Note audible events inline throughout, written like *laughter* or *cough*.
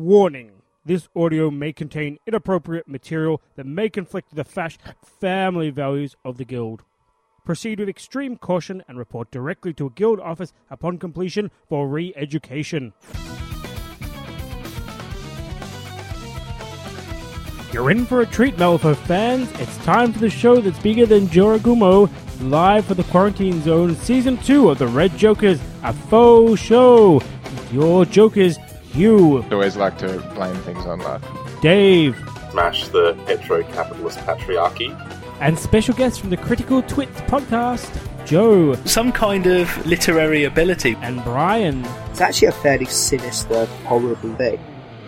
Warning this audio may contain inappropriate material that may conflict with the family values of the Guild. Proceed with extreme caution and report directly to a Guild office upon completion for re education. You're in for a treat, Malifaux fans. It's time for the show that's bigger than Jorogumo, live for the Quarantine Zone, Season 2 of the Red Jokers, a faux show. Your Jokers, Hugh, always like to blame things on life. Dave, smash the hetero-capitalist patriarchy. and special guest from the Critical Twit podcast, Joe Some kind of literary ability. and Brian. It's actually a fairly sinister, horrible thing.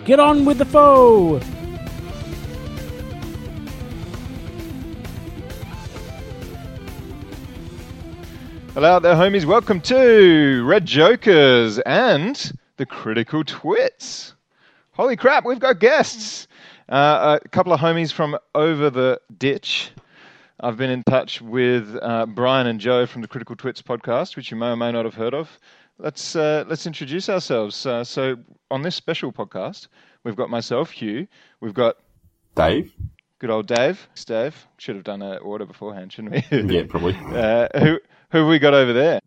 Get on with the foe! Hello out there, homies. Welcome to Red Jokers and the Critical Twits. Holy crap, we've got guests. Uh, a couple of homies from over the ditch. I've been in touch with uh, Brian and Joe from the Critical Twits podcast, which you may or may not have heard of. Let's uh, let's introduce ourselves. Uh, so on this special podcast, we've got myself, Hugh. We've got Dave? good old Dave. Dave should have done an order beforehand, shouldn't we? Yeah, probably. *laughs* Uh, who who have we got over there?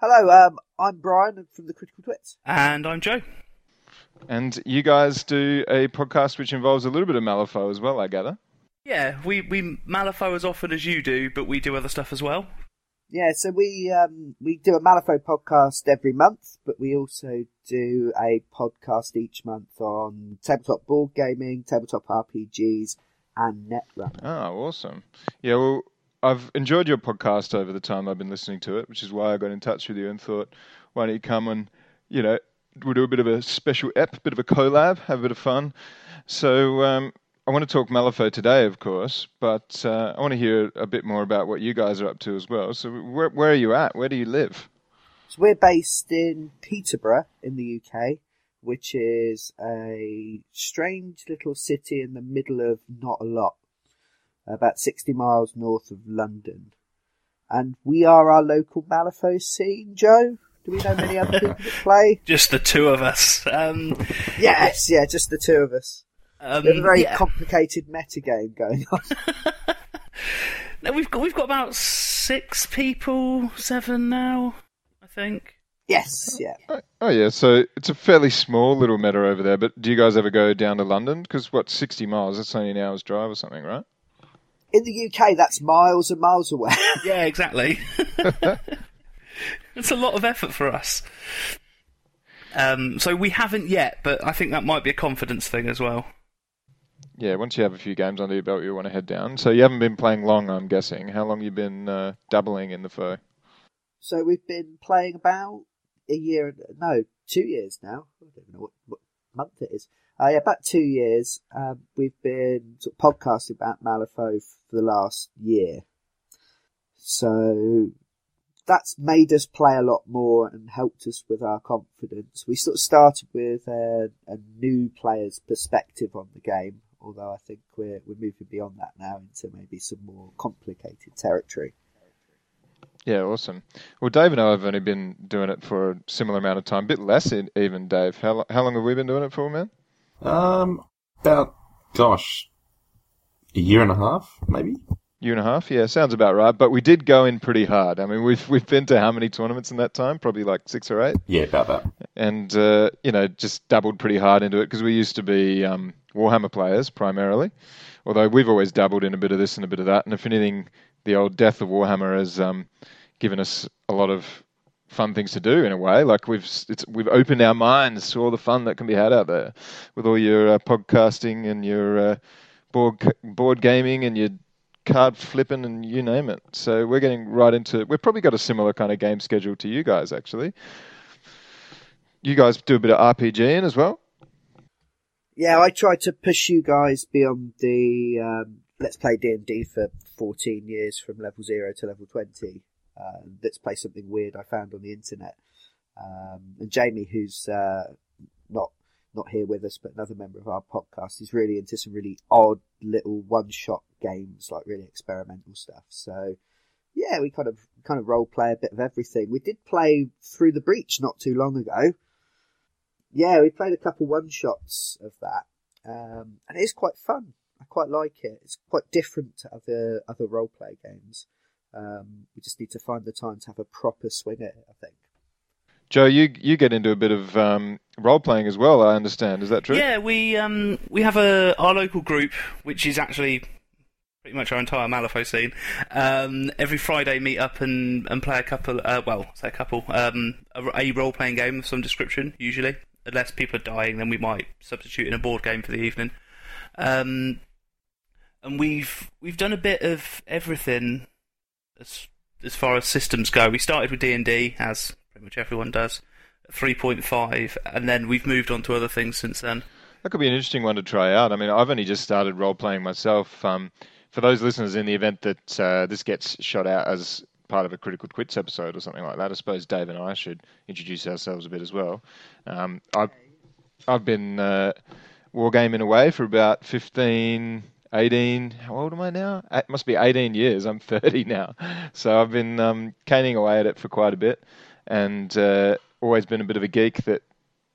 Hello, um, I'm Brian from the Critical Twits. And I'm Joe. And you guys do a podcast which involves a little bit of Malifaux as well, I gather. Yeah, we, we Malifaux as often as you do, but we do other stuff as well. Yeah, so we um, we do a Malifaux podcast every month, but we also do a podcast each month on tabletop board gaming, tabletop RPGs, and Netrun. Oh, awesome. Yeah, well, I've enjoyed your podcast over the time I've been listening to it, which is why I got in touch with you and thought, why don't you come and, you know, we'll do a bit of a special ep, bit of a collab, have a bit of fun. So um, I want to talk Malifaux today, of course, but uh, I want to hear a bit more about what you guys are up to as well. So where, where are you at? Where do you live? So we're based in Peterborough in the UK, which is a strange little city in the middle of not a lot, about 60 miles north of London. And we are our local Malifaux scene, Joe. Do we know many other people that play? *laughs* Just the two of us. Um, Yes, yeah, just the two of us. um, We have a very yeah. complicated metagame going on. *laughs* No, we've got we've got about six people, seven now, I think. yes, yeah. Oh, oh yeah, so it's a fairly small little meta over there. But do you guys ever go down to London? Because what, sixty miles? That's only an hour's drive or something, right? In the UK, that's miles and miles away. *laughs* Yeah, exactly. *laughs* it's a lot of effort for us. Um, so we haven't yet, but I think that might be a confidence thing as well. Yeah, once you have a few games under your belt, you want to head down. So you haven't been playing long, I'm guessing. How long you been uh, dabbling in the fur? So we've been playing about a year, no, two years now. I don't even know what, what month it is. Uh, yeah, about two years. Um, we've been sort of podcasting about Malifaux for the last year. So that's made us play a lot more and helped us with our confidence. We sort of started with a, a new player's perspective on the game, although I think we're, we're moving beyond that now into maybe some more complicated territory. Yeah, awesome. Well, Dave and I have only been doing it for a similar amount of time, a bit less even, Dave. How, how long have we been doing it for, man? Um, about, gosh, a year and a half, maybe? Year and a half? Yeah, sounds about right. But we did go in pretty hard. I mean, we've we've been to how many tournaments in that time? Probably like six or eight. Yeah, about that. and uh, you know just dabbled pretty hard into it because we used to be um, Warhammer players primarily. Although we've always dabbled in a bit of this and a bit of that, and if anything, the old death of Warhammer has um, given us a lot of fun things to do in a way. Like we've we've opened our minds to all the fun that can be had out there with all your uh, podcasting and your uh, board board gaming and your card flipping and you name it. So we're getting right into. We've probably got a similar kind of game schedule to you guys actually. You guys do a bit of RPGing as well. Yeah, I tried to push you guys beyond the um, let's play D and D for 14 years from level zero to level 20. Uh, let's play something weird I found on the internet. Um, and Jamie, who's uh, not not here with us, but another member of our podcast, is really into some really odd little one-shot games, like really experimental stuff. So, yeah, we kind of kind of role play a bit of everything. We did play Through the Breach not too long ago. yeah, we played a couple one shots of that, um, and it's quite fun. I quite like it. It's quite different to other other role play games. Um, we just need to find the time to have a proper swing at it. I think. Joe, you you get into a bit of um, role playing as well. I understand. Is that true? Yeah, we um we have a our local group, which is actually pretty much our entire Malifaux scene. Um, every Friday, meet up and, and play a couple. Uh, well, say a couple. Um, a, a role playing game of some description, usually. Unless people are dying, then we might substitute in a board game for the evening. Um, and we've we've done a bit of everything as as far as systems go. We started with D and D, as pretty much everyone does, three point five, and then we've moved on to other things since then. That could be an interesting one to try out. I mean, I've only just started role playing myself. Um, for those listeners, in the event that uh, this gets shot out as part of a Critical Twits episode or something like that, I suppose Dave and I should introduce ourselves a bit as well. Um, I've, I've been uh, wargaming away for about 15, 18, how old am I now? It must be 18 years. I'm 30 now. So I've been um, caning away at it for quite a bit and uh, always been a bit of a geek that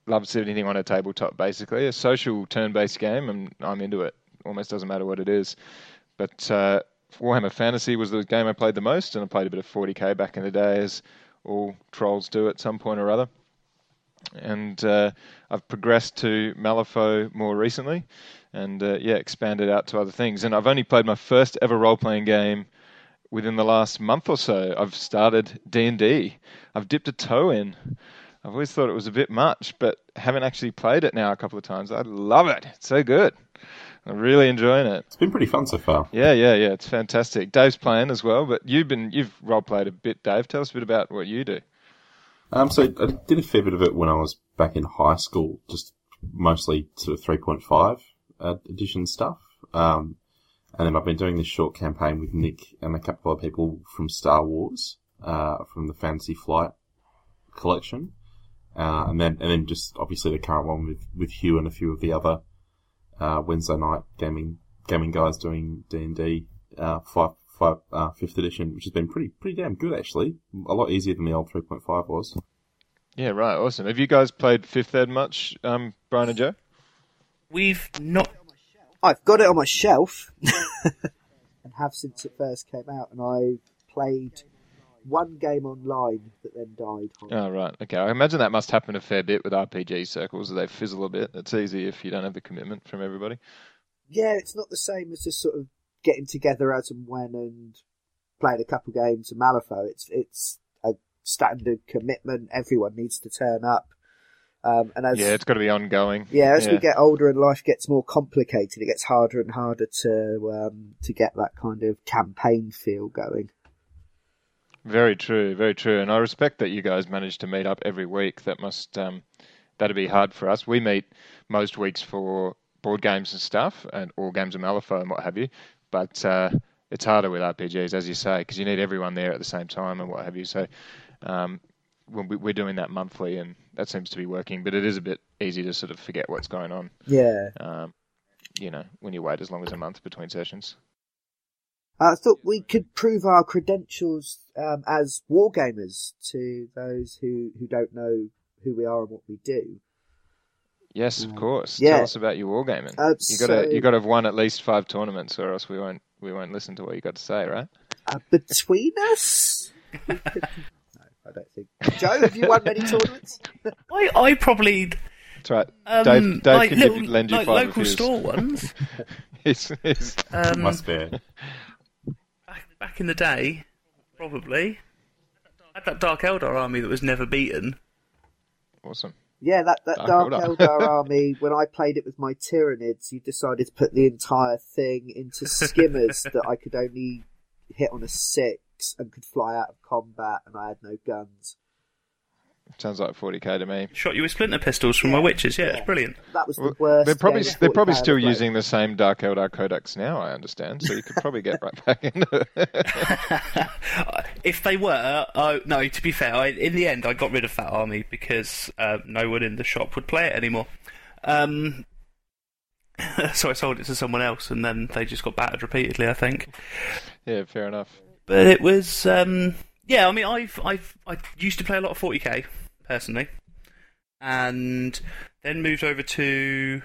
loves anything on a tabletop, basically. A social turn based game, and I'm into it. Almost doesn't matter what it is. But uh, Warhammer Fantasy was the game I played the most, and I played a bit of 40k back in the day, as all trolls do at some point or other. And uh, I've progressed to Malifaux more recently, and uh, yeah, expanded out to other things. And I've only played my first ever role-playing game within the last month or so. I've started D and D. I've dipped a toe in. I've always thought it was a bit much, but haven't actually played it now a couple of times. I love it. It's so good. I'm really enjoying it. It's been pretty fun so far. Yeah, yeah, yeah. It's fantastic. Dave's playing as well, but you've been you've role played a bit, Dave. Tell us a bit about what you do. Um, so I did a fair bit of it when I was back in high school, just mostly sort of 3.5 uh, edition stuff. Um, and then I've been doing this short campaign with Nick and a couple of people from Star Wars, uh, from the Fantasy Flight collection. Uh, and then, and then just obviously the current one with, with Hugh and a few of the other, uh, Wednesday night gaming, gaming guys doing D&D, uh, five, five, uh, fifth edition, which has been pretty, pretty damn good actually. A lot easier than the old 3.5 was. Yeah, right. Awesome. Have you guys played Fifth Ed much, um, Brian and Joe? We've not. I've got it on my shelf *laughs* and have since it first came out, and I played one game online that then died. Oh, right. Okay. I imagine that must happen a fair bit with RPG circles. They fizzle a bit. It's easy if you don't have the commitment from everybody. Yeah, it's not the same as just sort of getting together as and when and playing a couple games of Malifaux. It's it's a standard commitment. Everyone needs to turn up. Um, and as Yeah, it's got to be ongoing. yeah, as we get older and life gets more complicated, it gets harder and harder to um, to get that kind of campaign feel going. Very true, very true. And I respect that you guys manage to meet up every week. That must um, that'd be hard for us. We meet most weeks for board games and stuff, and all games of Malifaux and what have you. But uh, it's harder with RPGs, as you say, because you need everyone there at the same time and what have you. So um, when we, we're doing that monthly, and that seems to be working. But it is a bit easy to sort of forget what's going on. Yeah, Um, you know, when you wait as long as a month between sessions. I thought we could prove our credentials um, as wargamers to those who, who don't know who we are and what we do. Yes, of course. Yeah. Tell us about your wargaming. Uh, you got to so- you got to have won at least five tournaments, or else we won't we won't listen to what you got to say, right? Uh, between us? *laughs* no, I don't think. *laughs* Joe, have you won many tournaments? *laughs* I, I probably That's right. um, Dave, Dave like can little, give lend you like five local of his. store ones. *laughs* His- his- Um, My spare. back, back in the day, probably. I had that Dark Eldar army that was never beaten. awesome. Yeah, that, that Dark Dark Eldar. Eldar army, when I played it with my Tyranids, you decided to put the entire thing into skimmers that I could only hit on a six and could fly out of combat, and I had no guns. Sounds like 40k to me. Shot you with splinter pistols from my witches. Yeah, yeah. it's brilliant. That was the Well, worst. they're probably game they're probably still using the same Dark Eldar codex now. I understand, so you could probably get right back into it. *laughs* if they were, no. To be fair, I, in the end, I got rid of that army because uh, no one in the shop would play it anymore. Um, *laughs* so I sold it to someone else, and then they just got battered repeatedly. I think. yeah, fair enough. But it was, um, yeah. I mean, I've, I've, I used to play a lot of 40k personally, and Then moved over to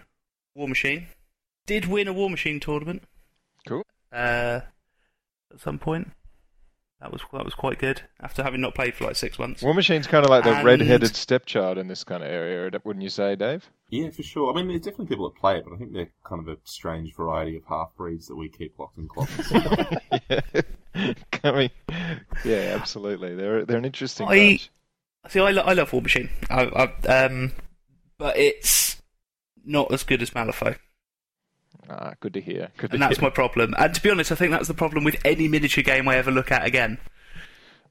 Warmachine. Did win a Warmachine tournament. Cool. Uh, at some point. That was that was quite good. After having not played for like six months. Warmachine's kind of like the And- red-headed stepchild in this kind of area, wouldn't you say, Dave? Yeah, for sure. I mean, there's definitely people that play it, but I think they're kind of a strange variety of half breeds that we keep locked in closets. *laughs* *laughs* yeah. *laughs* Coming. Yeah, absolutely. They're they're an interesting I- bunch. See, I, lo- I love Warmachine. I, I, um, but it's not as good as Malifaux, Ah, good to hear. Good to and that's hear. my problem. And to be honest, I think that's the problem with any miniature game I ever look at again.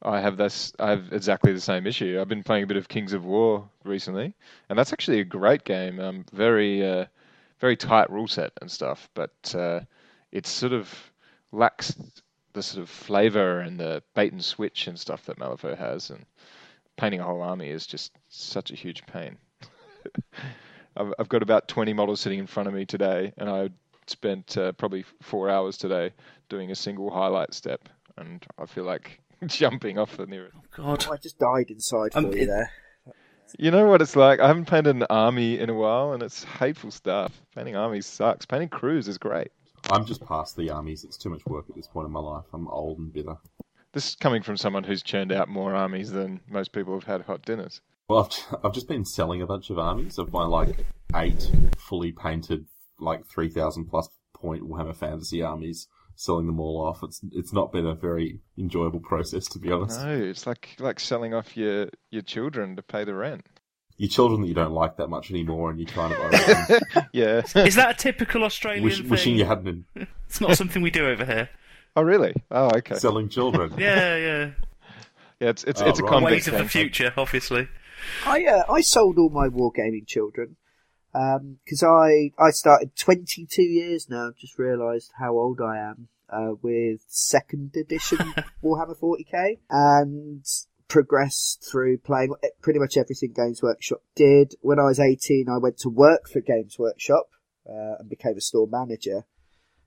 I have this. I have exactly the same issue. I've been playing a bit of Kings of War recently, and that's actually a great game. Um, very, uh, very tight rule set and stuff, but uh, it sort of lacks the sort of flavor and the bait and switch and stuff that Malifaux has. And painting a whole army is just such a huge pain. *laughs* I've, I've got about 20 models sitting in front of me today, and I spent uh, probably four hours today doing a single highlight step, and I feel like *laughs* jumping off the nearest. God, Oh, I just died inside for Um, you it- there. You know what it's like? I haven't painted an army in a while, and it's hateful stuff. Painting armies sucks. Painting crews is great. I'm just past the armies. It's too much work at this point in my life. I'm old and bitter. This is coming from someone who's churned out more armies than most people have had hot dinners. Well, I've, *laughs* I've just been selling a bunch of armies of my like eight fully painted, like three thousand plus point Warhammer Fantasy armies. Selling them all off. It's it's not been a very enjoyable process to be honest. No, it's like like selling off your your children to pay the rent. Your children that you don't like that much anymore, and you're trying to them, *laughs* Yeah. is that a typical Australian wish, thing? wishing you hadn't been *laughs* It's not something we do over here. oh, really? Oh, okay. selling children. *laughs* Yeah, yeah. Yeah, it's it's Oh, it's a right. convict Ways of the future, obviously. I uh, I sold all my wargaming children because I I started 22 years now. Just realised how old I am uh, with second edition *laughs* Warhammer 40k and progressed through playing pretty much everything Games Workshop did. When I was 18, I went to work for Games Workshop uh, and became a store manager.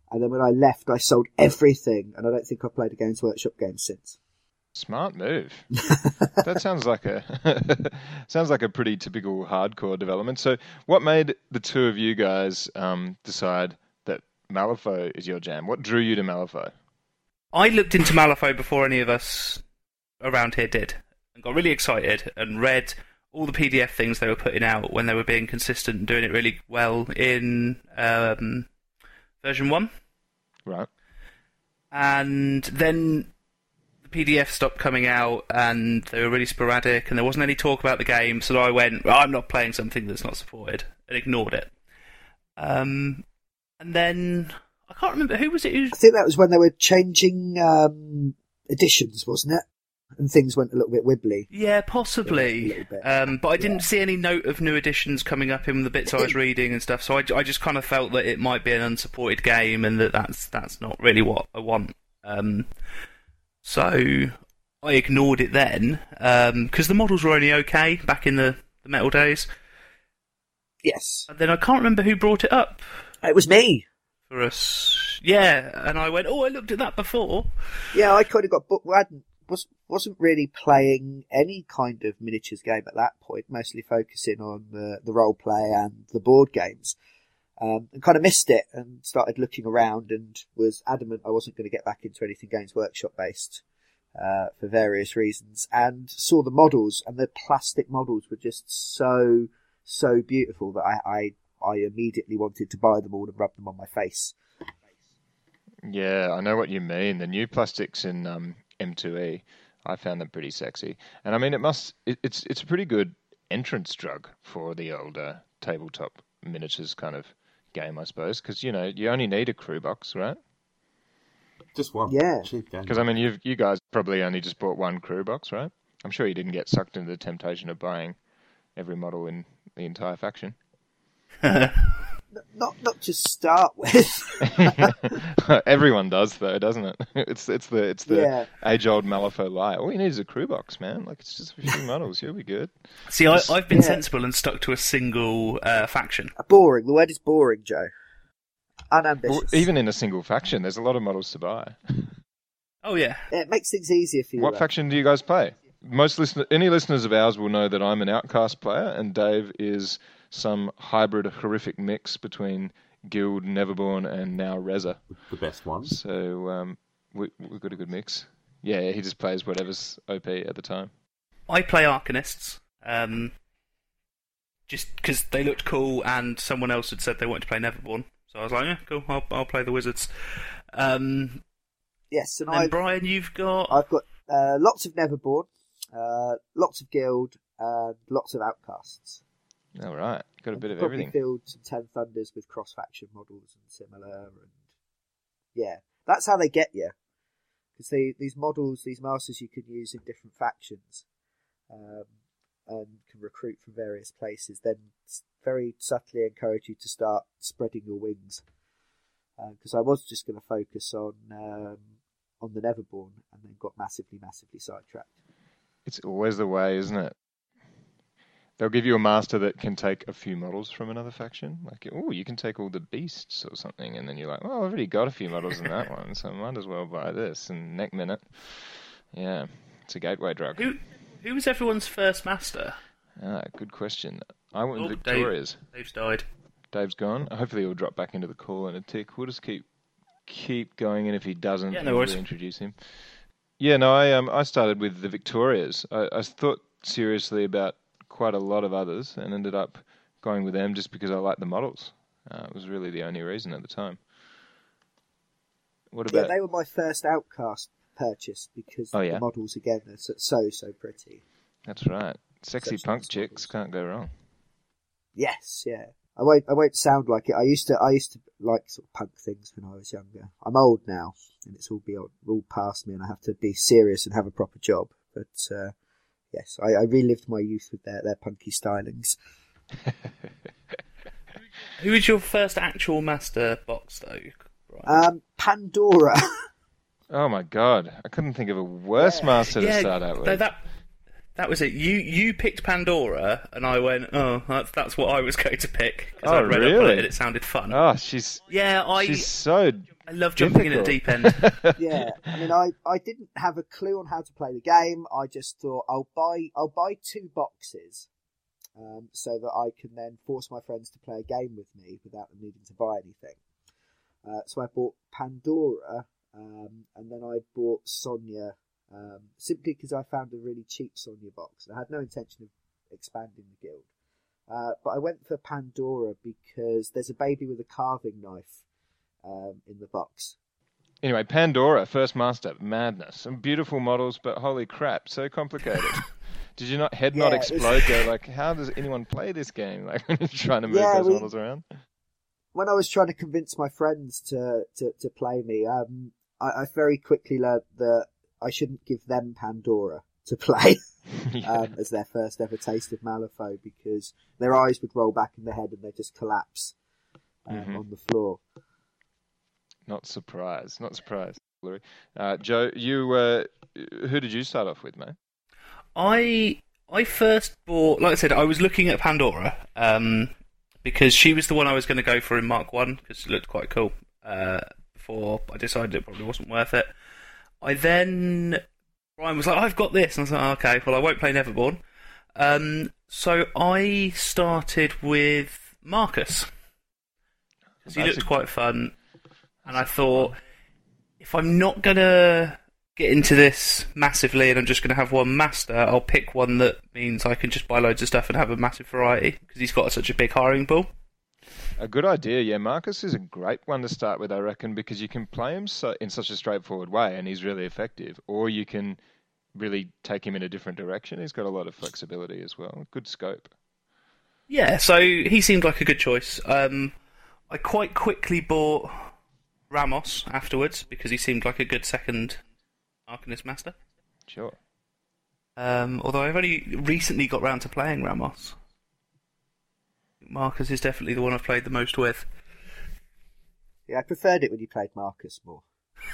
And then when I left, I sold everything, and I don't think I've played a Games Workshop game since. Smart move. *laughs* that sounds like a *laughs* sounds like a pretty typical hardcore development. So, what made the two of you guys um, decide that Malifaux is your jam? What drew you to Malifaux? I looked into Malifaux before any of us around here did, and got really excited and read all the PDF things they were putting out when they were being consistent and doing it really well in um, version one. Right. and then the PDF stopped coming out, and they were really sporadic, and there wasn't any talk about the game. So I went, "Oh, "I'm not playing something that's not supported," and ignored it. Um, and then I can't remember who was it. Who, I think that was when they were changing um, editions, wasn't it? And things went a little bit wibbly. yeah, possibly. Um, but I didn't Yeah. see any note of new editions coming up in the bits I was reading and stuff. So I, I just kind of felt that it might be an unsupported game, and that that's that's not really what I want. Um, so I ignored it then um, because the models were only okay back in the, the metal days. Yes, And then I can't remember who brought it up it was me. for us. Yeah, and I went, "Oh, I looked at that before." Yeah, I kind of got booked. I was wasn't really playing any kind of miniatures game at that point. Mostly focusing on the the role play and the board games. Um, and kind of missed it and started looking around and was adamant I wasn't going to get back into anything Games Workshop based uh, for various reasons. And saw the models and the plastic models were just so so beautiful that I I, I immediately wanted to buy them all and rub them on my face. Yeah, I know what you mean. The new plastics in um, M2E, I found them pretty sexy. And I mean, it must. It, it's it's a pretty good entrance drug for the older tabletop miniatures kind of game, I suppose, because you know you only need a crew box, right? Just one. Yeah. Cheap game. Because I mean, you you guys probably only just bought one crew box, right? I'm sure you didn't get sucked into the temptation of buying every model in the entire faction. *laughs* Not not to start with. *laughs* Everyone does though, doesn't it? *laughs* It's it's the it's the Yeah. age old Malifaux lie. All you need is a crew box, man. Like it's just a few *laughs* models, you'll be good. See, I, I've been Yeah. sensible and stuck to a single uh, faction. boring. The word is boring, Joe. Or Unambitious. even in a single faction, there's a lot of models to buy. Oh yeah, it makes things easier for you. What though. faction do you guys play? Most listener, any listeners of ours will know that I'm an outcast player, and Dave is some hybrid horrific mix between Guild, Neverborn, and now Reza. The best ones. So um, we, we've got a good mix. Yeah, he just plays whatever's OP at the time. I play Arcanists, um, just because they looked cool, and someone else had said they wanted to play Neverborn. So I was like, yeah, cool, I'll, I'll play the Wizards. Um, Yes, and and Brian, you've got I've got uh, lots of Neverborn, uh, lots of Guild, and lots of Outcasts. All right, got a bit of everything. filled some Ten Thunders with cross faction models and similar, and yeah, that's how they get you. Because these models, these masters, you can use in different factions, um, and can recruit from various places. Then very subtly encourage you to start spreading your wings. Because I was just going to focus on um, on the Neverborn, and then got massively, massively sidetracked. It's always the way, isn't it? They'll give you a master that can take a few models from another faction. Like, oh, you can take all the beasts or something, and then you're like, well, I've already got a few models in that *laughs* one, so I might as well buy this. And next minute, yeah, it's a gateway drug. who who was everyone's first master? Ah, good question. I went Oh, with Dave. Victoria's. Dave's died. Dave's gone. Hopefully, he'll drop back into the call in a tick. We'll just keep keep going, and if he doesn't, Yeah, no we'll worries. introduce him. Yeah, no, I um I started with the Victorias. I, I thought seriously about quite a lot of others, and ended up going with them just because I liked the models. Uh, it was really the only reason at the time. What Yeah, about? they were my first Outcast purchase because Oh, yeah? the models again are so so, so pretty. That's right. Sexy Such punk nice chicks models. can't go wrong. Yes, yeah. I won't. I won't sound like it. I used to. I used to like sort of punk things when I was younger. I'm old now, and it's all beyond, all past me, and I have to be serious and have a proper job. But uh, yes, I, I relived my youth with their their punky stylings. *laughs* Who was your first actual master box though? Brian? Um, Pandora. *laughs* Oh my god, I couldn't think of a worse Yeah. master to start out no, with. that that was it. You you picked Pandora, and I went, oh, that's that's what I was *laughs* going to pick because Oh, I read up on really? it and it sounded fun. Oh, she's yeah, I she's so I love jumping in at deep end. *laughs* yeah, I mean, I, I didn't have a clue on how to play the game. I just thought I'll buy I'll buy two boxes, um, so that I can then force my friends to play a game with me without them needing to buy anything. Uh, so I bought Pandora, um, and then I bought Sonnia, um, simply because I found a really cheap Sonnia box. I had no intention of expanding the guild, uh, but I went for Pandora because there's a baby with a carving knife um, in the box. Anyway, Pandora, first master, madness. Some beautiful models, but holy crap, so complicated. *laughs* Did you not head not Yeah, it's- explode? Go like, how does anyone play this game? *laughs* Like when you're trying to move Yeah, those we- models around. when I was trying to convince my friends to, to, to play me, um, I, I very quickly learned that I shouldn't give them Pandora to play *laughs* yeah. um, as their first ever taste of Malifaux because their eyes would roll back in their head and they just collapse um, Mhm. on the floor. Not surprised. Not surprised. Laurie. Uh, Joe, you uh, who did you start off with, mate? I I first bought, like I said, I was looking at Pandora um, because she was the one I was going to go for in Mark One because it looked quite cool. Uh, before I decided it probably wasn't worth it. I then Brian was like, "I've got this," and I was like, "Okay, well, I won't play Neverborn." Um, so I started with Marcus because he looked a- quite fun, and I thought if I'm not gonna get into this massively and I'm just gonna have one master, I'll pick one that means I can just buy loads of stuff and have a massive variety because he's got such a big hiring pool. A good idea, yeah. Marcus is a great one to start with, I reckon, because you can play him so, in such a straightforward way, and he's really effective. Or you can really take him in a different direction. He's got a lot of flexibility as well. Good scope. Yeah, so he seemed like a good choice. Um, I quite quickly bought Ramos afterwards because he seemed like a good second Arcanist master. Sure. Um, although I've only recently got round to playing Ramos. Marcus is definitely the one I've played the most with. Yeah, I preferred it when you played Marcus more.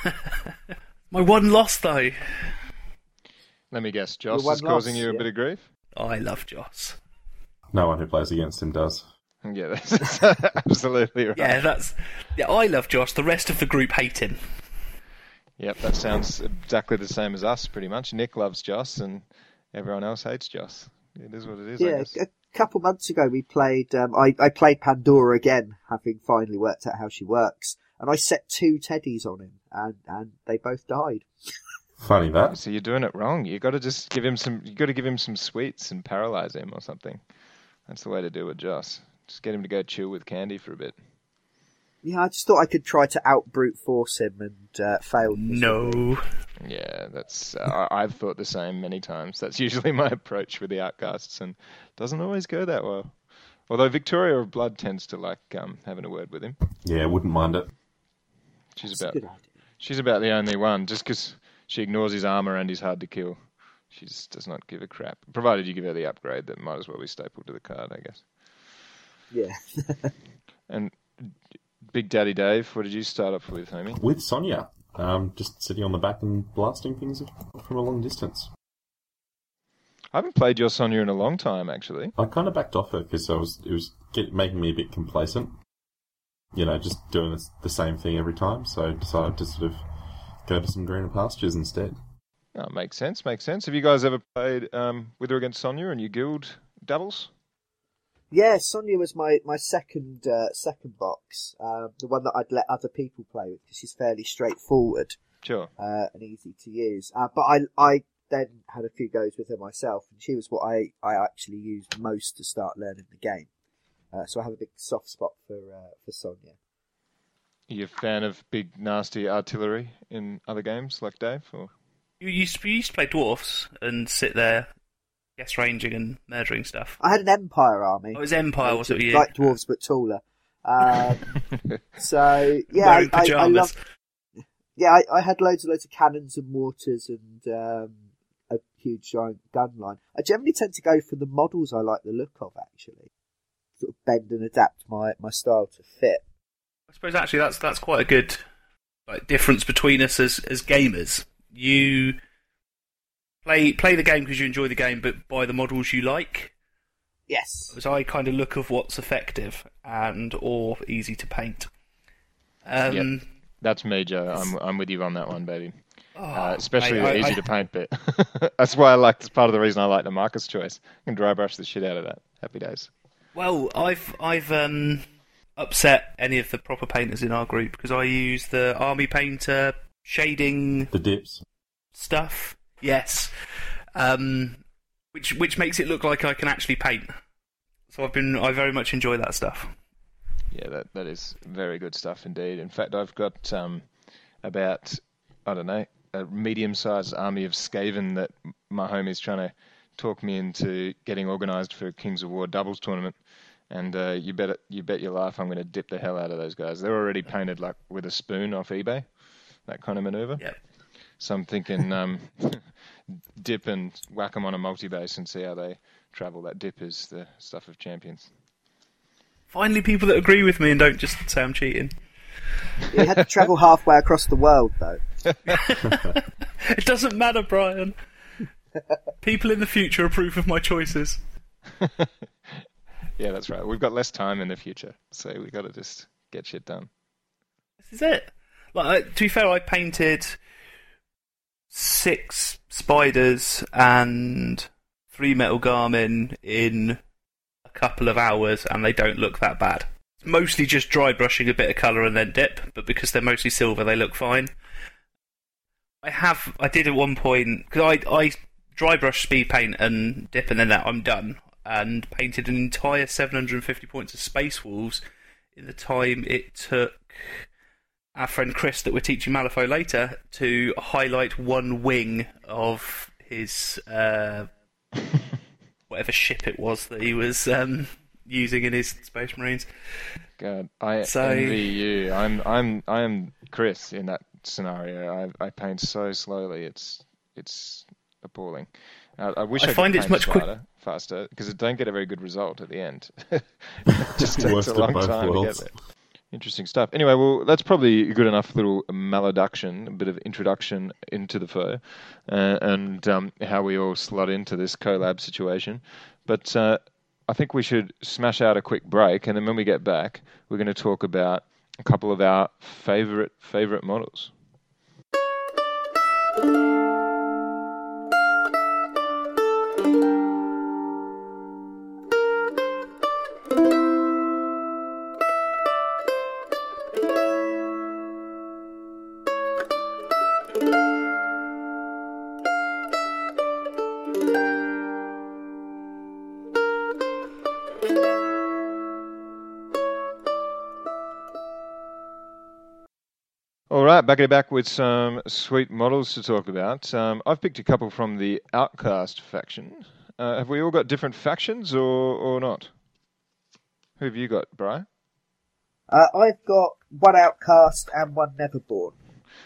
*laughs* My one loss, though. Let me guess. Joss one is causing loss, you a yeah. bit of grief? Oh, I love Joss. No one who plays against him does. Yeah, that's *laughs* absolutely right. Yeah, that's. Yeah, I love Joss. The rest of the group hate him. Yep, that sounds exactly the same as us, pretty much. Nick loves Joss, and everyone else hates Joss. It is what it is. I yeah, guess. a couple months ago we played. Um, I I played Pandora again, having finally worked out how she works, and I set two teddies on him, and and they both died. Funny that. So you're doing it wrong. You got to just give him some. You got to give him some sweets and paralyze him or something. That's the way to do it, Joss. Just get him to go chill with candy for a bit. Yeah, I just thought I could try to out brute force him and uh, failed. miserably. No. Yeah, that's. Uh, I- I've thought the same many times. That's usually my approach with the outcasts, and doesn't always go that well. Although Victoria of Blood tends to like um, having a word with him. Yeah, wouldn't mind it. She's That's a about good idea. she's about the only one, just because she ignores his armor and he's hard to kill. She just does not give a crap. Provided you give her the upgrade, that might as well be stapled to the card, I guess. Yeah. *laughs* And Big Daddy Dave, what did you start off with, homie? With Sonnia, um, just sitting on the back and blasting things from a long distance. I haven't played your Sonnia in a long time, actually. I kind of backed off her because I was it was get, making me a bit complacent. You know, just doing the, the same thing every time. So I decided to sort of go to some greener pastures instead. Oh, makes sense, makes sense. Have you guys ever played um, with or against Sonnia in your guild doubles? Yeah, Sonnia was my my second uh, second box, uh, the one that I'd let other people play with because she's fairly straightforward Sure. uh, and easy to use. Uh, but I I then had a few goes with her myself, and she was what I I actually used most to start learning the game. Uh, so I have a big soft spot for uh, for Sonnia. Are you a fan of big, nasty artillery in other games like Dave? Or? You used, to, you used to play dwarfs and sit there, guess ranging and murdering stuff. I had an Empire army. Oh, it was Empire, was it? with like dwarves but taller. Um, *laughs* so yeah, I, I, I pajamas. love. Yeah, I, I had loads and loads of cannons and mortars and um, a huge giant gun line. I generally tend to go for the models I like the look of. Actually, sort of bend and adapt my, my style to fit. I suppose actually that's that's quite a good like difference between us as as gamers. You play play the game because you enjoy the game, but buy the models you like. Yes. Because I kind of look of what's effective and or easy to paint. Um, Yep. That's me, Joe. I'm I'm with you on that one, baby. oh, Uh, especially mate, the I- easy I- to paint bit. *laughs* That's why I like. That's part of the reason I like the Marcus choice. I can dry brush the shit out of that. Happy days. Well, I've I've um, upset any of the proper painters in our group because I use the army painter shading The dips. stuff. Yes, um, which which makes it look like I can actually paint. So I've been I very much enjoy that stuff. Yeah, that that is very good stuff indeed. In fact, I've got um, about I don't know a medium-sized army of Skaven that my homie's trying to talk me into getting organised for Kings of War doubles tournament. And uh, you bet you bet your life I'm going to dip the hell out of those guys. They're already painted like with a spoon off eBay, that kind of maneuver. Yep. So I'm thinking um, *laughs* dip and whack them on a multi-base and see how they travel. That dip is the stuff of champions. Finally, people that agree with me and don't just say I'm cheating. You had to travel halfway across the world though. *laughs* It doesn't matter, Brian. People in the future approve of my choices. *laughs* Yeah, that's right. We've got less time in the future, so we've got to just get shit done. This is it. Like to be fair, I painted six spiders and three metal garmin in a couple of hours, and they don't look that bad. Mostly just dry brushing a bit of colour and then dip, but because they're mostly silver, they look fine. I have, I did at one point because I I dry brush speed paint and dip, and then that I'm done, and painted an entire 750 points of Space Wolves in the time it took our friend Chris that we're teaching Malifaux later to highlight one wing of his uh, *laughs* whatever ship it was that he was um, using in his Space Marines. God, I So- envy you. I'm I'm I am Chris in that scenario. I I paint so slowly. It's it's appalling. I, I wish I I, could find it's much quick- smarter, faster because it don't get a very good result at the end. *laughs* it *laughs* just takes a long time worlds. to get there. Interesting stuff. Anyway, well, that's probably a good enough little maladuction, a bit of introduction into the foe, uh, and um, how we all slot into this collab situation. But uh, I think we should smash out a quick break, and then when we get back, we're going to talk about a couple of our favorite favorite models. All right, back at it back with some sweet models to talk about. Um, I've picked a couple from the Outcast faction. Uh, have we all got different factions or, or not? Who have you got, Bri? Uh, I've got one Outcast and one Neverborn.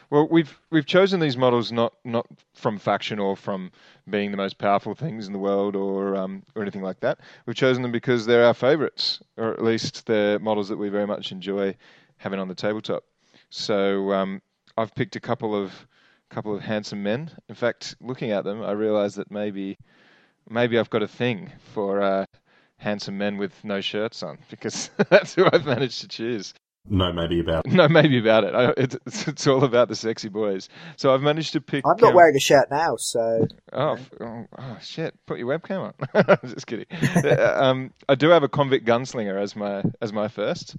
Well, we've we've chosen these models not not from faction or from being the most powerful things in the world or um, or anything like that. We've chosen them because they're our favourites, or at least they're models that we very much enjoy having on the tabletop. So um, I've picked a couple of couple of handsome men. In fact, looking at them, I realised that maybe maybe I've got a thing for uh, handsome men with no shirts on because *laughs* that's who I've managed to choose. No, maybe about. *laughs* No, maybe about it. I, it's, it's all about the sexy boys. So I've managed to pick. I'm not um, wearing a shirt now, so Oh, oh, oh, shit! Put your webcam on. I was *laughs* just kidding. Uh, um, I do have a convict gunslinger as my as my first.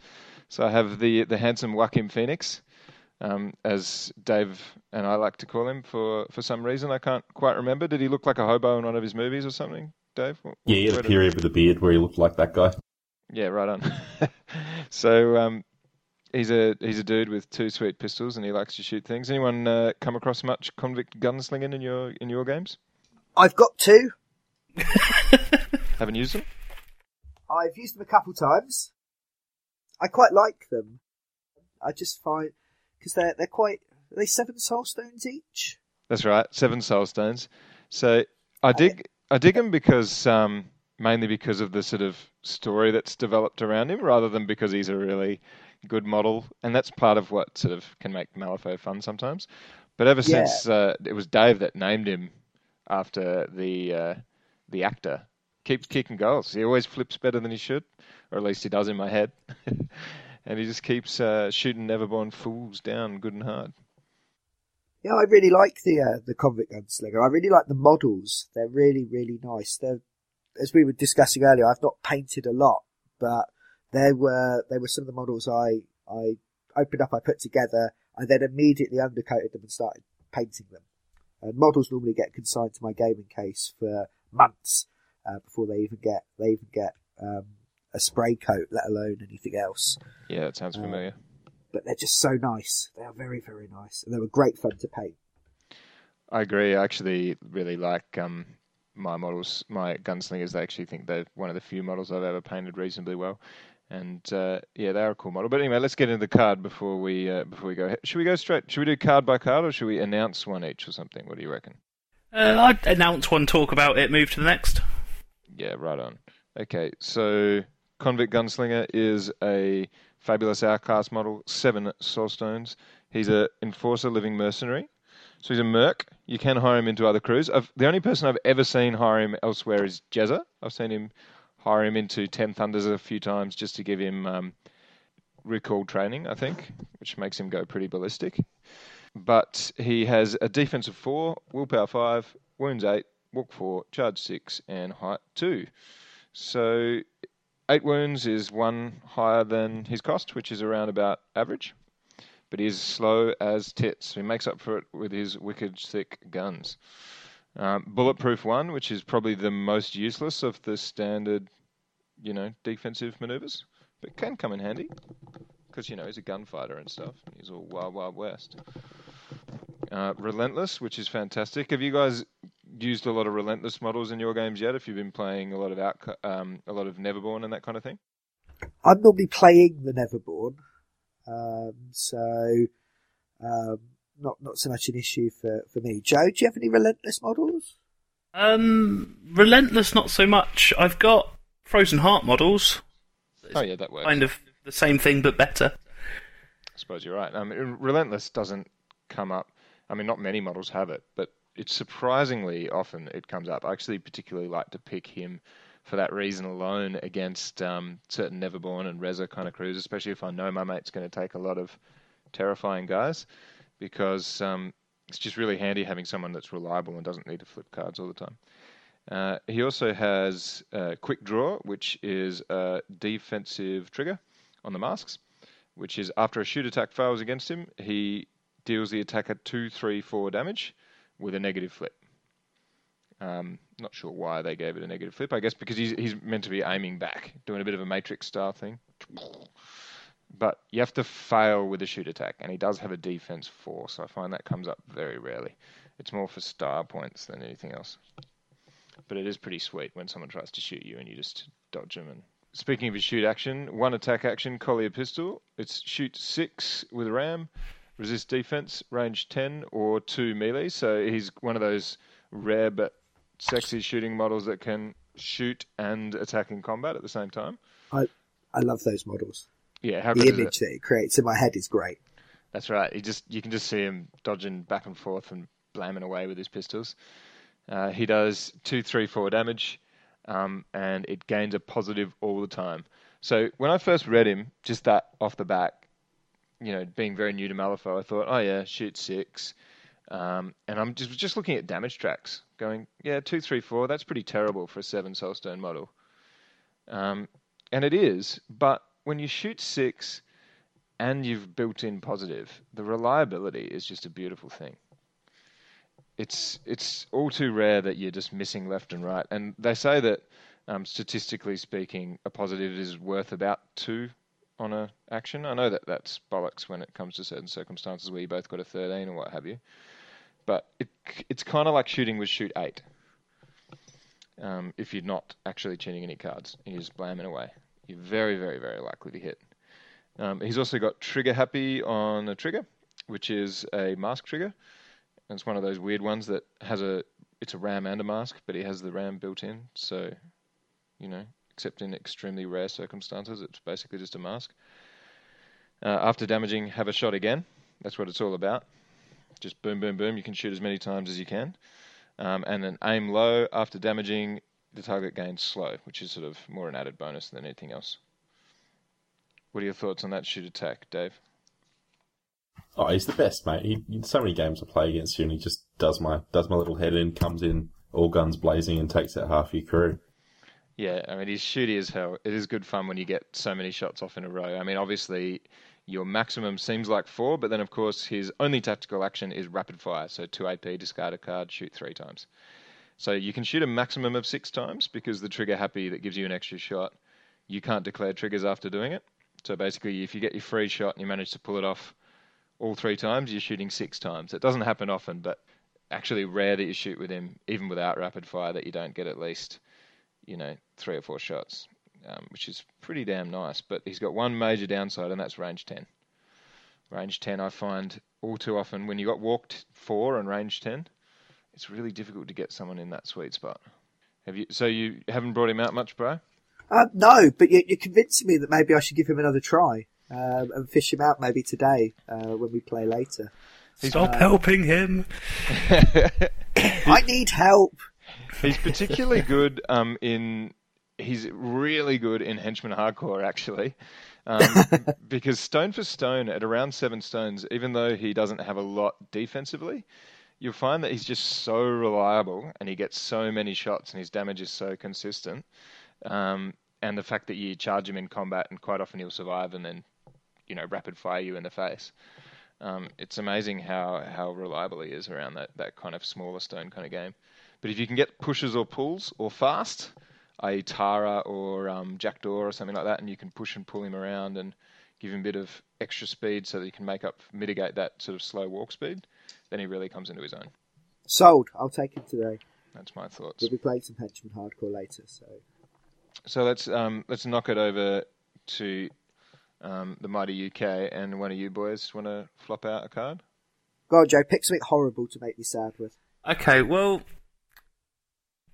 So I have the the handsome Joaquin Phoenix, um, as Dave and I like to call him for for some reason. I can't quite remember. Did he look like a hobo in one of his movies or something, Dave? Wh- Yeah, he had a period with a beard where he looked like that guy. Yeah, right on. *laughs* so um, he's a he's a dude with two sweet pistols, and he likes to shoot things. Anyone uh, come across much convict gunslinging in your in your games? I've got two. *laughs* Haven't used them? I've used them a couple times. I quite like them. I just find because they're they're quite are they seven soul stones each. That's right, seven soul stones. So I dig I dig him because um, mainly because of the sort of story that's developed around him, rather than because he's a really good model, and that's part of what sort of can make Malifaux fun sometimes. But ever Yeah. since uh, it was Dave that named him after the uh, the actor, keeps kicking goals. He always flips better than he should, or at least he does in my head. *laughs* and he just keeps uh, shooting Neverborn fools down good and hard. Yeah, I really like the uh, the convict gunslinger. I really like the models. They're really really nice. They're as we were discussing earlier. I've not painted a lot, but there were they were some of the models I I opened up. I put together. I then immediately undercoated them and started painting them. And models normally get consigned to my gaming case for months uh, before they even get they even get um, a spray coat, let alone anything else. Yeah, that sounds Uh, familiar. But they're just so nice. They are very very nice, and they were great fun to paint. I agree. I actually really like um, my models, my gunslingers. I actually think they're one of the few models I've ever painted reasonably well. And uh, yeah, they're a cool model. But anyway, let's get into the card before we uh, before we go. Should we go straight? Should we do card by card, or should we announce one each or something? What do you reckon? Uh, I'd announce one, talk about it, move to the next. Yeah, right on. Okay, so Convict Gunslinger is a fabulous outcast model, seven soul stones. He's a enforcer living mercenary. So he's a merc. You can hire him into other crews. I've, the only person I've ever seen hire him elsewhere is Jezza. I've seen him hire him into Ten Thunders a few times just to give him um, recall training, I think, which makes him go pretty ballistic. But he has a defense of four, willpower five, wounds eight, walk four, charge six, and height two. So eight wounds is one higher than his cost, which is around about average. But he is slow as tits. He makes up for it with his wicked thick guns. Um, bulletproof one, which is probably the most useless of the standard, you know, defensive maneuvers, but can come in handy because you know he's a gunfighter and stuff. He's all wild, wild west. Uh, relentless, which is fantastic. Have you guys used a lot of relentless models in your games yet? If you've been playing a lot of out, um, a lot of Neverborn and that kind of thing. I'm normally playing the Neverborn, um, so um, not not so much an issue for, for me. Joe, do you have any relentless models? Um, relentless, not so much. I've got frozen heart models, Oh yeah, that works. kind of the same thing but better. I suppose you're right. Um, relentless doesn't come up. I mean, not many models have it, but it's surprisingly often it comes up. I actually particularly like to pick him for that reason alone against um, certain Neverborn and Reza kind of crews, especially if I know my mate's going to take a lot of terrifying guys, because um, it's just really handy having someone that's reliable and doesn't need to flip cards all the time. Uh, he also has uh, Quick Draw, which is a defensive trigger on the masks, which is after a shoot attack fails against him, he deals the attacker 2, 3, 4 damage with a negative flip. Um, not sure why they gave it a negative flip. I guess because he's, he's meant to be aiming back, doing a bit of a Matrix style thing. but you have to fail with a shoot attack, and he does have a defense four, so I find that comes up very rarely. It's more for star points than anything else. But it is pretty sweet when someone tries to shoot you and you just dodge them. And speaking of his shoot action, one attack action, Collier pistol. It's shoot six with ram, resist defense, range ten, or two melee. So he's one of those rare but sexy shooting models that can shoot and attack in combat at the same time. I I love those models. Yeah, how The is it? image that it creates in my head is great. That's right. You just you can just see him dodging back and forth and blamming away with his pistols. Uh, he does two, three, four damage, um, and it gains a positive all the time. So when I first read him, just that off the back, you know, being very new to Malifaux, I thought, oh yeah, shoot six, um, and I'm just just looking at damage tracks, going, yeah, two, three, four. That's pretty terrible for a seven soulstone model. Um, and it is, but when you shoot six and you've built in positive, the reliability is just a beautiful thing. It's it's all too rare that you're just missing left and right, and they say that um, statistically speaking, a positive is worth about two on a action. I know that that's bollocks when it comes to certain circumstances where you both got a 13 or what have you, but it it's kind of like shooting with shoot eight. Um, if you're not actually tuning any cards and you're just blamming away, you're very very very likely to hit. Um, he's also got trigger happy on a trigger, which is a mask trigger. And it's one of those weird ones that has a it's a ram and a mask, but he has the ram built in. So, you know, except in extremely rare circumstances, it's basically just a mask. Uh, after damaging, have a shot again. That's what it's all about. Just boom, boom, boom. You can shoot as many times as you can. Um, and then aim low after damaging, the target gains slow, which is sort of more an added bonus than anything else. What are your thoughts on that shoot attack, Dave? Oh, he's the best, mate. He, in so many games I play against you, and he just does my does my little head in, comes in, all guns blazing, and takes out half your crew. Yeah, I mean he's shooty as hell. It is good fun when you get so many shots off in a row. I mean, obviously your maximum seems like four, but then of course his only tactical action is rapid fire. So two AP, discard a card, shoot three times. So you can shoot a maximum of six times because the trigger happy that gives you an extra shot. You can't declare triggers after doing it. So basically, if you get your free shot and you manage to pull it off all three times, you're shooting six times. It doesn't happen often, but actually rare that you shoot with him, even without rapid fire, that you don't get at least, you know, three or four shots, um, which is pretty damn nice. But he's got one major downside, and that's range 10. Range 10, I find all too often when you got walked four and range 10, it's really difficult to get someone in that sweet spot. Have you? So you haven't brought him out much, bro? Uh, no, but you, you're convincing me that maybe I should give him another try um, and fish him out maybe today uh, when we play later. Stop helping him. *laughs* I need help. He's particularly good um, in. He's really good in henchman hardcore, actually, um, *laughs* because stone for stone at around seven stones, even though he doesn't have a lot defensively, you'll find that he's just so reliable and he gets so many shots and his damage is so consistent. Um, and the fact that you charge him in combat and quite often he'll survive and then, you know, rapid fire you in the face. Um, it's amazing how, how reliable he is around that, that kind of smaller stone kind of game. But if you can get pushes or pulls or fast, i.e. Tara or um, Jackdaw or something like that, and you can push and pull him around and give him a bit of extra speed so that you can make up, mitigate that sort of slow walk speed, then he really comes into his own. Sold. I'll take him today. That's my thoughts. We'll be playing some Henchman Hardcore later, so So let's um, let's knock it over to um, the mighty UK, and one of you boys want to flop out a card? go on, Joe. Pick something horrible to make me sad with. Okay, well,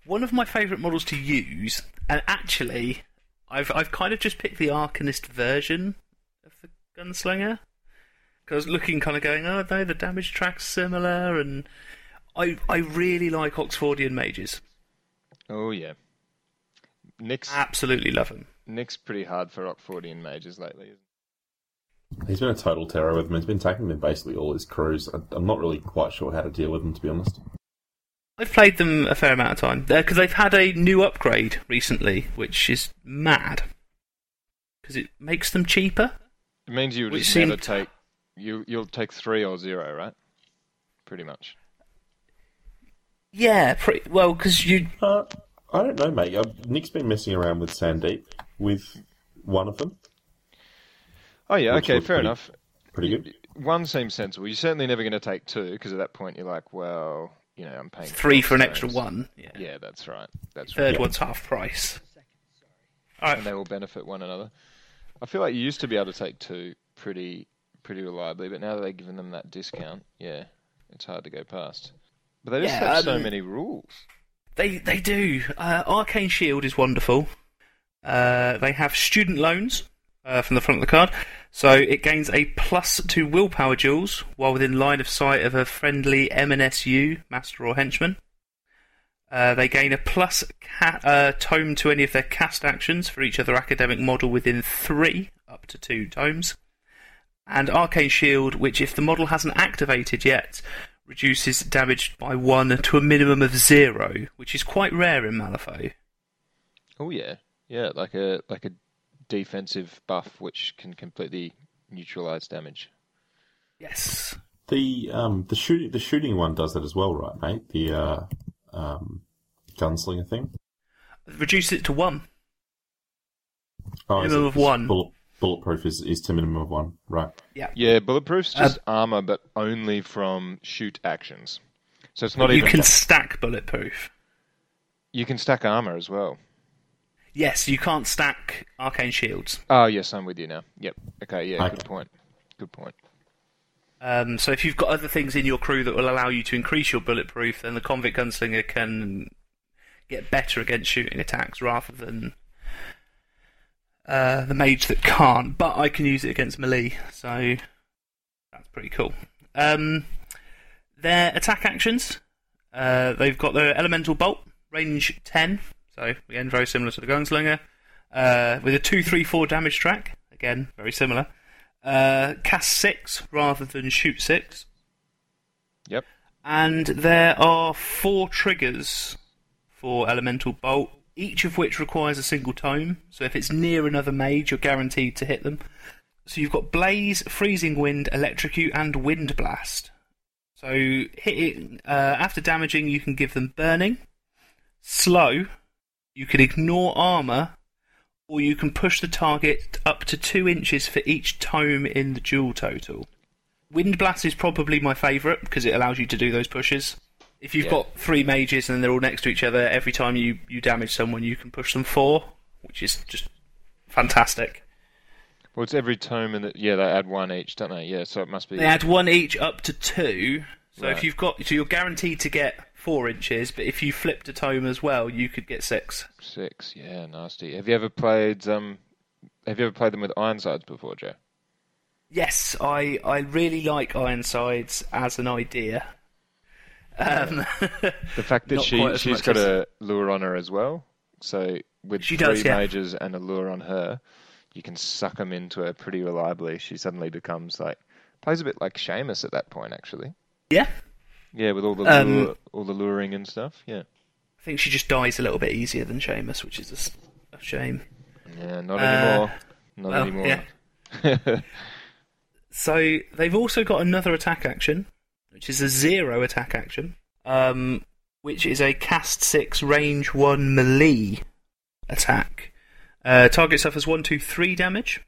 one of my favourite models to use, and actually, I've I've kind of just picked the Arcanist version of the Gunslinger. Because looking, kind of going, oh no, the damage track's similar, and I I really like Oxfordian mages. Oh yeah. Nick's Absolutely love them. Nick's pretty hard for Oxfordian mages lately. Isn't He's been a total terror with them. He's been taking them basically all his crews. I- I'm not really quite sure how to deal with them, to be honest. I've played them a fair amount of time because they've had a new upgrade recently, which is mad. Because it makes them cheaper. it? It means you Which just never seemed- take you you'll take three or zero, right? Pretty much. Yeah, pretty well because you Uh, I don't know, mate. Uh, Nick's been messing around with Sandeep with one of them. Oh yeah, okay, fair pretty- enough. Pretty good. One seems sensible. You're certainly never going to take two because at that point you're like, well, you know, I'm paying Three for an extra one. Yeah. Yeah, that's right. That's Third right. one's half price. All and they all benefit one another. I feel like you used to be able to take two pretty pretty reliably, but now that they've given them that discount, yeah, it's hard to go past. But they just Yeah, have so um, many rules. They they do. Uh, Arcane Shield is wonderful. Uh, they have student loans uh, from the front of the card, so it gains a plus to willpower duels while within line of sight of a friendly M&SU master or henchman. Uh, they gain a plus uh, tome to any of their cast actions for each other academic model within three, up to two tomes. And Arcane Shield, which if the model hasn't activated yet, reduces damage by one to a minimum of zero, which is quite rare in Malifaux. Oh yeah, yeah, like a like a defensive buff which can completely neutralize damage. Yes. The um the shooting the shooting one does that as well, right, mate? The uh um gunslinger thing. Reduce it to one. Oh, Minimum of one. Bullet, bulletproof is is to minimum of one, right? Yeah, Yeah, bulletproof's Uh, just armor, but only from shoot actions. So it's not you even. can stack bulletproof. You can stack armor as well. Yes, you can't stack arcane shields. Oh yes, I'm with you now. Yep. Okay. Yeah. Okay. Good point. Good point. Um, so if you've got other things in your crew that will allow you to increase your bulletproof, then the convict gunslinger can get better against shooting attacks rather than uh, the mage that can't. But I can use it against melee, so that's pretty cool. Um, their attack actions, uh, they've got their elemental bolt, range ten, so again very similar to the gunslinger, uh, with a two, three, four damage track. Again, very similar. Uh, cast six rather than shoot six. Yep. And there are four triggers for Elemental Bolt, each of which requires a single tome. So if it's near another mage, you're guaranteed to hit them. So you've got Blaze, Freezing Wind, Electrocute, and Wind Blast. So hit it, uh, after damaging, you can give them Burning, Slow, you can ignore armor, or you can push the target up to two inches for each tome in the duel total. Wind Blast is probably my favourite because it allows you to do those pushes. If you've Yeah. got three mages and they're all next to each other, every time you, you damage someone, you can push them four, which is just fantastic. Well, it's every tome, and yeah, they add one each, don't they? Yeah. So it must be. They add one each up to two. So Right. if you've got, so you're guaranteed to get four inches, but if you flipped a tome as well, you could get six. Six, yeah, nasty. Have you ever played um? Have you ever played them with Ironsides before, Joe? Yes, I, I really like Ironsides as an idea. Um, The fact that *laughs* she she's got as- a lure on her as well, so with She three does, yeah. mages and a lure on her, you can suck them into her pretty reliably. She suddenly becomes like plays a bit like Seamus at that point, actually. Yeah, Yeah, with all the Um, all the luring and stuff. Yeah, I think she just dies a little bit easier than Seamus, which is a shame. yeah, not Uh, anymore. Not well, anymore. yeah. *laughs* So they've also got another attack action, which is a zero attack action, um, which is a cast six range one melee attack. Uh, target suffers one, two, three damage.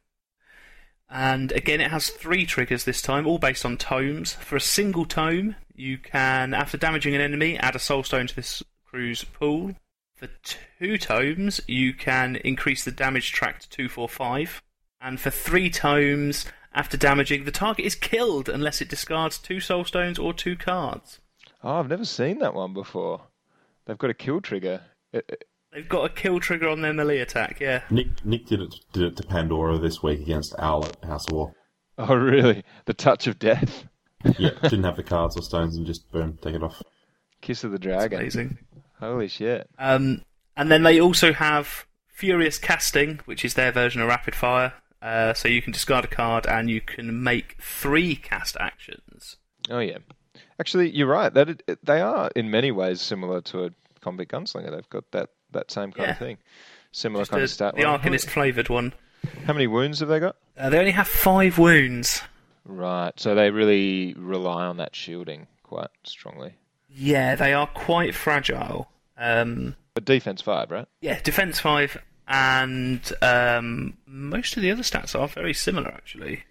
And again, it has three triggers this time, all based on tomes. For a single tome, you can, after damaging an enemy, add a soul stone to this crew's pool. For two tomes, you can increase the damage track to 245. And for three tomes, after damaging, the target is killed unless it discards two soul stones or two cards. oh, I've never seen that one before. They've got a kill trigger. They've got a kill trigger on their melee attack, yeah. Nick Nick did it did it to Pandora this week against Owl at House of War. Oh, really? The touch of death. Yeah, *laughs* didn't have the cards or stones and just boom, take it off. Kiss of the It's dragon. amazing. Holy shit. Um, and then they also have Furious Casting, which is their version of Rapid Fire. Uh, so you can discard a card and you can make three cast actions. Oh yeah, actually, you're right. That it, it- they are in many ways similar to a convict gunslinger. They've got that, that same kind of thing, similar Just kind the, of stat the line. Arcanist flavoured one. How many wounds have they got? Uh, they only have five wounds. Right, so they really rely on that shielding quite strongly. Yeah, they are quite fragile. Um, But defense five, right? yeah, defense five, and um, most of the other stats are very similar actually.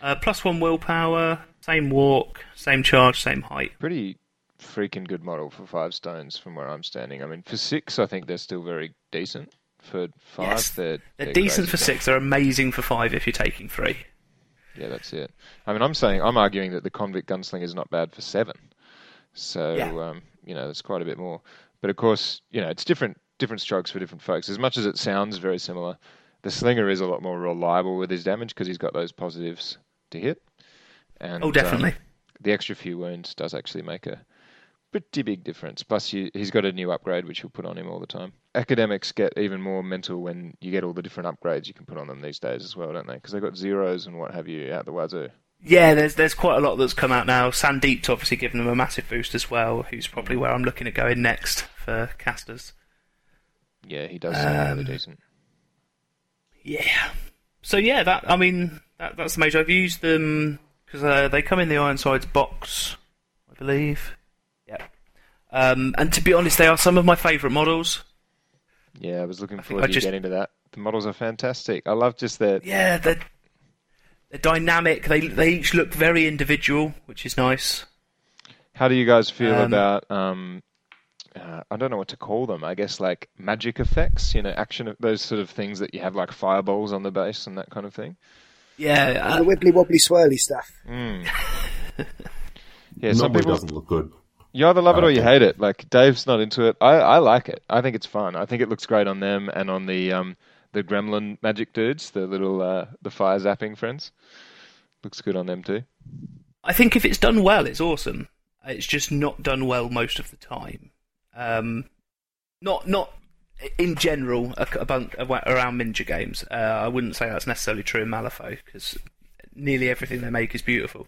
Uh, plus one willpower, same walk, same charge, same height. Pretty freaking good model for five stones from where I'm standing. I mean, for six, I think they're still very decent. For five, Yes, they're, They're, they're decent for six. They're amazing for five if you're taking three. Yeah, that's it. I mean, I'm saying I'm arguing that the convict gunslinger is not bad for seven. So Yeah. um, you know, that's quite a bit more. But of course, you know, it's different different strokes for different folks. As much as it sounds very similar, the slinger is a lot more reliable with his damage because he's got those positives to hit. And Oh, um, definitely. the extra few wounds does actually make a pretty big difference. Plus, you, he's got a new upgrade which you'll put on him all the time. Academics get even more mental when you get all the different upgrades you can put on them these days as well, don't they? Because they've got zeros and what have you out the wazoo. Yeah, there's there's quite a lot that's come out now. Sandeep's obviously given them a massive boost as well. Who's probably where I'm looking at going next for casters. Yeah, he does sound really Um, decent. Yeah. So yeah, that I mean that, that's the major. I've used them because uh, they come in the Ironsides box, I believe. Yeah. Um, and to be honest, they are some of my favourite models. Yeah, I was looking I forward to you just- getting to that. The models are fantastic. I love just that. Yeah, they're they're dynamic. They they each look very individual, which is nice. How do you guys feel Um, about? Um, uh, I don't know what to call them. I guess like magic effects. You know, action. Those sort of things that you have like fireballs on the base and that kind of thing. Yeah, the uh, wibbly wobbly swirly stuff. Mm. *laughs* yeah, some Normally people doesn't look good. You either love it or you hate it. Like Dave's not into it. I, I like it. I think it's fun. I think it looks great on them and on the um the Gremlin magic dudes, the little uh, the fire zapping friends. Looks good on them too. I think if it's done well, it's awesome. It's just not done well most of the time. Um, not not in general about, around Ninja games. Uh, I wouldn't say that's necessarily true in Malifaux because nearly everything they make is beautiful.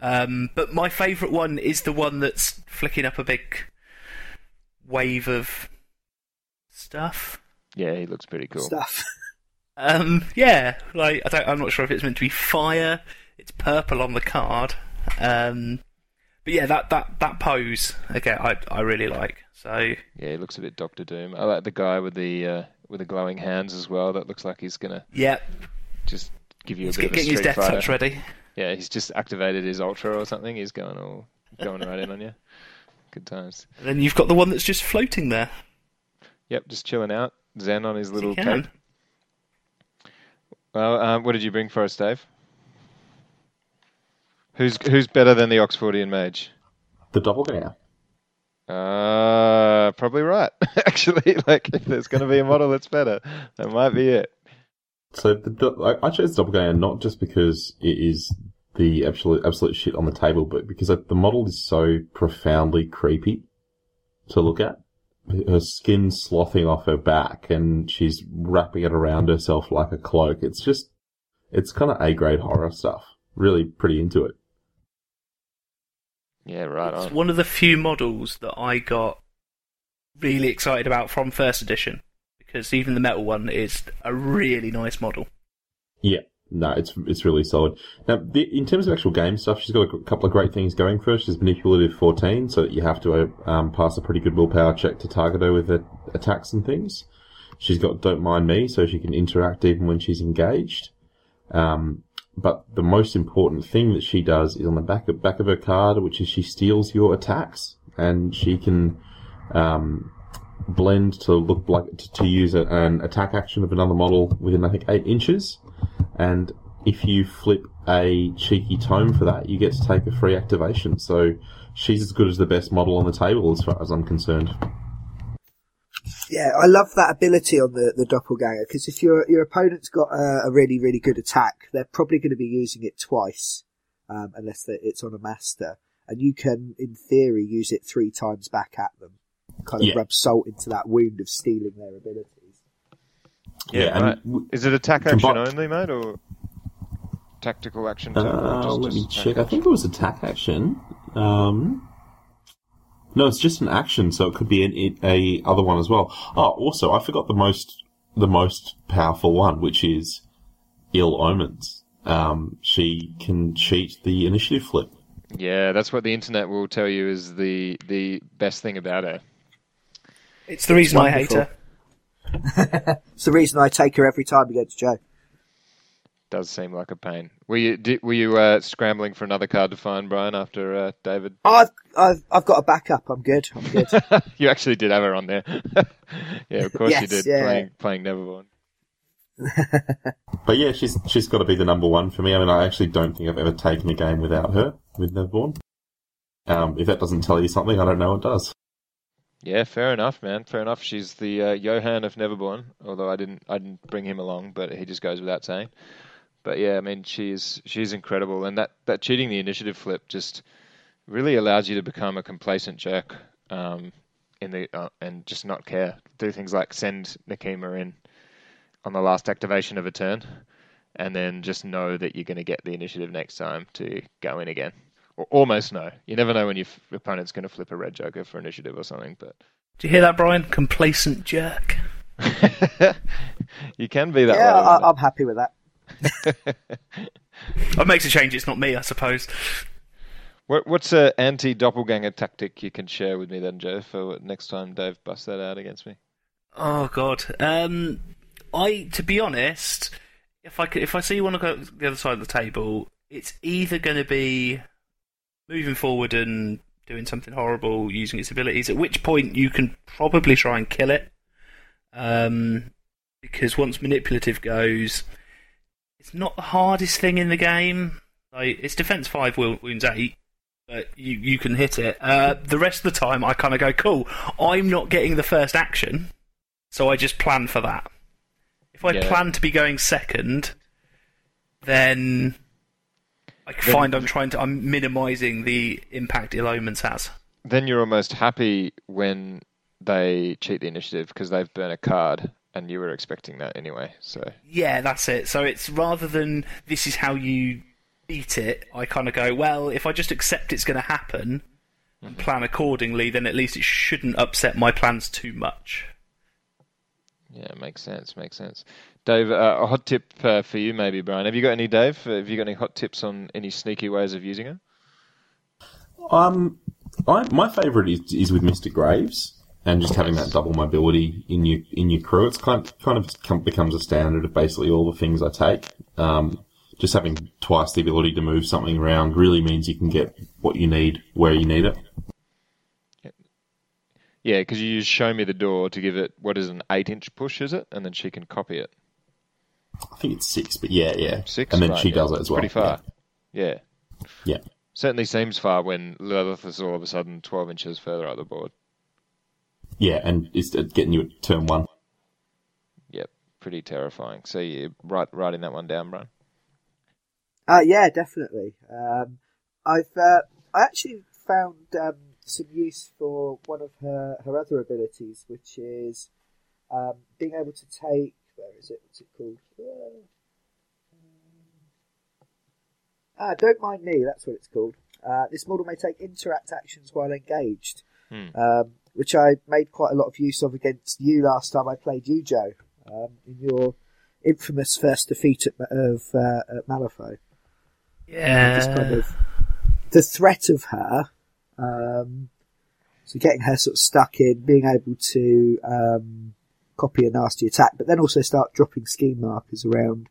Um, but my favourite one is the one that's flicking up a big wave of stuff. Yeah, he looks pretty cool. Stuff. Um, yeah, like I don't, I'm not sure if it's meant to be fire. It's purple on the card. Um, but yeah, that, that, that pose again, I I really like. So Yeah, he looks a bit Doctor Doom. I like the guy with the uh, with the glowing hands as well. That looks like he's gonna yeah, just give you a bit get, of a getting his death Fighter. touch ready. Yeah, he's just activated his ultra or something. He's going all going right in on you. Good times. And then you've got the one that's just floating there. Yep, just chilling out. Zen on his little You cape. Well, um, what did you bring for us, Dave? Who's who's better than the Oxfordian mage? The doppelganger. Uh, probably right. *laughs* Actually, like if there's going to be a model that's better, that might be it. So the, do- I I chose doppelganger not just because it is the absolute absolute shit on the table, but because the model is so profoundly creepy to look at. Her skin slothing off her back, and she's wrapping it around herself like a cloak. It's just, it's kind of A grade horror stuff. Really pretty into it. Yeah, right It's on. one of the few models that I got really excited about from first edition because even the metal one is a really nice model. Yeah, no, it's it's really solid. Now, the, in terms of actual game stuff, she's got a couple of great things going for her. She's manipulative 14, so that you have to um, pass a pretty good willpower check to target her with attacks and things. She's got Don't Mind Me, so she can interact even when she's engaged. Um, but the most important thing that she does is on the back of, back of her card, which is she steals your attacks, and she can um, blend to look like to, to use a, an attack action of another model within I think eight inches, and if you flip a cheeky tome for that, you get to take a free activation. So she's as good as the best model on the table, as far as I'm concerned. Yeah, I love that ability on the, the doppelganger because if your your opponent's got a, a really really good attack, they're probably going to be using it twice, um, unless it's on a master, and you can, in theory, use it three times back at them. Kind of Yeah. rub salt into that wound of stealing their abilities. Yeah, and right. w- Is it attack action Combi- only, mate, or tactical action too? Uh, just- let me just check. I think it was attack action. Um, no, it's just an action, so it could be an, a other one as well. Oh, also, I forgot the most the most powerful one, which is ill omens. Um, she can cheat the initiative flip. Yeah, that's what the internet will tell you is the the best thing about her. It's the reason I hate her. *laughs* it's the reason I take her every time against Joe. Does seem like a pain. Were you did, were you uh, scrambling for another card to find Brian after uh, David? I've I've I've got a backup. I'm good. I'm good. *laughs* you actually did have her on there. *laughs* yeah, of course you did. yeah. Playing playing Neverborn. But yeah, she's she's got to be the number one for me. I mean, I actually don't think I've ever taken a game without her with Neverborn. Um, if that doesn't tell you something, I don't know what does. Yeah, fair enough, man. Fair enough. She's the uh, Johan of Neverborn. Although I didn't, I didn't bring him along, but he just goes without saying. But yeah, I mean, she's she's incredible, and that that cheating the initiative flip just really allows you to become a complacent jerk, um, in the uh, and just not care. Do things like send Nekima in on the last activation of a turn, and then just know that you're going to get the initiative next time to go in again, almost no. You never know when your f- opponent's going to flip a red joker for initiative or something, but. Do you hear that, Brian? Complacent jerk. *laughs* you can be that yeah, way. I- I'm happy with that. *laughs* What makes a change? It's not me, I suppose. What, what's an anti doppelganger tactic you can share with me then, Joe, for next time Dave busts that out against me? Oh God. Um, I to be honest, if I could, if I see you want to go the other side of the table, it's either going to be moving forward and doing something horrible using its abilities. At which point you can probably try and kill it, um, because once manipulative goes, it's not the hardest thing in the game. Like it's defense five, wo- wounds eight. But you, you can hit it. Uh, the rest of the time, I kind of go, cool. I'm not getting the first action, so I just plan for that. If I Yeah. plan to be going second, then I find I'm trying to I'm minimising the impact Ill Omens has. Then you're almost happy when they cheat the initiative because they've burned a card and you were expecting that anyway. So Yeah, that's it. So it's rather than this is how you beat it, I kind of go, well, if I just accept it's going to happen and mm-hmm. plan accordingly, then at least it shouldn't upset my plans too much. Yeah, makes sense. Makes sense. Dave, uh, a hot tip uh, for you, maybe Brian. Have you got any, Dave? Have you got any hot tips on any sneaky ways of using it? Um, I, my favourite is, is with Mr. Graves, and just having that double mobility in your in your crew. It's kind kind of come, becomes a standard of basically all the things I take. Um, just having twice the ability to move something around really means you can get what you need where you need it. Yeah, because you use show me the door to give it what is an eight-inch push, is it? And then she can copy it. I think it's six, but yeah, yeah, Six, and then right, she yeah. does it as well. Pretty far. Yeah. Yeah. Certainly seems far when Lilith is all of a sudden 12 inches further up the board. yeah, yeah, and it's uh, getting you at turn one. Yep, pretty terrifying. So you write writing that one down, Brian. Uh, yeah, definitely. Um, I've uh, I actually found um, some use for one of her, her other abilities, which is um, being able to take. Where is it? What's it called? Uh, ah, don't mind me. That's what it's called. Uh, this model may take interact actions while engaged, Hmm. um, which I made quite a lot of use of against you last time I played you, Joe, um, in your infamous first defeat at, of uh, at Malifaux just kind of the threat of her, um, so getting her sort of stuck in, being able to um, copy a nasty attack, but then also start dropping scheme markers around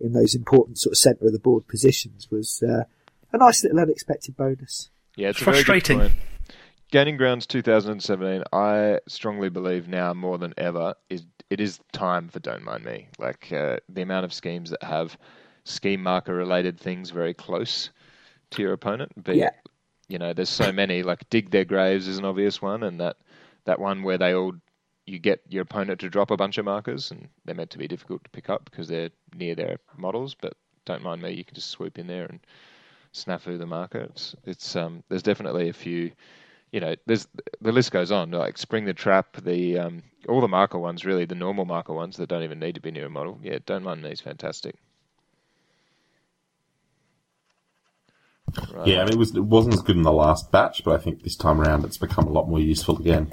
in those important sort of centre of the board positions was uh, a nice little unexpected bonus. Yeah, it's It's a very good frustrating. point. Gaining Grounds 2017, I strongly believe now more than ever is it is time for Don't Mind Me. Like uh, the amount of schemes that have scheme marker related things very close to your opponent. Be Yeah. it, you know, there's so many. Like dig their graves is an obvious one, and that that one where they all you get your opponent to drop a bunch of markers, and they're meant to be difficult to pick up because they're near their models. But don't mind me, you can just swoop in there and snafu the marker. It's it's um there's definitely a few you know, there's the list goes on. Like spring the trap, the um, all the marker ones, really, the normal marker ones that don't even need to be near a model. Yeah, don't mind me is fantastic. Right. Yeah, I mean, it was it wasn't as good in the last batch, but I think this time around it's become a lot more useful again.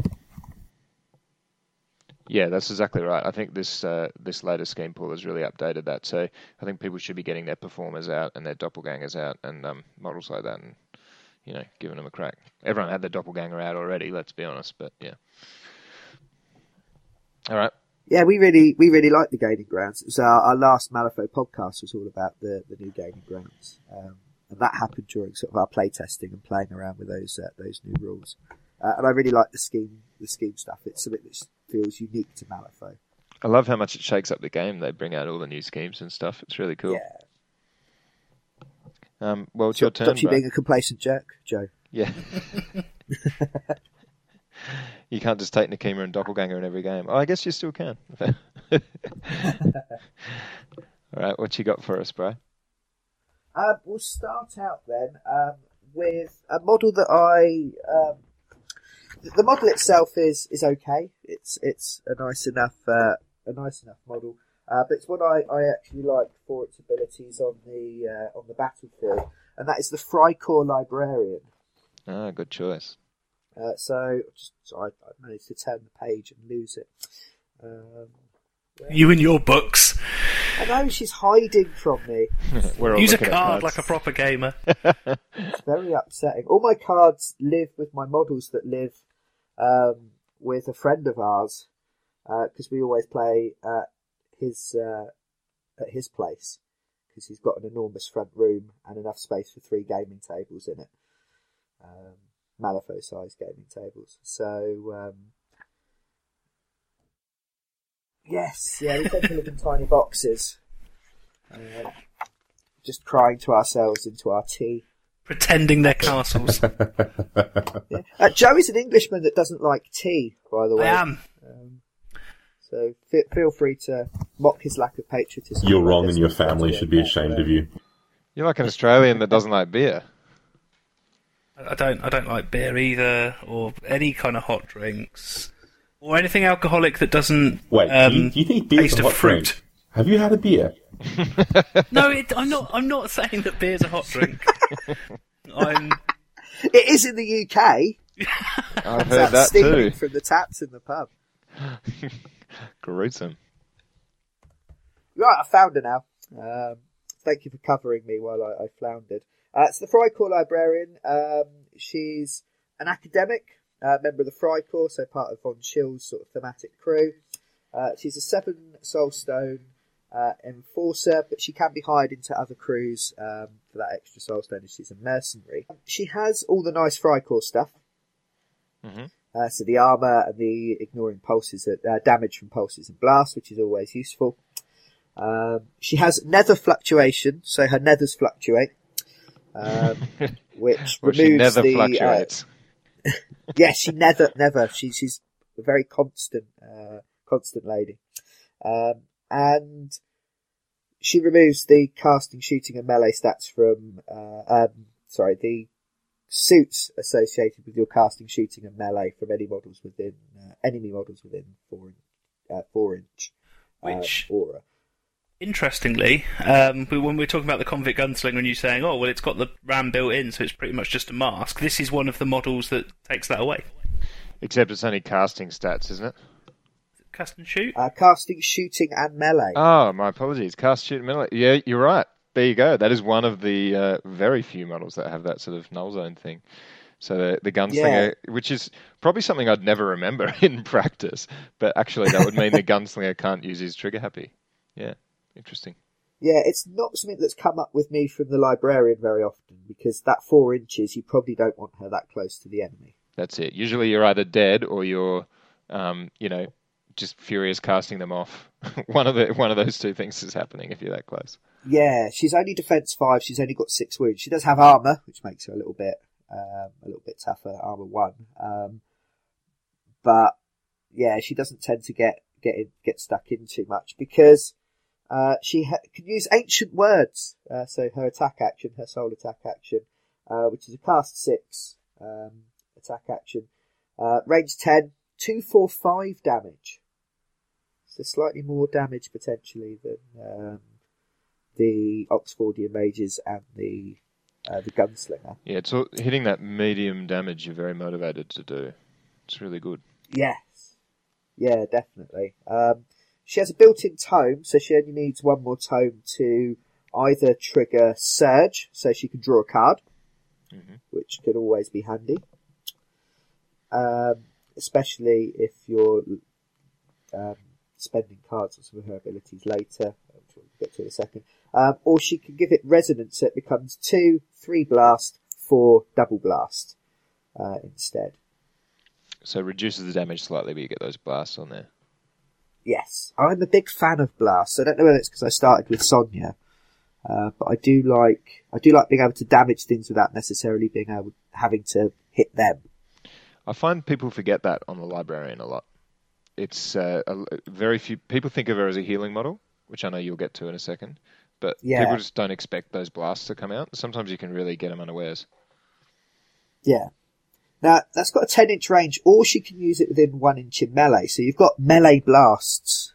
Yeah, that's exactly right. I think this uh, this latest scheme pool has really updated that. So I think people should be getting their performers out and their doppelgangers out and um, models like that, and you know, giving them a crack. Everyone had their doppelganger out already. Let's be honest, but yeah. All right, Yeah, we really we really like the Gaining Grounds. So our, our last Malifaux podcast was all about the, the new Gaining Grounds, um, and that happened during sort of our play testing and playing around with those uh, those new rules. Uh, and I really like the scheme the scheme stuff. It's something that feels unique to Malifaux. I love how much it shakes up the game. They bring out all the new schemes and stuff. It's really cool. Yeah. Um, well, it's your turn. Stop you being a complacent jerk, Joe. Yeah. *laughs* you can't just take Nekima and Doppelganger in every game. Oh, I guess you still can. *laughs* *laughs* All right, what you got for us, bro? Um, we'll start out then um, with a model that I. Um, the model itself is is okay. It's it's a nice enough uh, a nice enough model, uh, but it's one I, I actually like for its abilities on the uh, on the battlefield, and that is the Freikorps Librarian. Ah, good choice. Uh, so just so I, I managed to turn the page and lose it. Um, You and your books. I know she's hiding from me. *laughs* We're Use a card cards. like a proper gamer. *laughs* It's very upsetting. All my cards live with my models that live um, with a friend of ours because we always play at his uh, at his place because he's got an enormous front room and enough space for three gaming tables in it, um, Malifaux sized gaming tables. So um, yes, yeah, we tend to live in tiny boxes. Uh, just crying to ourselves into our tea. Pretending they're castles. *laughs* Yeah. Uh, Joe is an Englishman that doesn't like tea, by the way. I way. am. Um, so fe- feel free to mock his lack of patriotism. You're wrong, and your family should be ashamed of you. You're like an Australian that doesn't like beer. I don't. I don't like beer either, or any kind of hot drinks, or anything alcoholic that doesn't. Wait, um, do, you, do you think beer's taste a of hot fruit. drink? Have you had a beer? *laughs* No, it, I'm not. I'm not saying that beer's a hot drink. *laughs* I'm. It is in the UK. *laughs* I've heard That's that too. from the taps in the pub. Gruesome. Right, I found her now. Um, thank you for covering me while I, I floundered. Uh, it's the Freikorps Librarian. Um, she's an academic, uh, member of the Freikorps, so part of Von Schill's sort of thematic crew. Uh, she's a seven soulstone uh, enforcer, but she can be hired into other crews um, for that extra soulstone if she's a mercenary. She has all the nice Freikorps stuff. Mhm. Uh, so the armor and the ignoring pulses, uh, damage from pulses and blasts, which is always useful. Um, she has nether fluctuation, so her nethers fluctuate, um, *laughs* which removes the. Uh, fluctuates. *laughs* yeah, she never, never. She, she's a very constant, uh, constant lady. Um, and she removes the casting, shooting, and melee stats from, uh, um, sorry, the suits associated with your casting, shooting, and melee from any models within, uh, enemy models within four, uh, four inch, uh, Which- aura. Interestingly, um, when we were talking about the convict gunslinger, and you saying, "Oh, well, it's got the ram built in, so it's pretty much just a mask." This is one of the models that takes that away. Except it's only casting stats, isn't it? Cast and shoot. Uh, casting, shooting, and melee. Oh, my apologies. Cast, shoot, melee. Yeah, you're right. There you go. That is one of the uh, very few models that have that sort of null zone thing. So the, the gunslinger, which is probably something I'd never remember *laughs* in practice, but actually that would mean the *laughs* gunslinger can't use his trigger happy. Yeah, interesting. Yeah, it's not something that's come up with me from the librarian very often because that four inches, you probably don't want her that close to the enemy. That's it. Usually you're either dead or you're, um, you know, just furious casting them off. *laughs* one of the one of those two things is happening if you're that close. Yeah, she's only defense five. She's only got six wounds. She does have armor, which makes her a little bit um, a little bit tougher. Armor one, um, but yeah, she doesn't tend to get get in, get stuck in too much because uh, she ha- can use ancient words. Uh, so her attack action, her soul attack action, uh, which is a cast six um, attack action, uh, range 10, 2, 4, 5 damage. So slightly more damage potentially than um, the Oxfordian mages and the uh, the gunslinger. Yeah, it's all, hitting that medium damage. You're very motivated to do. It's really good. Yes. Yeah, definitely. Um, she has a built-in tome, so she only needs one more tome to either trigger Surge, so she can draw a card, Mhm. which could always be handy. Um, especially if you're um, spending cards on some of her abilities later, which we'll get to in a second. Um, or she can give it resonance, so it becomes two, three blast, four double blast uh, instead. So it reduces the damage slightly, but you get those blasts on there. Yes, I'm a big fan of blasts. I don't know whether it's because I started with Sonnia, uh, but I do like I do like being able to damage things without necessarily being able having to hit them. I find people forget that on the librarian a lot. It's uh, a, very few people think of her as a healing model, which I know you'll get to in a second. But Yeah. people just don't expect those blasts to come out. Sometimes you can really get them unawares. Yeah. Now that's got a ten inch range, or she can use it within one inch in melee. So you've got melee blasts,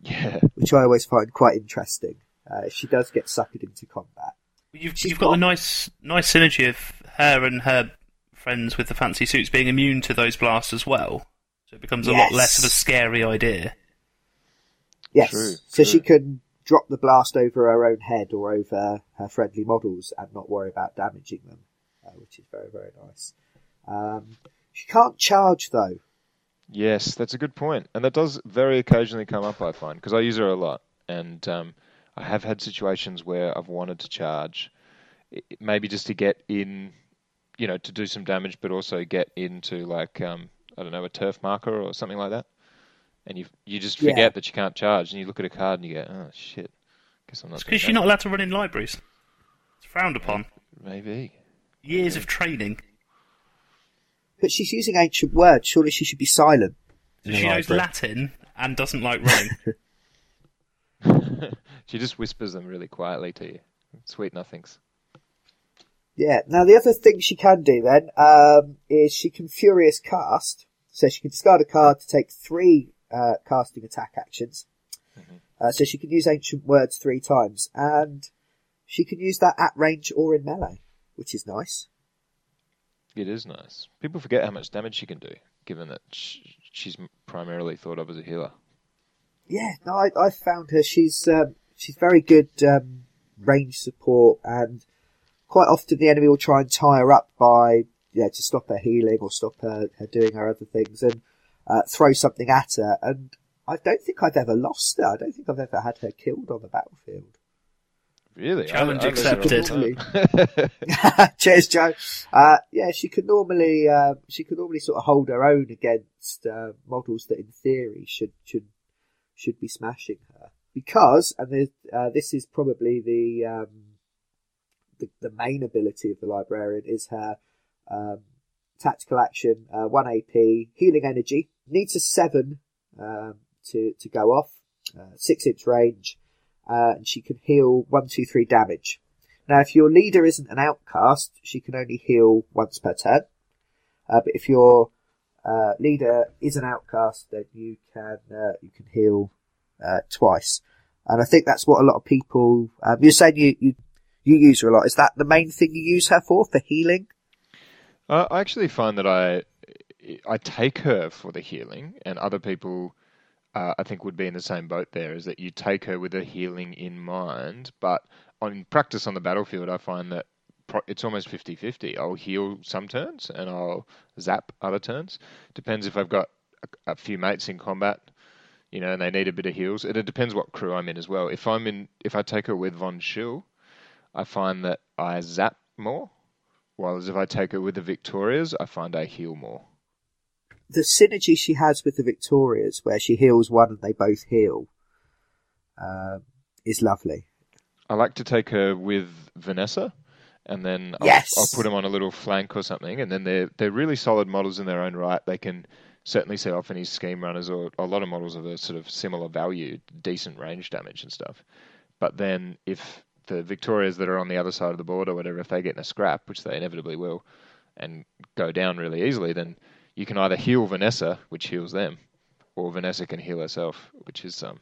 Yeah, which I always find quite interesting. Uh, she does get suckered into combat. You've, you've got got- a nice nice synergy of her and her friends with the fancy suits being immune to those blasts as well. So it becomes a lot less of a scary idea. Yes. True, so true. she can drop the blast over her own head or over her friendly models and not worry about damaging them, which is very, very nice. Um, she can't charge though. yes, that's a good point. point, and that does very occasionally come up. I find because I use her a lot, and um, I have had situations where I've wanted to charge, maybe just to get in, you know, to do some damage, but also get into like um, I don't know a turf marker or something like that, and you you just Yeah. forget that you can't charge, and you look at a card and you go, oh shit, guess I'm not. It's because you're not allowed to run in libraries. It's frowned upon. Maybe. Years of training. But she's using ancient words. Surely she should be silent. So she knows. Latin and doesn't like running. *laughs* *laughs* she just whispers them really quietly to you. Sweet nothings. Yeah. Now the other thing she can do then um, is she can furious cast. So she can discard a card to take three uh, casting attack actions. Uh, so she can use ancient words three times, and she can use that at range or in melee, which is nice. It is nice. People forget how much damage she can do, given that she's primarily thought of as a healer. Yeah, no, I, I found her. She's um, she's very good um, range support, and quite often the enemy will try and tie her up by yeah to stop her healing or stop her, her doing her other things, and uh, throw something at her. And I don't think I've ever lost her. I don't think I've ever had her killed on the battlefield. Really? Challenge I, I accepted. *laughs* all time. *laughs* Cheers, Joe. Uh, yeah, she could normally uh, she could normally sort of hold her own against uh, models that, in theory, should should should be smashing her because, and there's, uh, this is probably the, um, the the main ability of the librarian is her um, tactical action, uh, one AP, healing energy, needs a seven um, to to go off, uh, six inch range, uh, and she can heal one, two, three damage. Now, if your leader isn't an outcast, she can only heal once per turn. Uh, but if your uh, leader is an outcast, then you can uh, you can heal uh, twice. And I think that's what a lot of people. Um, you're saying you, you you use her a lot. Is that the main thing you use her for for healing? Uh, I actually find that I I take her for the healing, and other people uh, I think would be in the same boat. There is that you take her with the healing in mind, but on practice on the battlefield, I find that it's almost 50-50. I'll heal some turns and I'll zap other turns. Depends if I've got a, a few mates in combat, you know, and they need a bit of heals. It, it depends what crew I'm in as well. If I'm in, if I take her with Von Schill, I find that I zap more. Whereas if I take her with the Victorias, I find I heal more. The synergy she has with the Victorias, where she heals one and they both heal, um, is lovely. I like to take her with Vanessa, and then I'll, Yes. I'll put them on a little flank or something, and then they're they're really solid models in their own right. They can certainly set off any scheme runners or a lot of models of a sort of similar value, decent range damage and stuff. But then if the Victorias that are on the other side of the board or whatever, if they get in a scrap, which they inevitably will, and go down really easily, then you can either heal Vanessa, which heals them, or Vanessa can heal herself, which is um,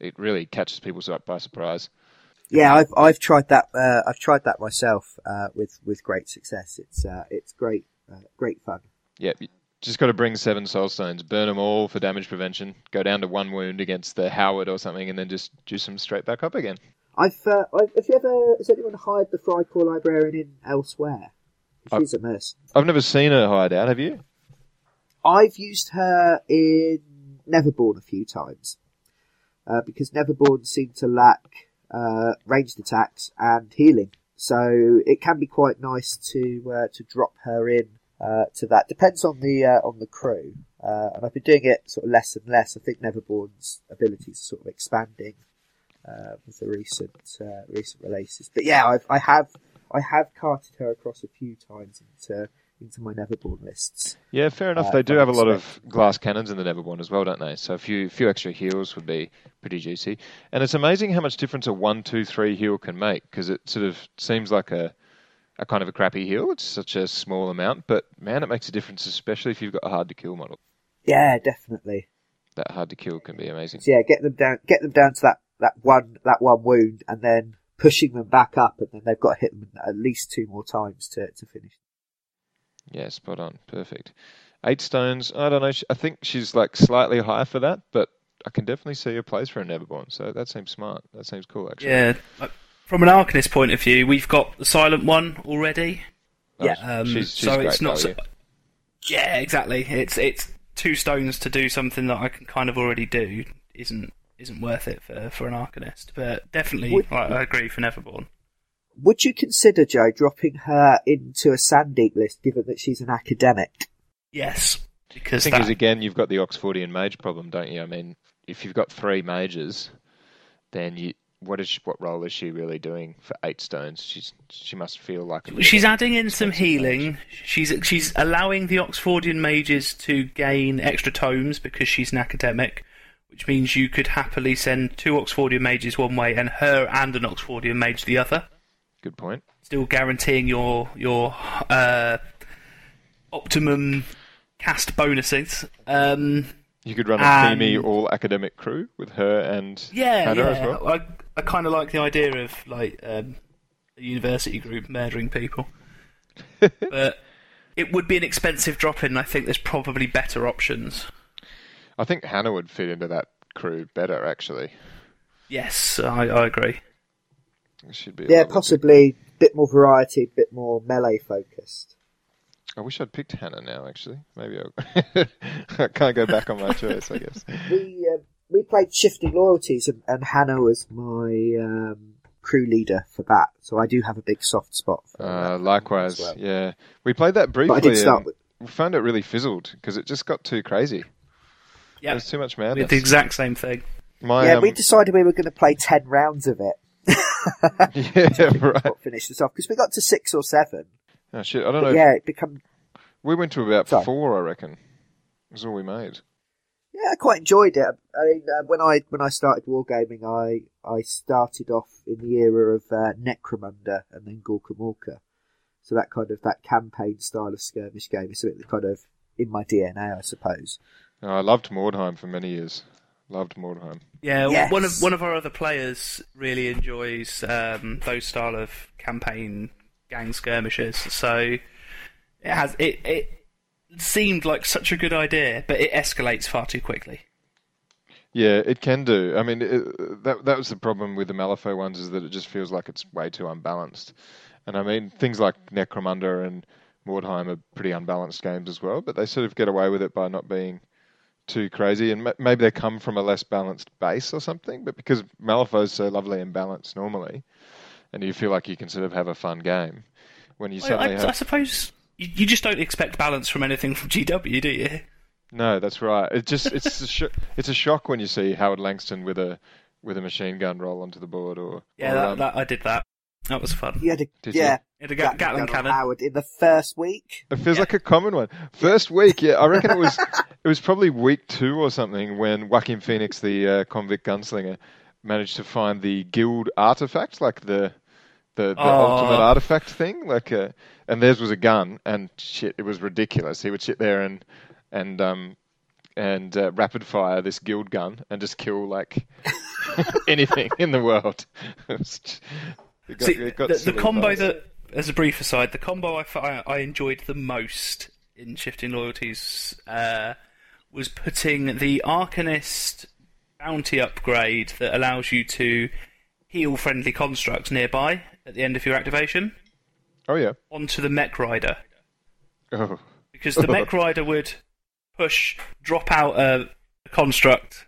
it really catches people by surprise. Yeah, I've I've tried that. Uh, I've tried that myself uh, with with great success. It's uh, it's great uh, great fun. Yeah, just got to bring seven soul stones, burn them all for damage prevention, go down to one wound against the Howard or something, and then just juice them straight back up again. I've, uh, I've have you ever has anyone hired the Freikorps librarian in elsewhere? I've- She's a mess. I've never seen her hide out, have you? I've used her in Neverborn a few times uh, because Neverborn seem to lack uh, ranged attacks and healing. So it can be quite nice to uh, to drop her in uh, to that. Depends on the uh, on the crew, and I've been doing it sort of less and less. I think Neverborn's abilities are sort of expanding with the recent recent releases. But yeah, I've, I have I have carted her across a few times into into my Neverborn lists. Yeah, fair enough. Uh, they do have a lot of glass cannons in the Neverborn as well, don't they? So a few few extra heals would be pretty juicy. And it's amazing how much difference a one, two, three heal can make because it sort of seems like a a kind of a crappy heal. It's such a small amount, but man, it makes a difference, especially if you've got a hard to kill model. Yeah, definitely. That hard to kill can be amazing. So yeah, get them down, get them down to that, that one, that one wound and then pushing them back up and then they've got to hit them at least two more times to, to finish. Yeah, spot on, perfect. Eight stones. I don't know. I think she's like slightly high for that, but I can definitely see a place for a Neverborn. So that seems smart. That seems cool, actually. Yeah. From an Arcanist point of view, we've got the Silent One already. Yeah. Um, she's, she's so great it's not. So, yeah, exactly. It's it's two stones to do something that I can kind of already do. Isn't isn't worth it for for an Arcanist, but definitely I, I agree for Neverborn. Would you consider, Joe, dropping her into a Sandeep list given that she's an academic? Yes, The because thing that, is, again, you've got the Oxfordian mage problem, don't you? I mean, if you've got three mages, then you what is what role is she really doing for eight stones? She's she must feel like a She's adding in some healing. mage. She's she's allowing the Oxfordian mages to gain extra tomes because she's an academic, which means you could happily send two Oxfordian mages one way and her and an Oxfordian mage the other, Good point. still guaranteeing your your uh, optimum cast bonuses. Um, You could run a And- teamy all academic crew with her and yeah, Hannah yeah. as well. I I kind of like the idea of like um, a university group murdering people, *laughs* but it would be an expensive drop in. I think there's probably better options. I think Hannah would fit into that crew better. Actually, Yes, I, I agree. She'd be. Yeah, possibly a bit more variety, a bit more melee focused. I wish I'd picked Hannah now. Actually, maybe I, *laughs* I can't go back on my *laughs* choice. I guess. We uh, we played shifting loyalties, and, and Hannah was my um, crew leader for that. So I do have a big soft spot. For Uh, that likewise, well. yeah. We played that briefly. But I did start and with we found it really fizzled because it just got too crazy. Yeah, There's too much we had madness. the exact same thing. My, yeah. um, We decided we were going to play ten rounds of it. *laughs* yeah, right. What finished us off because we got to six or seven. Oh, shit, I don't know. But if- yeah, it become We went to about Sorry. four, I reckon. That's all we made. Yeah, I quite enjoyed it. I mean, uh, when I when I started wargaming, I I started off in the era of uh, Necromunda and then Gorkamorka. So that kind of that campaign style of skirmish game is something that kind of in my DNA, I suppose. Oh, I loved Mordheim for many years. Loved Mordheim. Yeah, Yes. one of one of our other players really enjoys um, those style of campaign gang skirmishes. So it has it it seemed like such a good idea, but it escalates far too quickly. Yeah, it can do. I mean, it, that that was the problem with the Malifaux ones is that it just feels like it's way too unbalanced. And I mean, things like Necromunda and Mordheim are pretty unbalanced games as well, but they sort of get away with it by not being too crazy. And ma- maybe they come from a less balanced base or something. But because Malifaux's so lovely and balanced normally, and you feel like you can sort of have a fun game when you I, suddenly I, have I suppose you, you just don't expect balance from anything from GW, do you? No, that's right. It just it's a sh- *laughs* it's a shock when you see Howard Langston with a with a machine gun roll onto the board or Yeah, or, that, um, that, I did that. That was fun. You had a Did yeah, It had a Ga- Gatling on cannon. Howard in the first week. It feels Yeah. like a common one. First week, yeah, I reckon it was *laughs* it was probably week two or something when Joaquin Phoenix, the uh, convict gunslinger, managed to find the guild artifact, like the the, the Oh. ultimate artifact thing, like uh, and theirs was a gun, and shit, it was ridiculous. He would sit there and and um and uh, rapid fire this guild gun and just kill like *laughs* anything in the world. *laughs* It was just- it got- See, the, the combo that, as a brief aside, the combo I, I enjoyed the most in Shifting Loyalties uh, was putting the Arcanist bounty upgrade that allows you to heal friendly constructs nearby at the end of your activation Oh yeah. onto the Mech Rider. Oh. Because the Mech *laughs* Rider would push, drop out a, construct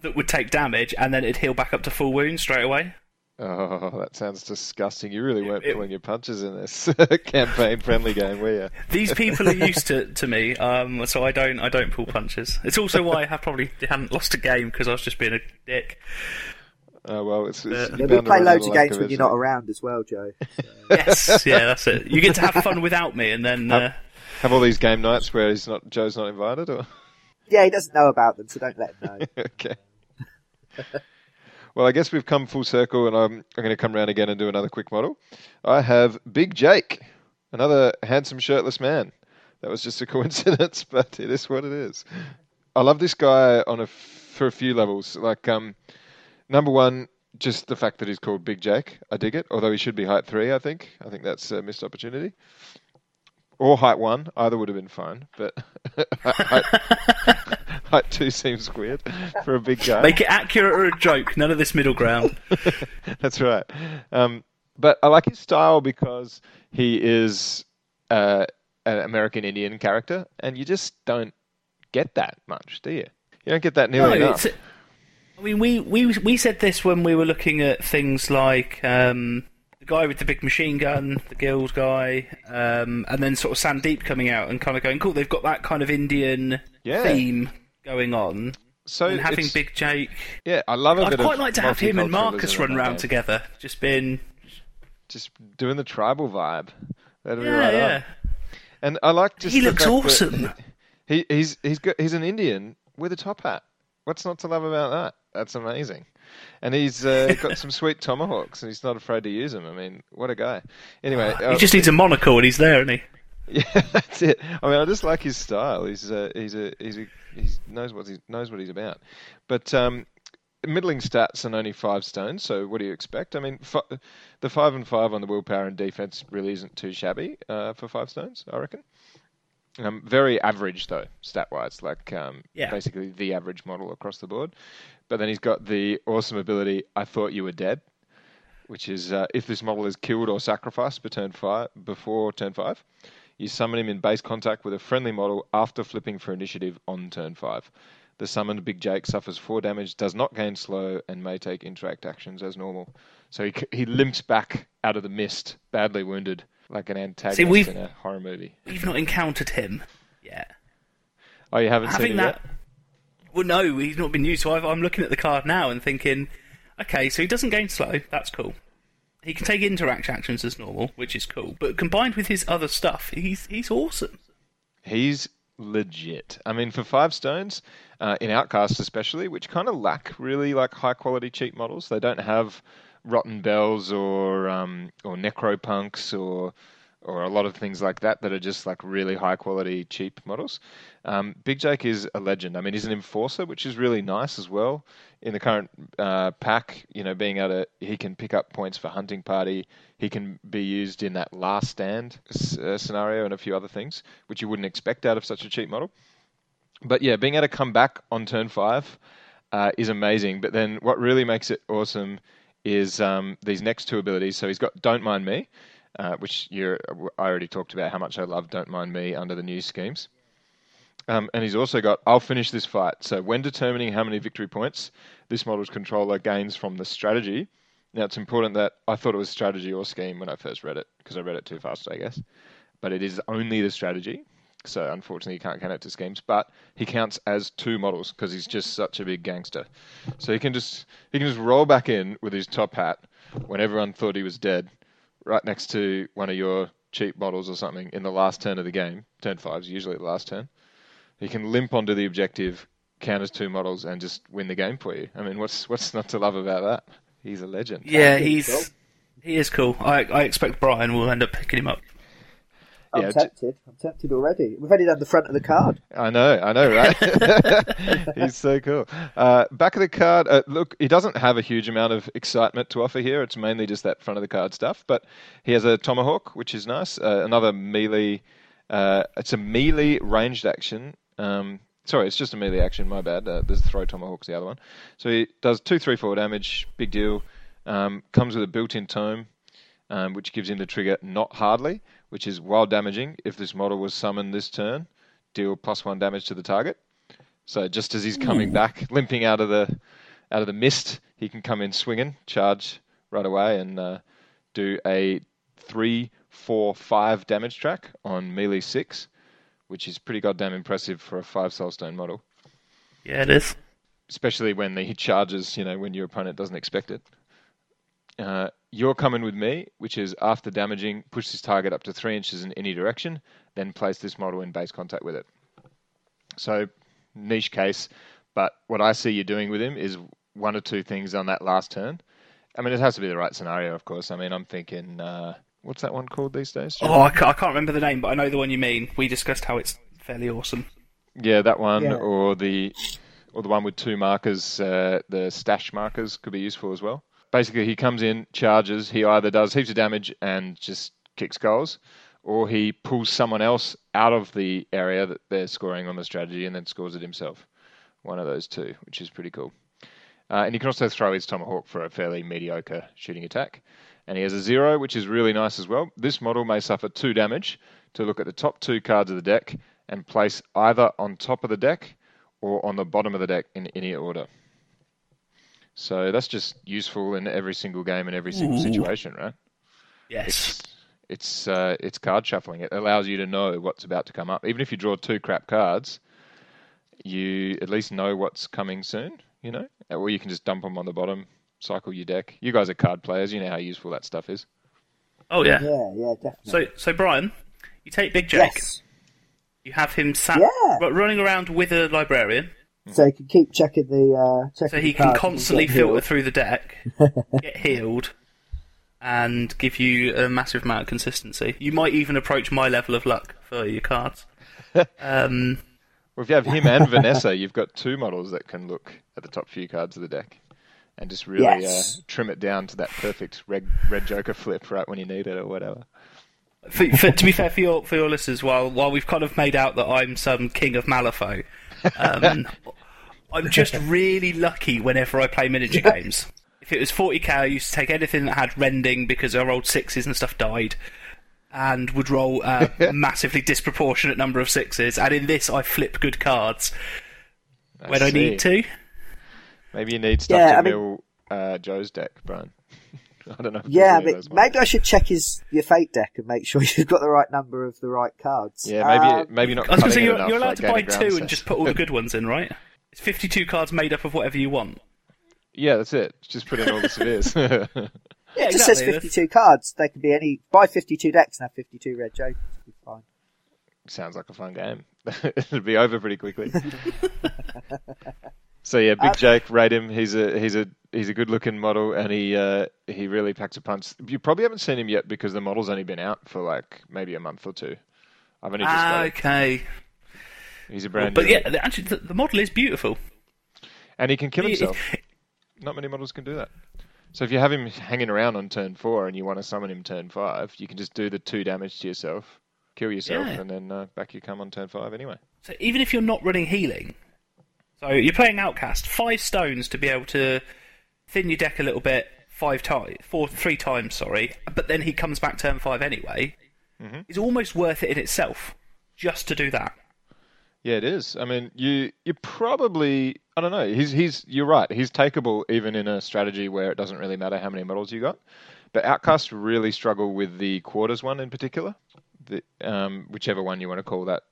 that would take damage, and then it'd heal back up to full wound straight away. Oh, that sounds disgusting. You really weren't It- pulling your punches in this *laughs* campaign friendly game, were you? *laughs* These people are used to, to me, um, so I don't I don't pull punches. It's also why I have probably hadn't lost a game because I was just being a dick. Oh, well, it's, it's Yeah, Yeah, we play loads of luck games when you're not around as well, Joe. *laughs* Yes, yeah, that's it. You get to have fun without me, and then uh, Have all these game nights where he's not Joe's not invited, or Yeah, he doesn't know about them, so don't let him know. okay. Well, I guess we've come full circle, and I'm I'm going to come round again and do another quick model. I have Big Jake, another handsome shirtless man. That was just a *laughs* coincidence, but it is what it is. I love this guy on a for a few levels. Like um, number one, just the fact that he's called Big Jake. I dig it. Although he should be height three, I think. I think that's a missed opportunity. Or height one, either would have been fine. But *laughs* height, *laughs* height two seems weird for a big guy. make it accurate or a joke. None of this middle ground. *laughs* That's right. Um, but I like his style because he is uh, an American Indian character, and you just don't get that much, do you? You don't get that nearly No, enough. I mean, we, we we said this when we were looking at things like um, the guy with the big machine gun, the guild guy, um, and then sort of Sandeep coming out and kind of going, cool, they've got that kind of Indian Yeah. theme going on. So and having it's- Big Jake. yeah, I love a I'd quite like to have him and Marcus run around together. Just being. just doing the tribal vibe. That'd be Yeah, right yeah. on. And I like just He the looks awesome. He he's he's got he's an Indian with a top hat. What's not to love about that? That's amazing. And he's uh, *laughs* got some sweet tomahawks, and he's not afraid to use them. I mean, what a guy. Anyway, He uh, just needs a monocle and he's there, isn't he? *laughs* yeah, that's it. I mean, I just like his style. He's uh, he's a he's a, he knows what he knows what he's about. But um, middling stats and only five stones. So what do you expect? I mean, fi- the five and five on the willpower and defense really isn't too shabby uh, for five stones. I reckon. Um, very average though, stat wise, like um, Yeah. basically the average model across the board. But then he's got the awesome ability. I thought you were dead which is uh, if this model is killed or sacrificed turn five, before turn 5, you summon him in base contact with a friendly model after flipping for initiative on turn 5. The summoned Big Jake suffers 4 damage, does not gain slow, and may take interact actions as normal. So he, he limps back out of the mist, badly wounded, like an antagonist we've- in a horror movie. We've not encountered him yet. Oh, you haven't seen Having it that. yet? Well, no, he's not been used. So I've, I'm looking at the card now and thinking, okay, so he doesn't gain slow. That's cool. He can take interact actions as normal, which is cool. But combined with his other stuff, he's he's awesome. He's legit. I mean, for five stones, uh, in Outcast especially, which kind of lack really like high quality cheap models. They don't have Rotten Belles or um, or Necropunks or or a lot of things like that that are just like really high quality cheap models. Um, Big Jake is a legend. I mean, he's an enforcer, which is really nice as well. In the current uh, pack, you know, being able to, he can pick up points for hunting party. He can be used in that last stand uh, scenario and a few other things, which you wouldn't expect out of such a cheap model. But yeah, being able to come back on turn five uh, is amazing. But then what really makes it awesome is um, these next two abilities. So he's got Don't Mind Me, uh, which you're, I already talked about how much I love Don't Mind Me under the new schemes. Um, and he's also got I'll finish this fight. So when determining how many victory points this model's controller gains from the strategy, now it's important that I thought it was strategy or scheme when I first read it because I read it too fast, I guess. But it is only the strategy. So unfortunately, you can't count it to schemes. But he counts as two models because he's just such a big gangster. So he can just he can just roll back in with his top hat when everyone thought he was dead, right next to one of your cheap models or something in the last turn of the game. Turn five is usually the last turn. He can limp onto the objective, count as two models, and just win the game for you. I mean, what's what's not to love about that? He's a legend. Yeah, he's he is cool. I I expect Brian will end up picking him up. I'm Yeah, tempted. I'm tempted already. We've only done the front of the card. I know, I know, right? *laughs* *laughs* He's so cool. Uh, back of the card, uh, look, he doesn't have a huge amount of excitement to offer here. It's mainly just that front of the card stuff. But he has a tomahawk, which is nice. Uh, another melee. Uh, it's a melee ranged action. Um, sorry, it's just a melee action. My bad. Uh, there's throw tomahawk's the other one. So he does two, three, four damage. Big deal. Um, comes with a built-in tome, um, which gives him the trigger not hardly, which is while damaging. If this model was summoned this turn, deal plus one damage to the target. So just as he's coming back, limping out of the out of the mist, he can come in swinging, charge right away, and uh, do a three, four, five damage track on melee six, which is pretty goddamn impressive for a five soulstone model, Yeah, it is. especially when he charges. You know, when your opponent doesn't expect it. Uh, you're coming with me, which is after damaging, push this target up to three inches in any direction, then place this model in base contact with it. So, niche case, but what I see you doing with him is one or two things on that last turn. I mean, it has to be the right scenario, of course. I mean, I'm thinking, uh, what's that one called these days? Jim? Oh, I ca- I can't remember the name, but I know the one you mean. We discussed how it's fairly awesome. Yeah, that one, Yeah. or the or the one with two markers, uh, the stash markers could be useful as well. Basically, he comes in, charges. He either does heaps of damage and just kicks goals, or he pulls someone else out of the area that they're scoring on the strategy and then scores it himself. One of those two, which is pretty cool. Uh, and you can also throw his tomahawk for a fairly mediocre shooting attack. And he has a zero, which is really nice as well. This model may suffer two damage to look at the top two cards of the deck and place either on top of the deck or on the bottom of the deck in any order. So that's just useful in every single game and every single Ooh. situation, right? Yes. It's it's uh, it's card shuffling. It allows you to know what's about to come up. Even if you draw two crap cards, you at least know what's coming soon. You know, or you can just dump them on the bottom, cycle your deck. You guys are card players. You know how useful that stuff is. Oh yeah. Yeah, yeah, definitely. So so Brian, you take Big Jake. yes. You have him sat Yeah. running around with a librarian, So he can keep checking the. Uh, checking so the he can constantly filter healed. through the deck, *laughs* get healed, and give you a massive amount of consistency. You might even approach my level of luck for your cards. *laughs* Um, Well, if you have him and *laughs* Vanessa, you've got two models that can look at the top few cards of the deck and just really Yes. uh, trim it down to that perfect red red Joker flip right when you need it or whatever. for, for, to be fair for your for your listeners, while while we've kind of made out that I'm some king of Malifaux, um, I'm just really lucky whenever I play miniature games. If it was 40k, I used to take anything that had rending because our old sixes and stuff died, and would roll a *laughs* massively disproportionate number of sixes. And in this, I flip good cards when I see. need to. Maybe you need stuff Yeah, to I mean- mill uh, Joe's deck, Brian. *laughs* I don't know. If Yeah, I there's any mean, of those maybe I should check his your fate deck and make *laughs* sure you've got the right number of the right cards. Yeah, maybe Um, maybe not. I was going to say you're, enough, you're allowed like to buy gaining ground two and just put all the good ones in, right? It's 52 cards made up of whatever you want. Yeah, that's it. Just put in all the severes. *laughs* Yeah, It just says exactly. 52 cards. They can be any. Buy 52 decks and have 52 red jokers. It'll be fine. Sounds like a fun game. It'll be over pretty quickly. so yeah, Big Uh, Jake, rate him. He's a he's a he's a good looking model, and he uh, he really packs a punch. You probably haven't seen him yet because the model's only been out for like maybe a month or two. I've only just Ah, okay. He's a brand But new, yeah, the- actually, the, the model is beautiful. and he can kill himself. Not many models can do that. So if you have him hanging around on turn four and you want to summon him turn five, you can just do the two damage to yourself, kill yourself, Yeah. and then uh, back you come on turn five anyway. So even if you're not running healing, so you're playing Outcast, five stones to be able to thin your deck a little bit, five times, four, three times, sorry. But then he comes back turn five anyway. It's almost worth it in itself, just to do that. Yeah, it is. I mean, you you probably I don't know. He's he's you're right. He's takeable even in a strategy where it doesn't really matter how many models you got. But Outcast really struggle with the quarters one in particular. The, um, whichever one you want to call that,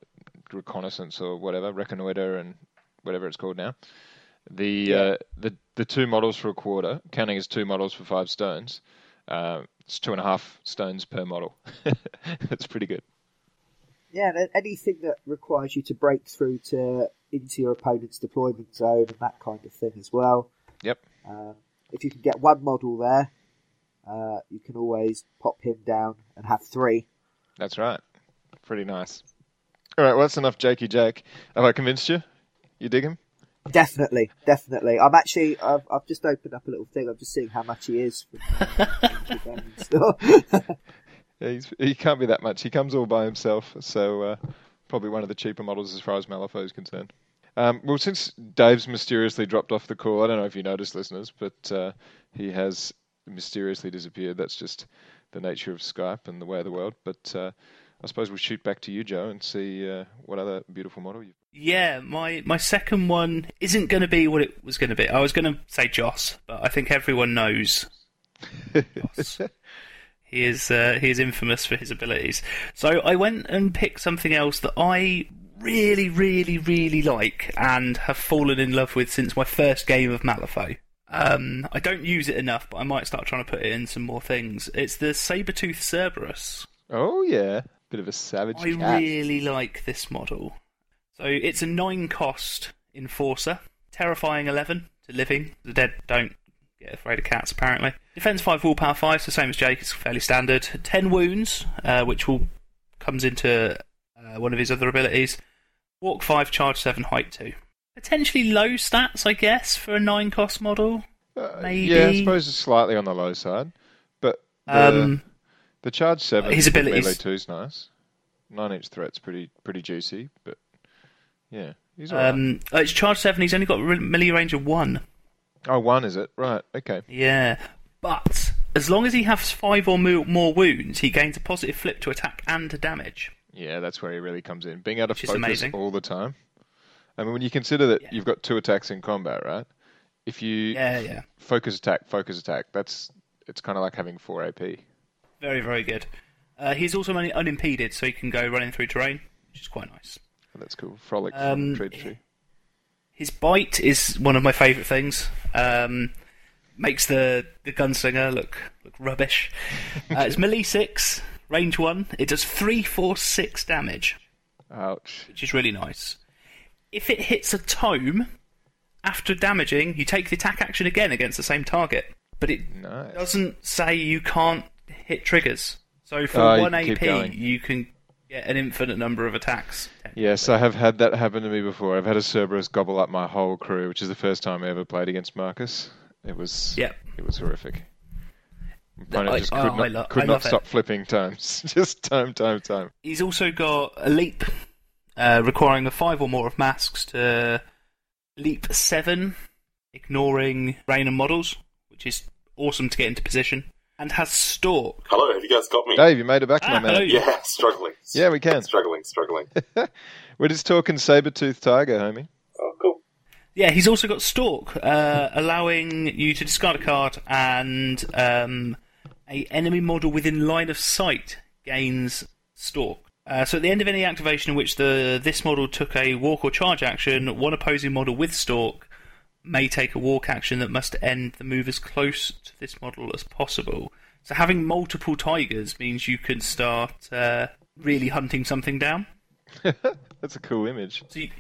reconnaissance or whatever, reconnoiter and whatever it's called now. The uh, the the two models for a quarter, counting as two models for five stones, uh, it's two and a half stones per model. *laughs* That's pretty good. Yeah, and anything that requires you to break through to into your opponent's deployment zone and that kind of thing as well. Yep. Um, if you can get one model there, uh, you can always pop him down and have three. That's right. Pretty nice. All right, well, that's enough Jakey Jake. Have I convinced you? You dig him? Definitely, definitely. I'm actually, I've, I've just opened up a little thing. I'm just seeing how much he is. *laughs* Yeah, he's, he can't be that much. He comes all by himself, so uh, probably one of the cheaper models as far as Malifaux is concerned. Um, well, since Dave's mysteriously dropped off the call, I don't know if you noticed, listeners, but uh, he has mysteriously disappeared. That's just the nature of Skype and the way of the world. But uh, I suppose we'll shoot back to you, Joe, and see uh, what other beautiful model you've Yeah, my my second one isn't going to be what it was going to be. I was going to say Joss, but I think everyone knows Joss. *laughs* he is uh, he is infamous for his abilities. So I went and picked something else that I really, really, really like and have fallen in love with since my first game of Malifaux. Um, I don't use it enough, but I might start trying to put it in some more things. It's the Sabertooth Cerberus. Oh yeah, bit of a savage I cat. really like this model. So it's a nine cost enforcer, terrifying eleven to living. The dead don't get afraid of cats apparently. Defense five, willpower five, so same as Jake. It's fairly standard. Ten wounds, uh, which will comes into uh, one of his other abilities. Walk five, charge seven, height two. Potentially low stats, I guess, for a nine cost model. Uh, maybe- Yeah, I suppose it's slightly on the low side, but the, Um, the charge seven his abilities- melee two's nice. Nine inch threat's pretty pretty juicy, but yeah, he's alright. um, uh, it's charge seven. He's only got re- melee range of one. oh, one is it? Right. Okay. Yeah, but as long as he has five or mo- more wounds, he gains a positive flip to attack and to damage. Yeah, that's where he really comes in. Being able to Which is focus amazing. all the time. I mean, when you consider that Yeah. you've got two attacks in combat, right? If you Yeah, yeah, focus attack, focus attack, that's it's kind of like having four AP. very, very good. Uh, he's also un- unimpeded, so he can go running through terrain, which is quite nice. That's cool. Frolic Um, from tree. His bite is one of my favourite things. Um, makes the, the gunslinger look look rubbish. *laughs* Uh, it's melee six, range one. It does three, four, six damage. Ouch. which is really nice. If it hits a tome, after damaging, you take the attack action again against the same target. But it Nice. doesn't say you can't hit triggers. So for you 1 can AP, you can get an infinite number of attacks. Yes, I have had that happen to me before. I've had a Cerberus gobble up my whole crew, which is the first time I ever played against Marcus. It was Yep. it was horrific. My opponent I- just oh, could I not, lo- could not it. stop flipping times. *laughs* just time, time, time. He's also got a leap, uh, requiring a 5 or more of masks to leap 7, ignoring rain and models, which is awesome to get into position. And has stalk. Hello, have you guys got me? Dave, you made it back, Ah, my man. Yeah, struggling. Yeah, we can. Struggling, struggling. *laughs* We're just talking saber-toothed tiger, homie. oh, cool. Yeah, he's also got Stalk, uh, allowing you to discard a card and um, a enemy model within line of sight gains Stalk. Uh, so at the end of any activation in which the this model took a walk or charge action, one opposing model with Stalk may take a walk action that must end the move as close to this model as possible. So having multiple tigers means you can start uh, really hunting something down. *laughs* That's a cool image. So you,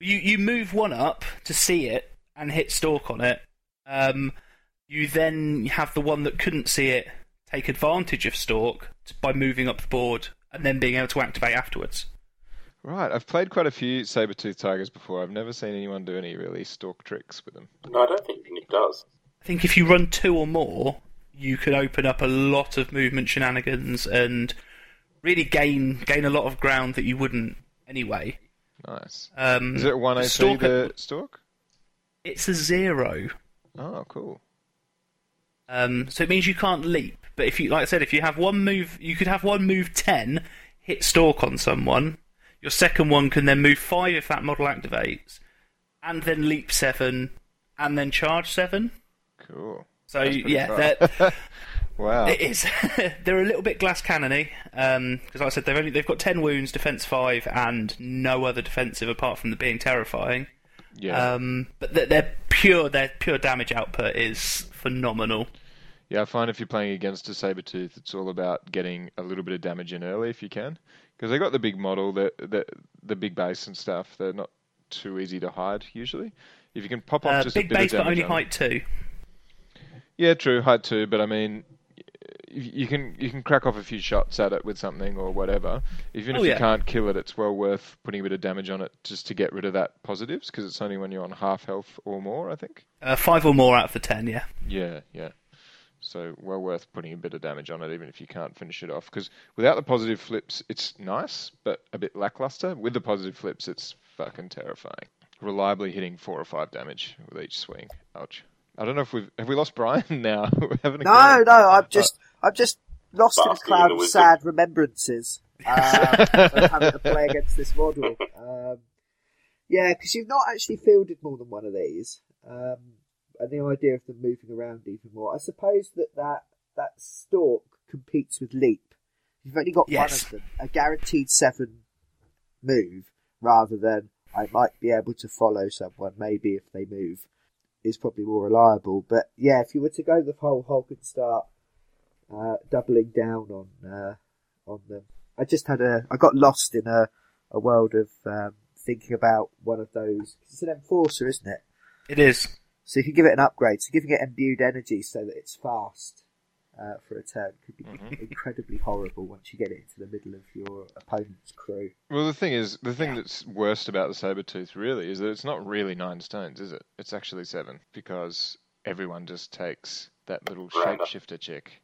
you you move one up to see it and hit stalk on it. Um, you then have the one that couldn't see it take advantage of stalk by moving up the board and then being able to activate afterwards. Right, I've played quite a few saber-toothed tigers before. I've never seen anyone do any really stalk tricks with them. No, I don't think Nick does. I think if you run two or more, you can open up a lot of movement shenanigans and really gain gain a lot of ground that you wouldn't anyway. Nice. Um, Is it one AP stalk- the stalk? It's a zero. Oh, cool. Um, so it means you can't leap. But if you, like I said, if you have one move, you could have one move ten, hit stalk on someone. Your second one can then move five if that model activates, and then leap seven, and then charge seven. Cool. So yeah, *laughs* Wow. it is. *laughs* they're a little bit glass cannony because, like I said, they've only they've got ten wounds, defense five, and no other defensive apart from the being terrifying. Yeah. Um, but they're, they're pure. Their pure damage output is phenomenal. Yeah, I find if you're playing against a saber tooth, it's all about getting a little bit of damage in early if you can, because they got the big model, the the the big base and stuff. They're not too easy to hide usually. If you can pop off Uh, just big a bit base, of but only on height two. Yeah, true, height two. But I mean, you can you can crack off a few shots at it with something or whatever. Even Oh, if you yeah. can't kill it, it's well worth putting a bit of damage on it just to get rid of that positives, because it's only when you're on half health or more, I think. Uh, five or more out of the ten, yeah. Yeah, yeah. So well worth putting a bit of damage on it, even if you can't finish it off. Because without the positive flips, it's nice, but a bit lackluster. With the positive flips, it's fucking terrifying. Reliably hitting four or five damage with each swing. Ouch. I don't know if we've have we lost Brian *laughs* now. *laughs* We're having a No, go. no, I'm just, I'm just lost in a cloud of sad remembrances uh, of having to play against this model. *laughs* Um, Yeah, because you've not actually fielded more than one of these, um, and the idea of them moving around even more. I suppose that that, that stalk competes with leap. You've only got Yes. one of them, a guaranteed seven move, rather than I might be able to follow someone. Maybe if they move, is probably more reliable. But yeah, if you were to go the whole Hulk and start uh, doubling down on uh, on them, I just had a I got lost in a a world of um, thinking about one of those. It's an enforcer, isn't it? It is. So you can give it an upgrade. So giving it imbued energy so that it's fast uh, for a turn could be incredibly horrible once you get it into the middle of your opponent's crew. Well, the thing is, the thing that's worst about the saber tooth really is that it's not really nine stones, is it? It's actually seven because everyone just takes that little Miranda. shapeshifter chick.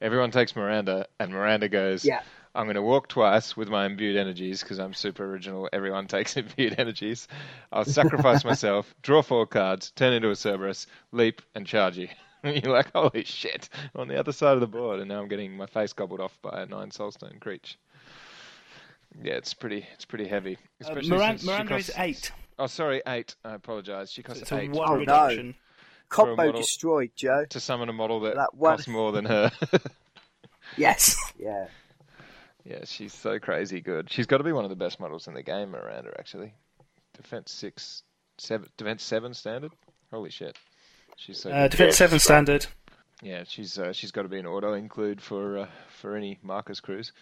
Everyone takes Miranda, and Miranda goes, Yeah. I'm going to walk twice with my imbued energies because I'm super original. Everyone *laughs* takes imbued energies. I'll sacrifice *laughs* myself, draw four cards, turn into a Cerberus, leap, and charge you. *laughs* You're like, holy shit, on the other side of the board, and now I'm getting my face gobbled off by a nine soulstone creature. Yeah, it's pretty, it's pretty heavy. Uh, Especially Miran- since she Miranda is costs- eight. Oh, sorry, eight. I apologise. She So costs it's a eight one Oh, no. reduction. Combo model- destroyed, Joe. to summon a model that, That one- costs more than her. Yes. yeah. Yeah, she's so crazy good. She's got to be one of the best models in the game, Miranda. Actually, defense six, seven, defense seven standard. Holy shit, she's so. Uh, defense seven standard. Yeah, she's uh, she's got to be an auto include for uh, for any Marcus crews.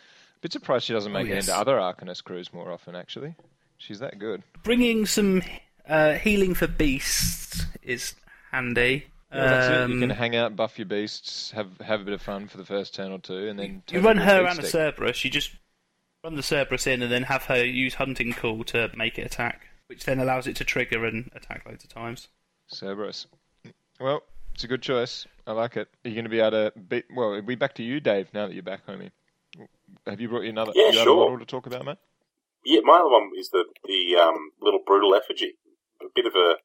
Bit surprised she doesn't Oh, make it into other Arcanist crews more often. Actually, she's that good. Bringing some uh, healing for beasts is handy. Yeah, that's it. You Um, can hang out, buff your beasts, have have a bit of fun for the first turn or two, and then You run her beat and a. Cerberus. You just run the Cerberus in and then have her use Hunting Call to make it attack, which then allows it to trigger and attack loads of times. Cerberus. Well, it's a good choice. I like it. Are you going to be able to beat? Well, it'll be back to you, Dave. Now that you're back, homie. Have you brought you another, Yeah, you sure. model to talk about, mate? Yeah, my other one is the the um, little brutal effigy. A bit of a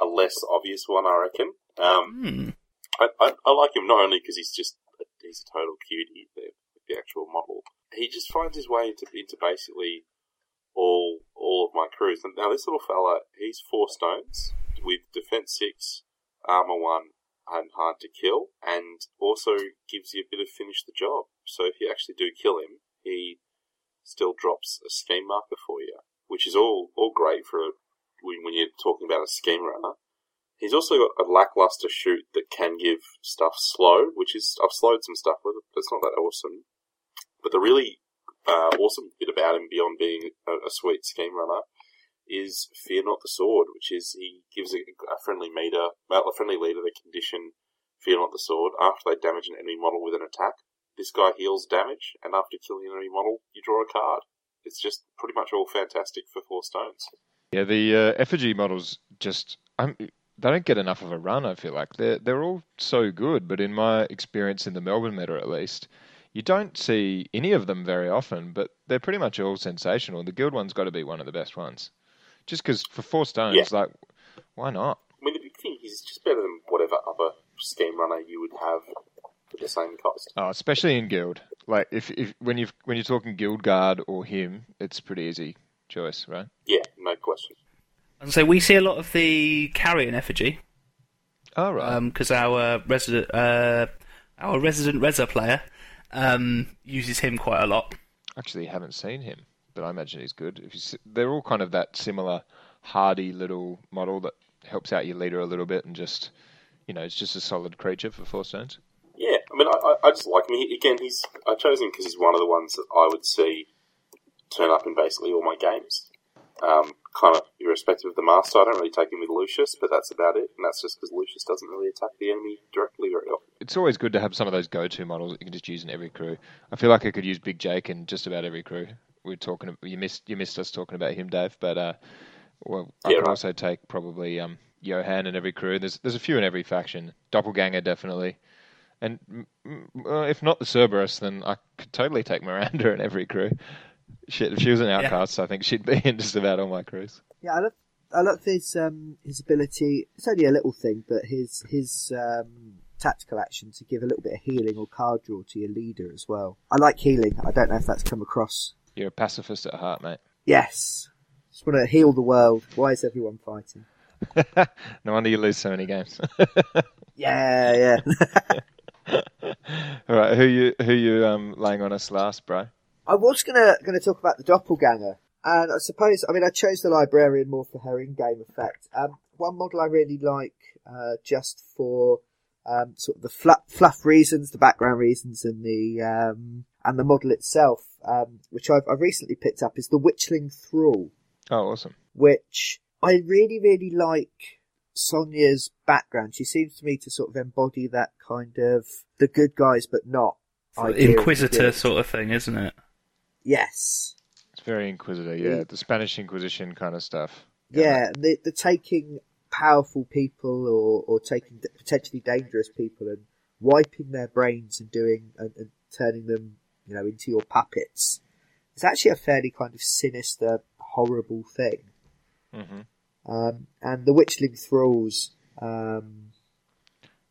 a less obvious one, I reckon. Um, Hmm. I, I, I like him not only because he's just he's a total cutie, the, the actual model. He just finds his way into into basically all all of my crews. And now this little fella, he's four stones with defense six, armor one, and hard to kill, and also gives you a bit of finish the job. So if you actually do kill him, he still drops a scheme marker for you, which is all all great for a, when, when you're talking about a scheme runner. He's also got a lackluster shoot that can give stuff slow, which is I've slowed some stuff with it, it's not that awesome. But the really uh, awesome bit about him, beyond being a, a sweet scheme runner, is Fear Not the Sword, which is he gives a, a friendly meter, well, a friendly leader the condition Fear Not the Sword after they damage an enemy model with an attack. This guy heals damage, and after killing an enemy model, you draw a card. It's just pretty much all fantastic for four stones. Yeah, the uh, effigy models just I'm, they don't get enough of a run. I feel like they're they're all so good, but in my experience in the Melbourne meta, at least, you don't see any of them very often. But they're pretty much all sensational. The guild one's got to be one of the best ones, just because for four stones, Yeah. like why not? I mean, the big thing is, it's just better than whatever other scheme runner you would have for the same cost. Oh, especially in guild. Like if, if when you when you're talking guild guard or him, it's a pretty easy choice, right? Yeah, no question. And so we see a lot of the carrion effigy Oh right. because our resident uh, our resident Reza player um, uses him quite a lot. Actually, haven't seen him, but I imagine he's good. If you, s- they're all kind of that similar hardy little model that helps out your leader a little bit and just, you know, it's just a solid creature for four stones. Yeah, I mean, I, I- I just like him. He, again, he's I chose him because he's one of the ones that I would see turn up in basically all my games. Um, kind of irrespective of the master, I don't really take him with Lucius, but that's about it. And that's just because Lucius doesn't really attack the enemy directly very often. It's always good to have some of those go-to models that you can just use in every crew. I feel like I could use Big Jake in just about every crew. We are talking. You missed. You missed us talking about him, Dave. But uh, well, I Yeah, could right. also take probably um, Johan in every crew. There's there's a few in every faction. Doppelganger definitely. And uh, if not the Cerberus, then I could totally take Miranda *laughs* in every crew. Shit, if she was an outcast, I think she'd be *laughs* in just about all my crews. Yeah, I love I love his um his ability. It's only a little thing, but his his um tactical action to give a little bit of healing or card draw to your leader as well. I like healing. I don't know if that's come across. You're a pacifist at heart, mate. Yes, Just want to heal the world. Why is everyone fighting? *laughs* no wonder you lose so many games. *laughs* Yeah, yeah. All right, who you who you um laying on us last, bro? I was gonna gonna talk about the doppelganger, and I suppose I mean I chose the librarian more for her in-game effect. Um, one model I really like, uh, just for um, sort of the fluff, fluff reasons, the background reasons, and the um, and the model itself, um, which I've, I've recently picked up, is the Witchling Thrall, Oh, awesome. which I really really like. Sonnia's background. She seems to me to sort of embody that kind of the good guys but not. idea Inquisitor sort of thing, isn't it? Yes. It's very Inquisitor, yeah. The Spanish Inquisition kind of stuff. Yeah, and the, the taking powerful people or, or taking potentially dangerous people and wiping their brains and doing and, and turning them, you know, into your puppets. It's actually a fairly kind of sinister, horrible thing. hmm Um, and the Witchling Thralls, um,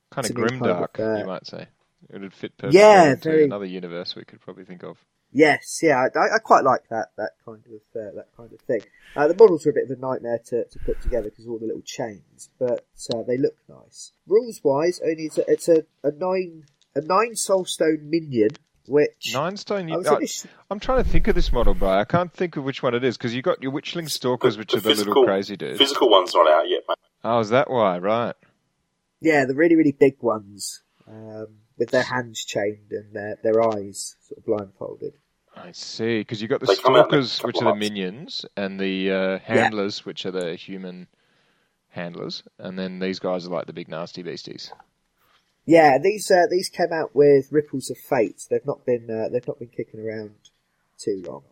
Kind of me, kind of, grimdark, uh, you might say. It would fit perfectly Yeah, into very- another universe we could probably think of. Yes, yeah, I, I quite like that that kind of uh, that kind of thing. Uh, the models are a bit of a nightmare to, to put together because all the little chains, but uh, they look nice. Rules wise, only it's a, it's a, a nine a nine soulstone minion, which Nine stone. I You, was I, initially- I'm trying to think of this model, bro. I can't think of which one it is because you got your Witchling Stalkers, which are the little crazy dudes. Physical one's not out yet, mate. Oh, is that why? Right. yeah, the really really big ones um, with their hands chained and their their eyes sort of blindfolded. I see. Because you've got the They come out in a Stalkers, which are the minions, and the uh, Handlers, which are the human handlers, and then these guys are like the big nasty beasties. Yeah, these uh, these came out with Ripples of Fate. They've not been uh, they've not been kicking around too long.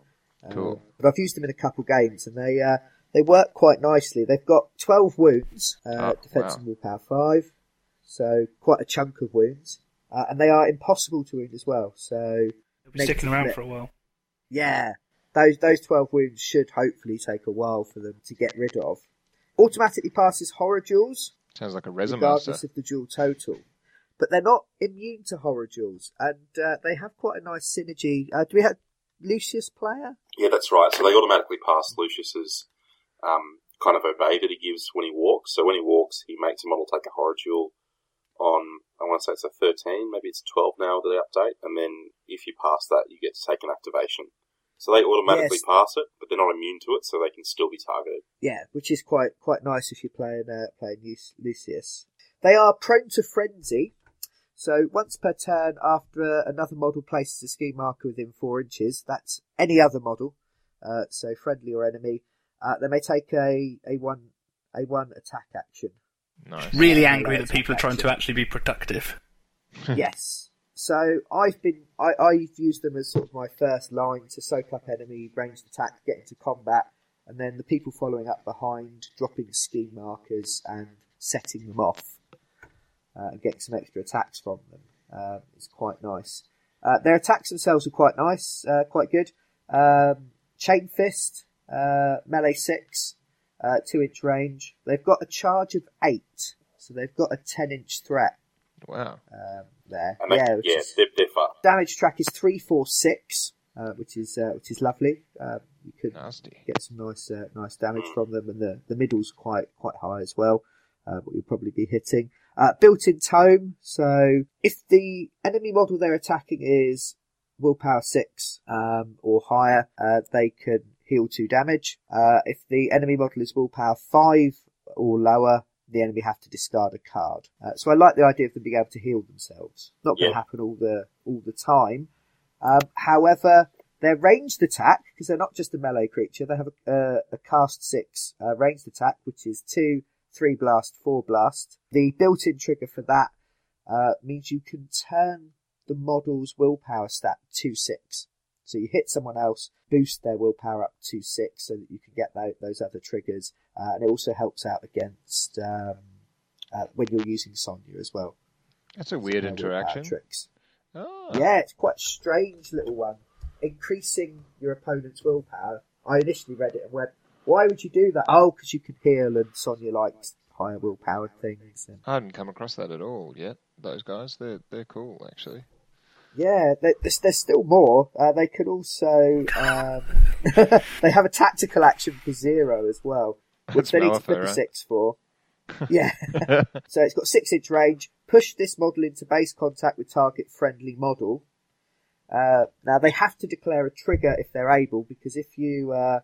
Uh, Cool. but I've used them in a couple games, and they uh, they work quite nicely. They've got twelve wounds, uh, Oh, defense wow. and willpower five, so quite a chunk of wounds, uh, and they are impossible to wound as well. So They'll be sticking around net. for a while. yeah, those those twelve wounds should hopefully take a while for them to get rid of. Automatically passes horror duels, Sounds like a resin regardless master. of the duel total. But they're not immune to horror duels, and uh, they have quite a nice synergy. Uh, do we have Lucius player? Yeah, that's right. So they automatically pass Lucius's um, kind of obey that he gives when he walks. So when he walks, he makes a model take a horror duel on, I want to say it's a 13, maybe it's 12 now with the update. And then if you pass that, you get to take an activation. So they automatically Yes. pass it, but they're not immune to it, so they can still be targeted. Yeah, which is quite quite nice if you're playing uh, playing Lucius. They are prone to frenzy, so once per turn, after another model places a ski marker within four inches, that's any other model, uh, so friendly or enemy, uh, they may take a a one a one attack action. Nice. Really Yeah, angry that people are trying to actually be productive. *laughs* yes. So I've been I, I've used them as sort of my first line to soak up enemy ranged attack, get into combat, and then the people following up behind, dropping ski markers and setting them off, uh, and getting some extra attacks from them. Um, it's quite nice. Uh, their attacks themselves are quite nice, uh, quite good. Um, chain fist, uh, melee six, uh, two inch range. They've got a charge of eight, so they've got a ten inch threat Wow. um, there. And they, yeah, yeah, is- they're, they're fast. damage track is three four six, uh, which is uh, which is lovely. Um, you could Nasty. get some nice uh, nice damage from them, and the the middle's quite quite high as well. Uh, what you'll probably be hitting. Uh, built-in tome, so if the enemy model they're attacking is willpower six um, or higher, uh, they can heal two damage. Uh, if the enemy model is willpower five or lower, the enemy have to discard a card. Uh, so I like the idea of them being able to heal themselves. Not going to Yeah. happen all the all the time. Um, however, their ranged attack, because they're not just a melee creature, they have a, uh, a cast six uh, ranged attack, which is two, three blast, four blast. The built-in trigger for that uh, means you can turn the model's willpower stat to six. So you hit someone else, boost their willpower up to six, so that you can get tho- those other triggers, uh, and it also helps out against um, uh, when you're using Sonnia as well. That's a weird interaction. Tricks. Oh. Yeah, it's quite a strange little one. Increasing your opponent's willpower. I initially read it and went, why would you do that? Oh, because you can heal and Sonnia likes higher willpower things. And I hadn't come across that at all yet. Those guys, they're they're cool actually. Yeah, there- there's, there's still more. Uh, they can also um, *laughs* they have a tactical action for zero as well, which That's they need to a right? six for. *laughs* Yeah, *laughs* so it's got six inch range. Push this model into base contact with target friendly model. Uh, now they have to declare a trigger if they're able, because if you uh,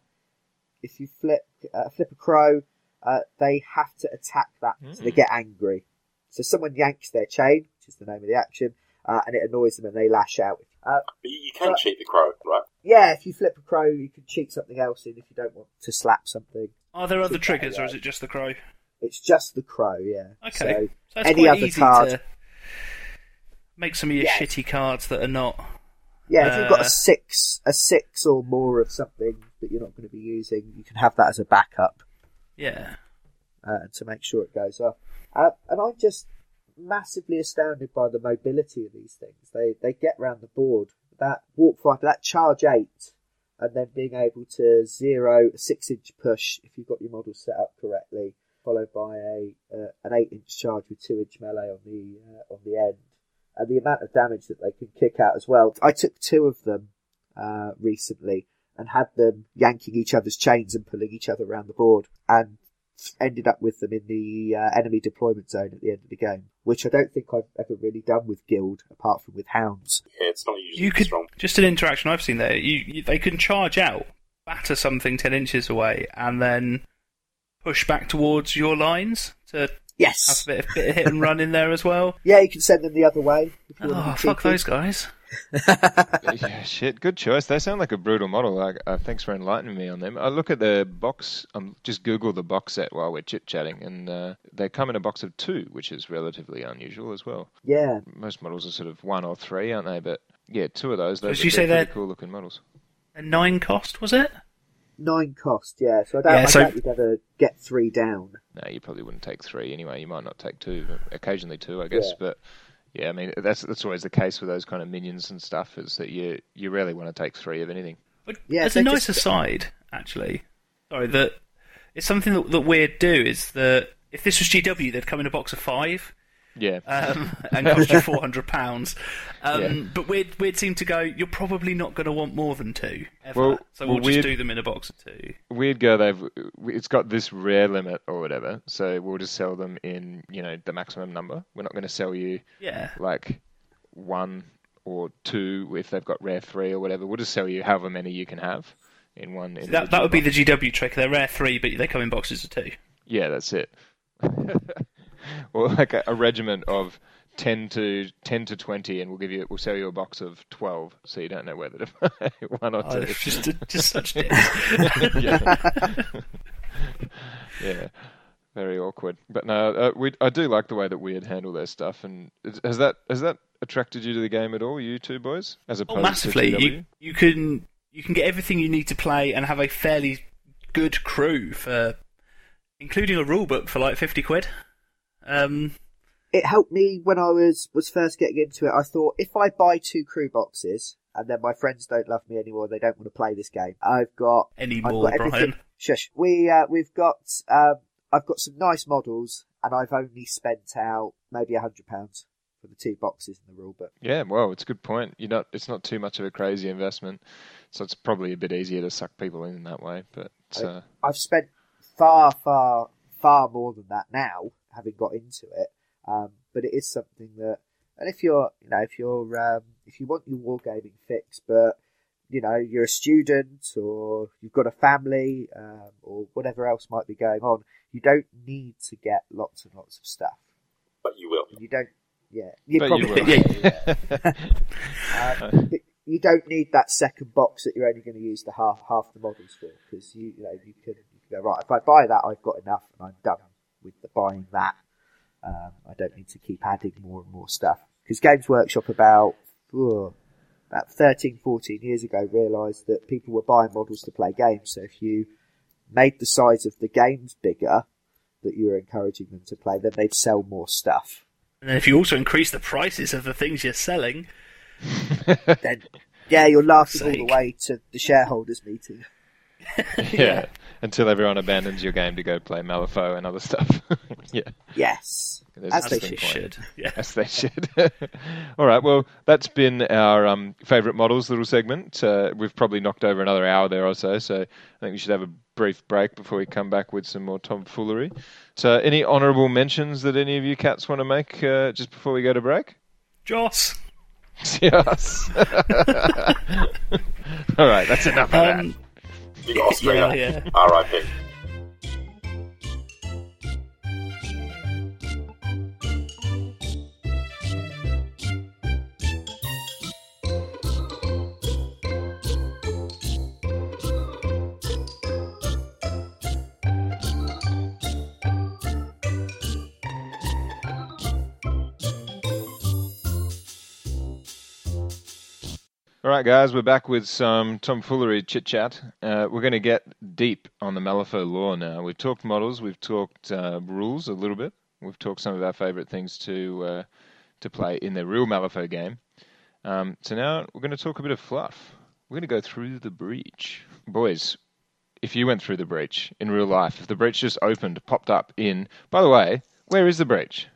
if you flip uh, flip a crow, uh, they have to attack that, so they get angry. So someone yanks their chain, which is the name of the action, uh, and it annoys them, and they lash out. Uh, But you, you can But- cheat the crow, right? yeah, if you flip a crow, you can cheat something else in if you don't want to slap something. Are there other triggers, or is it just the crow? It's just the crow, yeah. Okay. So, So that's any quite other easy card. to make some of your Yeah. shitty cards that are not. yeah, if you've got Uh, a six, a six or more of something that you're not going to be using, you can have that as a backup Yeah. uh, to make sure it goes off. Uh, and I'm just massively astounded by the mobility of these things. They they get round the board. That walk five, that charge eight, and then being able to zero a six inch push if you've got your model set up correctly, followed by a uh, an eight inch charge with two inch melee on the uh, on the end, and the amount of damage that they can kick out as well. I took two of them uh, recently and had them yanking each other's chains and pulling each other around the board, and ended up with them in the uh, enemy deployment zone at the end of the game, which I don't think I've ever really done with Guild, apart from with Hounds. Yeah, it's not usually You could strong. just an interaction I've seen there. You, you they can charge out, batter something ten inches away, and then push back towards your lines to have Yes. a bit, a bit of hit and run in there as well. *laughs* Yeah, you can send them the other way. If you Oh, to fuck those guys! Yeah, shit. Good choice. They sound like a brutal model. Like, uh, thanks for enlightening me on them. I look at the box. Um, just Google the box set while we're chit chatting, and uh, they come in a box of two, which is relatively unusual as well. Yeah, Most models are sort of one or three, aren't they? But yeah, two of those. Those Did you say they're that- cool looking models. A nine cost was it? nine cost. Yeah, so I doubt, Yeah, I doubt you'd ever get three down. No, you probably wouldn't take three anyway. You might not take two, occasionally two, I guess. Yeah. But yeah, I mean that's that's always the case with those kind of minions and stuff. Is that you you rarely want to take three of anything. But Yeah, as a nice just- aside, actually, sorry that it's something that, that Wyrd do is that if this was GW, they'd come in a box of five Yeah. um, *laughs* and cost you four hundred pounds. Um, Yeah. But we'd seem to go. You're probably not going to want more than two. Ever. Well- so well, we'll just do them in a box of two. Wyrd Go, they've it's got this rare limit or whatever, so we'll just sell them in you know the maximum number. We're not going to sell you Yeah. like one or two if they've got rare three or whatever. We'll just sell you however many you can have in one. That, that would be the GW trick. They're rare three, but they come in boxes of two. Yeah, that's it. *laughs* *laughs* or like a, a regiment of ten to ten to twenty, and we'll give you we'll sell you a box of twelve, so you don't know whether to *laughs* buy one or Oh, two. it's just just such *laughs* yeah. yeah, very awkward. But no, uh, we I do like the way that Wyrd handle their stuff, and has that has that attracted you to the game at all, you two boys, as opposed Oh, massively. to GW? You you can you can get everything you need to play and have a fairly good crew for, including a rule book for like fifty quid. Um, It helped me when I was was first getting into it. I thought if I buy two crew boxes and then my friends don't love me anymore, they don't want to play this game. I've got I've anymore, got everything. Brian. Shush. We uh, we've got um, I've got some nice models, and I've only spent out maybe a hundred pounds for the two boxes in the rule book. Yeah, well, it's a good point. You're not. It's not too much of a crazy investment, so it's probably a bit easier to suck people in that way. But uh, I've spent far, far, far more than that now, having got into it. Um, but it is something that, and if you're, you know, if you're, um, if you want your wargaming fix, but you know, you're a student or you've got a family, um, or whatever else might be going on, you don't need to get lots and lots of stuff. But you will. You don't, yeah, you but probably, you will. *laughs* *laughs* Um, but you don't need that second box that you're only going to use the half half the models for because you you know you can, you can go right. If I buy that, I've got enough, and I'm done with the buying that. Um, I don't need to keep adding more and more stuff because Games Workshop about oh, about 13, 14 years ago realised that people were buying models to play games. So if you made the size of the games bigger that you were encouraging them to play, then they'd sell more stuff. And if you also increase the prices of the things you're selling, *laughs* Then yeah, you're laughing all the way to the shareholders meeting. *laughs* yeah. Until everyone abandons your game to go play Malifaux and other stuff. *laughs* yeah, Yes. there's As they sticking should. point. Yeah. As they should. *laughs* All right. Well, that's been our um, favourite models little segment. Uh, we've probably knocked over another hour there or so. So I think we should have a brief break before we come back with some more tomfoolery. So, any honourable mentions that any of you cats want to make uh, just before we go to break? Joss. *laughs* yes. All right. That's enough of Um, You got Austria. *laughs* yeah, yeah. R.I.P. All right, guys, we're back with some tomfoolery chit chat. Uh, we're going to get deep on the Malifaux lore now. We've talked models, we've talked uh, rules a little bit, we've talked some of our favourite things to uh, to play in the real Malifaux game. Um, so now we're going to talk a bit of fluff. We're going to go through the breach, boys. If you went through the breach in real life, if the breach just opened, popped up in. By the way, where is the breach?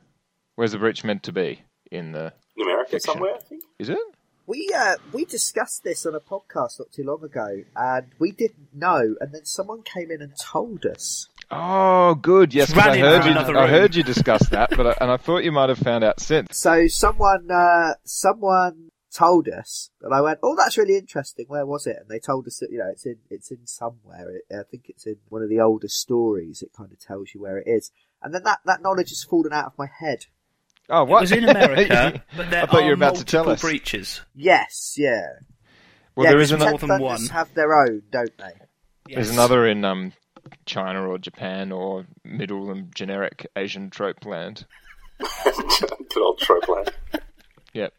Where's the breach meant to be in the? In America Fiction. somewhere, I think. Is it? We uh, we discussed this on a podcast not too long ago, and we didn't know. And then someone came in and told us. Oh, good. Yes, I heard you. I heard you discuss that, but I, and I thought you might have found out since. So someone uh, someone told us, and I went, "Oh, that's really interesting. Where was it?" And they told us that you know it's in it's in somewhere. It, I think it's in one of the older stories. It kind of tells you where it is. And then that, that knowledge has fallen out of my head. Oh, It what? was in *laughs* America, but there I thought are you were about to tell multiple us. breaches. Yes, yeah. well, yeah, there 'cause is an, more Ten than Thunders one. have their own, don't they? there's another in um, China or Japan or middle and generic Asian trope land. *laughs* Good old trope land. Yep.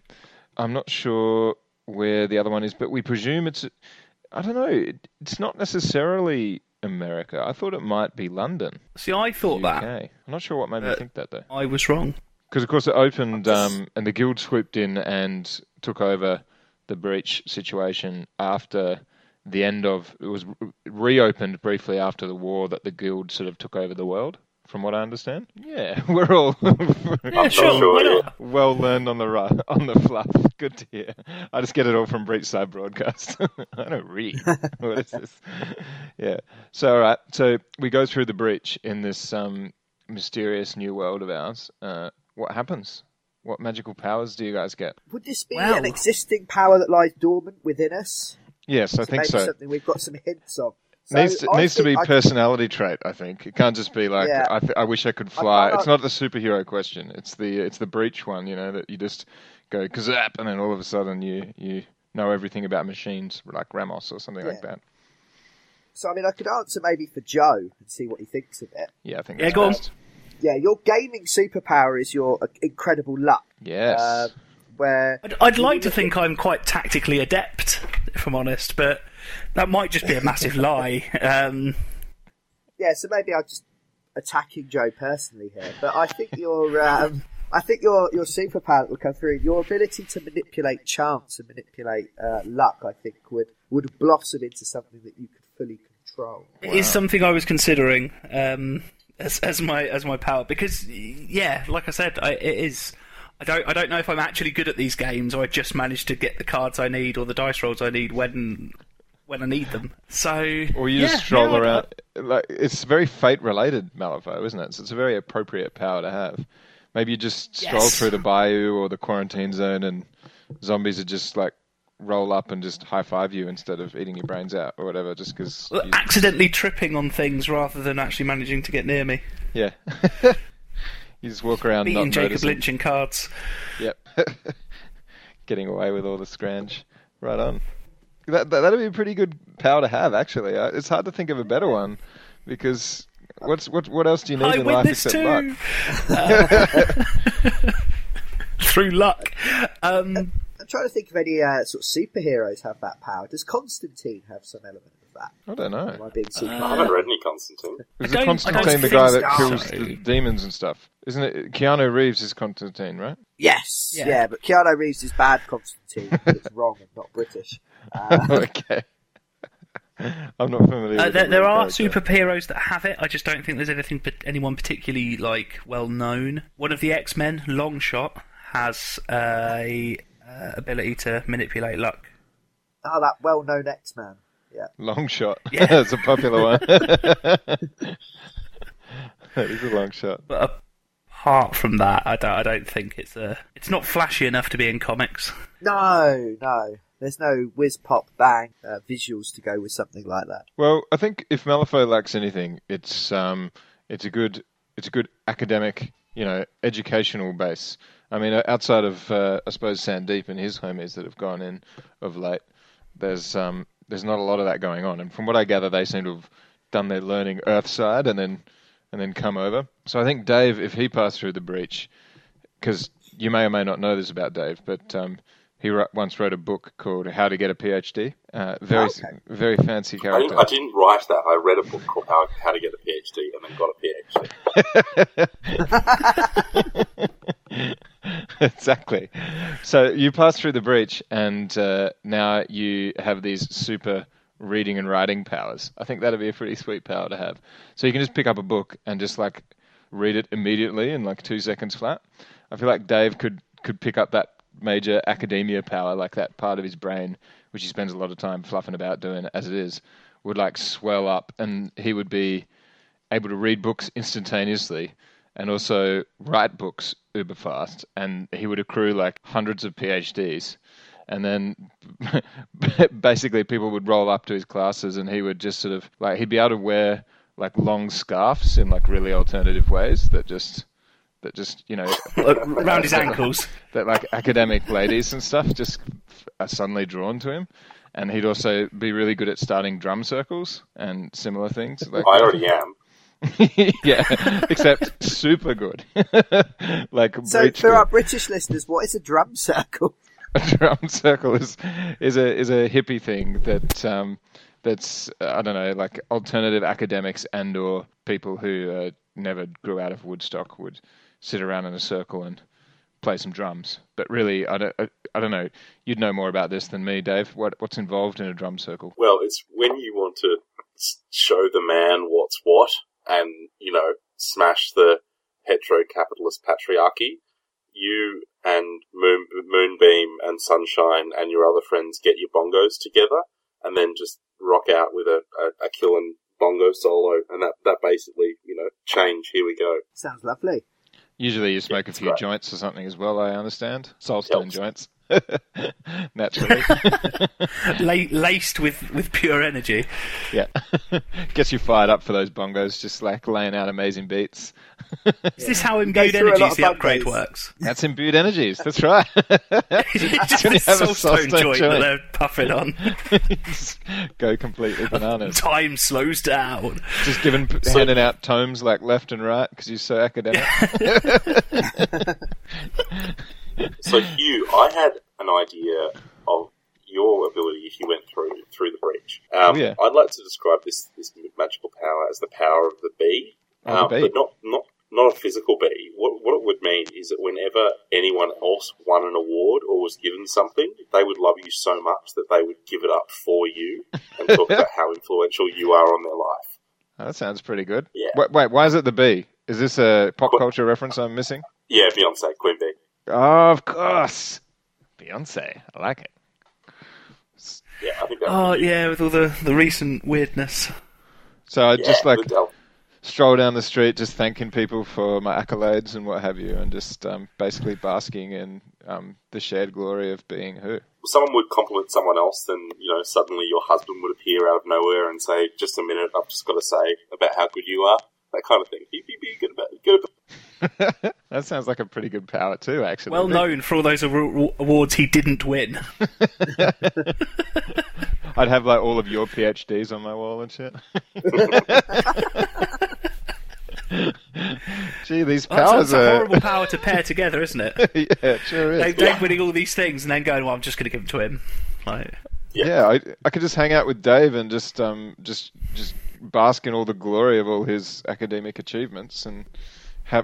I'm not sure where the other one is, but we presume it's. I don't know. It, it's not necessarily America. I thought it might be London. See, I thought UK. that. I'm not sure what made me Uh, think that though. I was wrong. Because of course it opened, um, and the guild swooped in and took over the breach situation after the end of it was re- reopened briefly after the war that the guild sort of took over the world. From what I understand, yeah, *laughs* we're all *laughs* Yeah, *laughs* sure. well learned on the ru- on the fluff. Good to hear. I just get it all from Breachside Broadcast. I don't read. what is this? Yeah. So all right. So we go through the breach in this um, mysterious new world of ours. Uh, what happens? What magical powers do you guys get? Would this be Well- an existing power that lies dormant within us? Yes, I think maybe so. something we've got some hints of. So needs to, needs to be think I- personality trait. I think it can't just be like Yeah. I, th- I wish I could fly. can't- It's not the superhero question. It's the it's the breach one. You know that you just go kazap and then all of a sudden you you know everything about machines like Ramos or something like that. So I mean, I could answer maybe for Joe and see what he thinks of it. Yeah, I think. Yeah, that's go on. Best. Yeah, your gaming superpower is your uh, incredible luck. Yes. Uh, where I'd, I'd like to think I'm quite tactically adept, if I'm honest, but that might just be a massive lie. Um, yeah, so maybe I'm just attacking Joe personally here, but I think your um, I think your your superpower that will come through your ability to manipulate chance and manipulate uh, luck. I think would would blossom into something that you could fully control. It is something I was considering um, as, as my as my power because yeah, like I said, I, it is. I don't I don't know if I'm actually good at these games or I just managed to get the cards I need or the dice rolls I need when when I need them. So or you yeah, just stroll no, around. Like it's very fate related, Malifaux, isn't it? So it's a very appropriate power to have. Maybe you just stroll Yes. through the bayou or the quarantine zone, and zombies are just like roll up and just high five you instead of eating your brains out or whatever. Just because. Well, accidentally tripping on things rather than actually managing to get near me. Yeah. *laughs* you just walk around Beating Jacob noticing. Lynch in cards. Yep. *laughs* Getting away with all the scrange. Right on. That, that that'd be a pretty good power to have, actually. Uh, It's hard to think of a better one because what's what what else do you need I in life except too. luck? *laughs* Uh, through luck. Um, I'm trying to think if any uh, sort of superheroes have that power. Does Constantine have some element of that? I don't Am know. I being super? I haven't read any Constantine. Is I it don't- I don't Constantine the guy that so. kills the demons and stuff? Isn't it? Keanu Reeves is Constantine, right? yes, Yeah. yeah. but Keanu Reeves is bad Constantine. *laughs* it's wrong and not British. *laughs* Uh, okay. *laughs* I'm not familiar. Uh, with there, there are character. superheroes that have it. I just don't think there's anything, but anyone particularly like well known. One of the X Men, Longshot, has a uh, ability to manipulate luck. Oh, that well-known X-Man. Yeah. long shot. Yeah. *laughs* That's a popular one. *laughs* that is a long shot. But apart from that, I don't. I don't think it's a. It's not flashy enough to be in comics. No, no. There's no whiz pop bang uh, visuals to go with something like that. Well, I think if Malifaux lacks anything, it's um, it's a good it's a good academic, you know, educational base. I mean, outside of uh, I suppose Sandeep and his homies that have gone in of late, there's um, there's not a lot of that going on. And from what I gather, they seem to have done their learning Earthside and then and then come over. So I think Dave, if he passed through the breach, because you may or may not know this about Dave, but um, he wr- once wrote a book called How to Get a PhD. Uh, very Okay. very fancy I character. didn't, I didn't write that. I read a book called How, How to Get a PhD and then got a PhD. *laughs* *laughs* *laughs* *laughs* exactly. So you pass through the breach, and uh, now you have these super reading and writing powers. I think that'd be a pretty sweet power to have. So you can just pick up a book and just like read it immediately in like two seconds flat. I feel like Dave could could pick up that major academia power, like that part of his brain which he spends a lot of time fluffing about doing as it is, would like swell up, and he would be able to read books instantaneously and also write books uber fast and he would accrue like hundreds of phds and then *laughs* basically people would roll up to his classes and he would just sort of like he'd be able to wear like long scarves in like really alternative ways that just that just you know *laughs* around his ankles. that like academic ladies and stuff just are suddenly drawn to him and he'd also be really good at starting drum circles and similar things like I already am. *laughs* yeah, except super good. *laughs* like So for good. our British listeners, what is a drum circle? *laughs* a drum circle is is a is a hippie thing that um, that's uh, I don't know like alternative academics and or people who uh, never grew out of Woodstock would sit around in a circle and play some drums. But really, I don't I, I don't know. You'd know more about this than me, Dave. What what's involved in a drum circle? Well, it's when you want to show the man what's what and, you know, smash the hetero-capitalist patriarchy. You and Moon, Moonbeam and Sunshine and your other friends get your bongos together and then just rock out with a, a, a killing bongo solo. And that, that basically, you know, change, here we go. Sounds lovely. Usually, you smoke a few great. joints or something as well. I understand soulstone Helps. joints. *laughs* Naturally, *laughs* La- laced with, with pure energy. yeah, *laughs* gets you fired up for those bongos. Just like laying out amazing beats. Is this how Go imbued through a energies the upgrade bungos. works? That's imbued energies. That's right. it's just this have a soulstone soulstone joint, joint. that they're puffing on. Go completely bananas. Time slows down. Just giving So- handing out tomes like left and right because you're so academic. So Hugh, I had an idea of your ability if you went through through the breach. Um, Oh, yeah. I'd like to describe this this magical power as the power of the bee, Oh, the um, bee. but not not not a physical bee. What what it would mean is that whenever anyone else won an award or was given something, they would love you so much that they would give it up for you and talk *laughs* about how influential you are on their life. Oh, that sounds pretty good. Yeah. Wait, wait, why is it the bee? Is this a pop culture reference I'm missing? Yeah, Beyonce, Queen Bee. Oh, of course. Beyonce. I like it. Yeah, I think that. Oh, yeah, with all the, the recent weirdness. So I yeah, just like the- stroll down the street, just thanking people for my accolades and what have you, and just um, basically basking in um, the shared glory of being who. someone would compliment someone else, then you know suddenly your husband would appear out of nowhere and say, "Just a minute, I've just got to say about how good you are." That kind of thing. Be, be, be good about good about. *laughs* that sounds like a pretty good power too, actually. Well known for all those awards he didn't win. *laughs* I'd have like all of your PhDs on my wall and shit. *laughs* Gee, these Well, that's, powers that's a are. horrible power to pair together, isn't it? yeah, it sure is. Dave, Dave winning all these things and then going, well, I'm just going to give them to him. Like, Yeah, I, I could just hang out with Dave and just um just just bask in all the glory of all his academic achievements and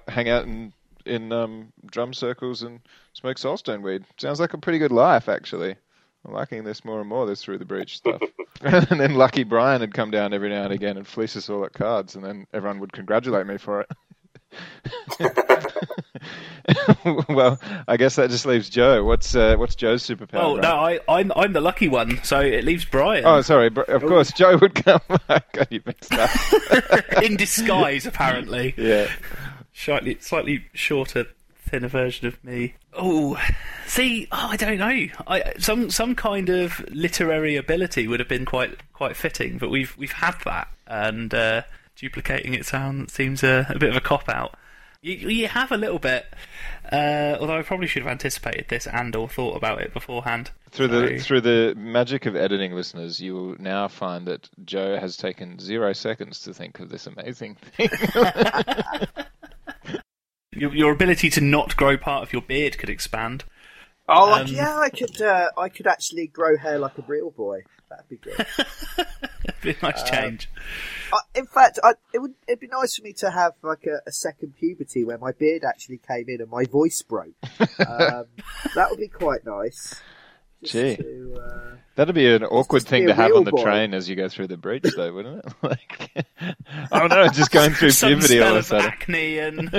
hang out in in um, drum circles and smoke soulstone weed. Sounds like a pretty good life, actually. I'm liking this more and more. This through the breach stuff. *laughs* and then Lucky Brian would come down every now and again and fleece us all at cards, and then everyone would congratulate me for it. *laughs* well, I guess that just leaves Joe. What's uh, what's Joe's superpower? Oh Brian? no, I, I'm I'm the lucky one, so it leaves Brian Oh, sorry. Of course, Joe would come. *laughs* I got you mixed up. *laughs* in disguise, apparently. Yeah. Slightly slightly shorter, thinner version of me. Oh, see, oh, I don't know. I some some kind of literary ability would have been quite quite fitting, but we've we've had that, and uh, duplicating it sound seems a, a bit of a cop out. You, you have a little bit, uh, although I probably should have anticipated this and or thought about it beforehand. Through the So- through the magic of editing, listeners, you will now find that Joe has taken zero seconds to think of this amazing thing. *laughs* your, your ability to not grow part of your beard could expand. Oh, like, Um, yeah, I could. Uh, I could actually grow hair like a real boy. That'd be good. *laughs* Be a nice change. I, in fact, I, it would. It'd be nice for me to have like a, a second puberty where my beard actually came in and my voice broke. *laughs* um, that would be quite nice. Gee. To, uh, That'd be an awkward thing to have on the boy. train as you go through the breach, though, wouldn't it? *laughs* Like, oh no, just going through Some puberty all spell of a of sudden. acne and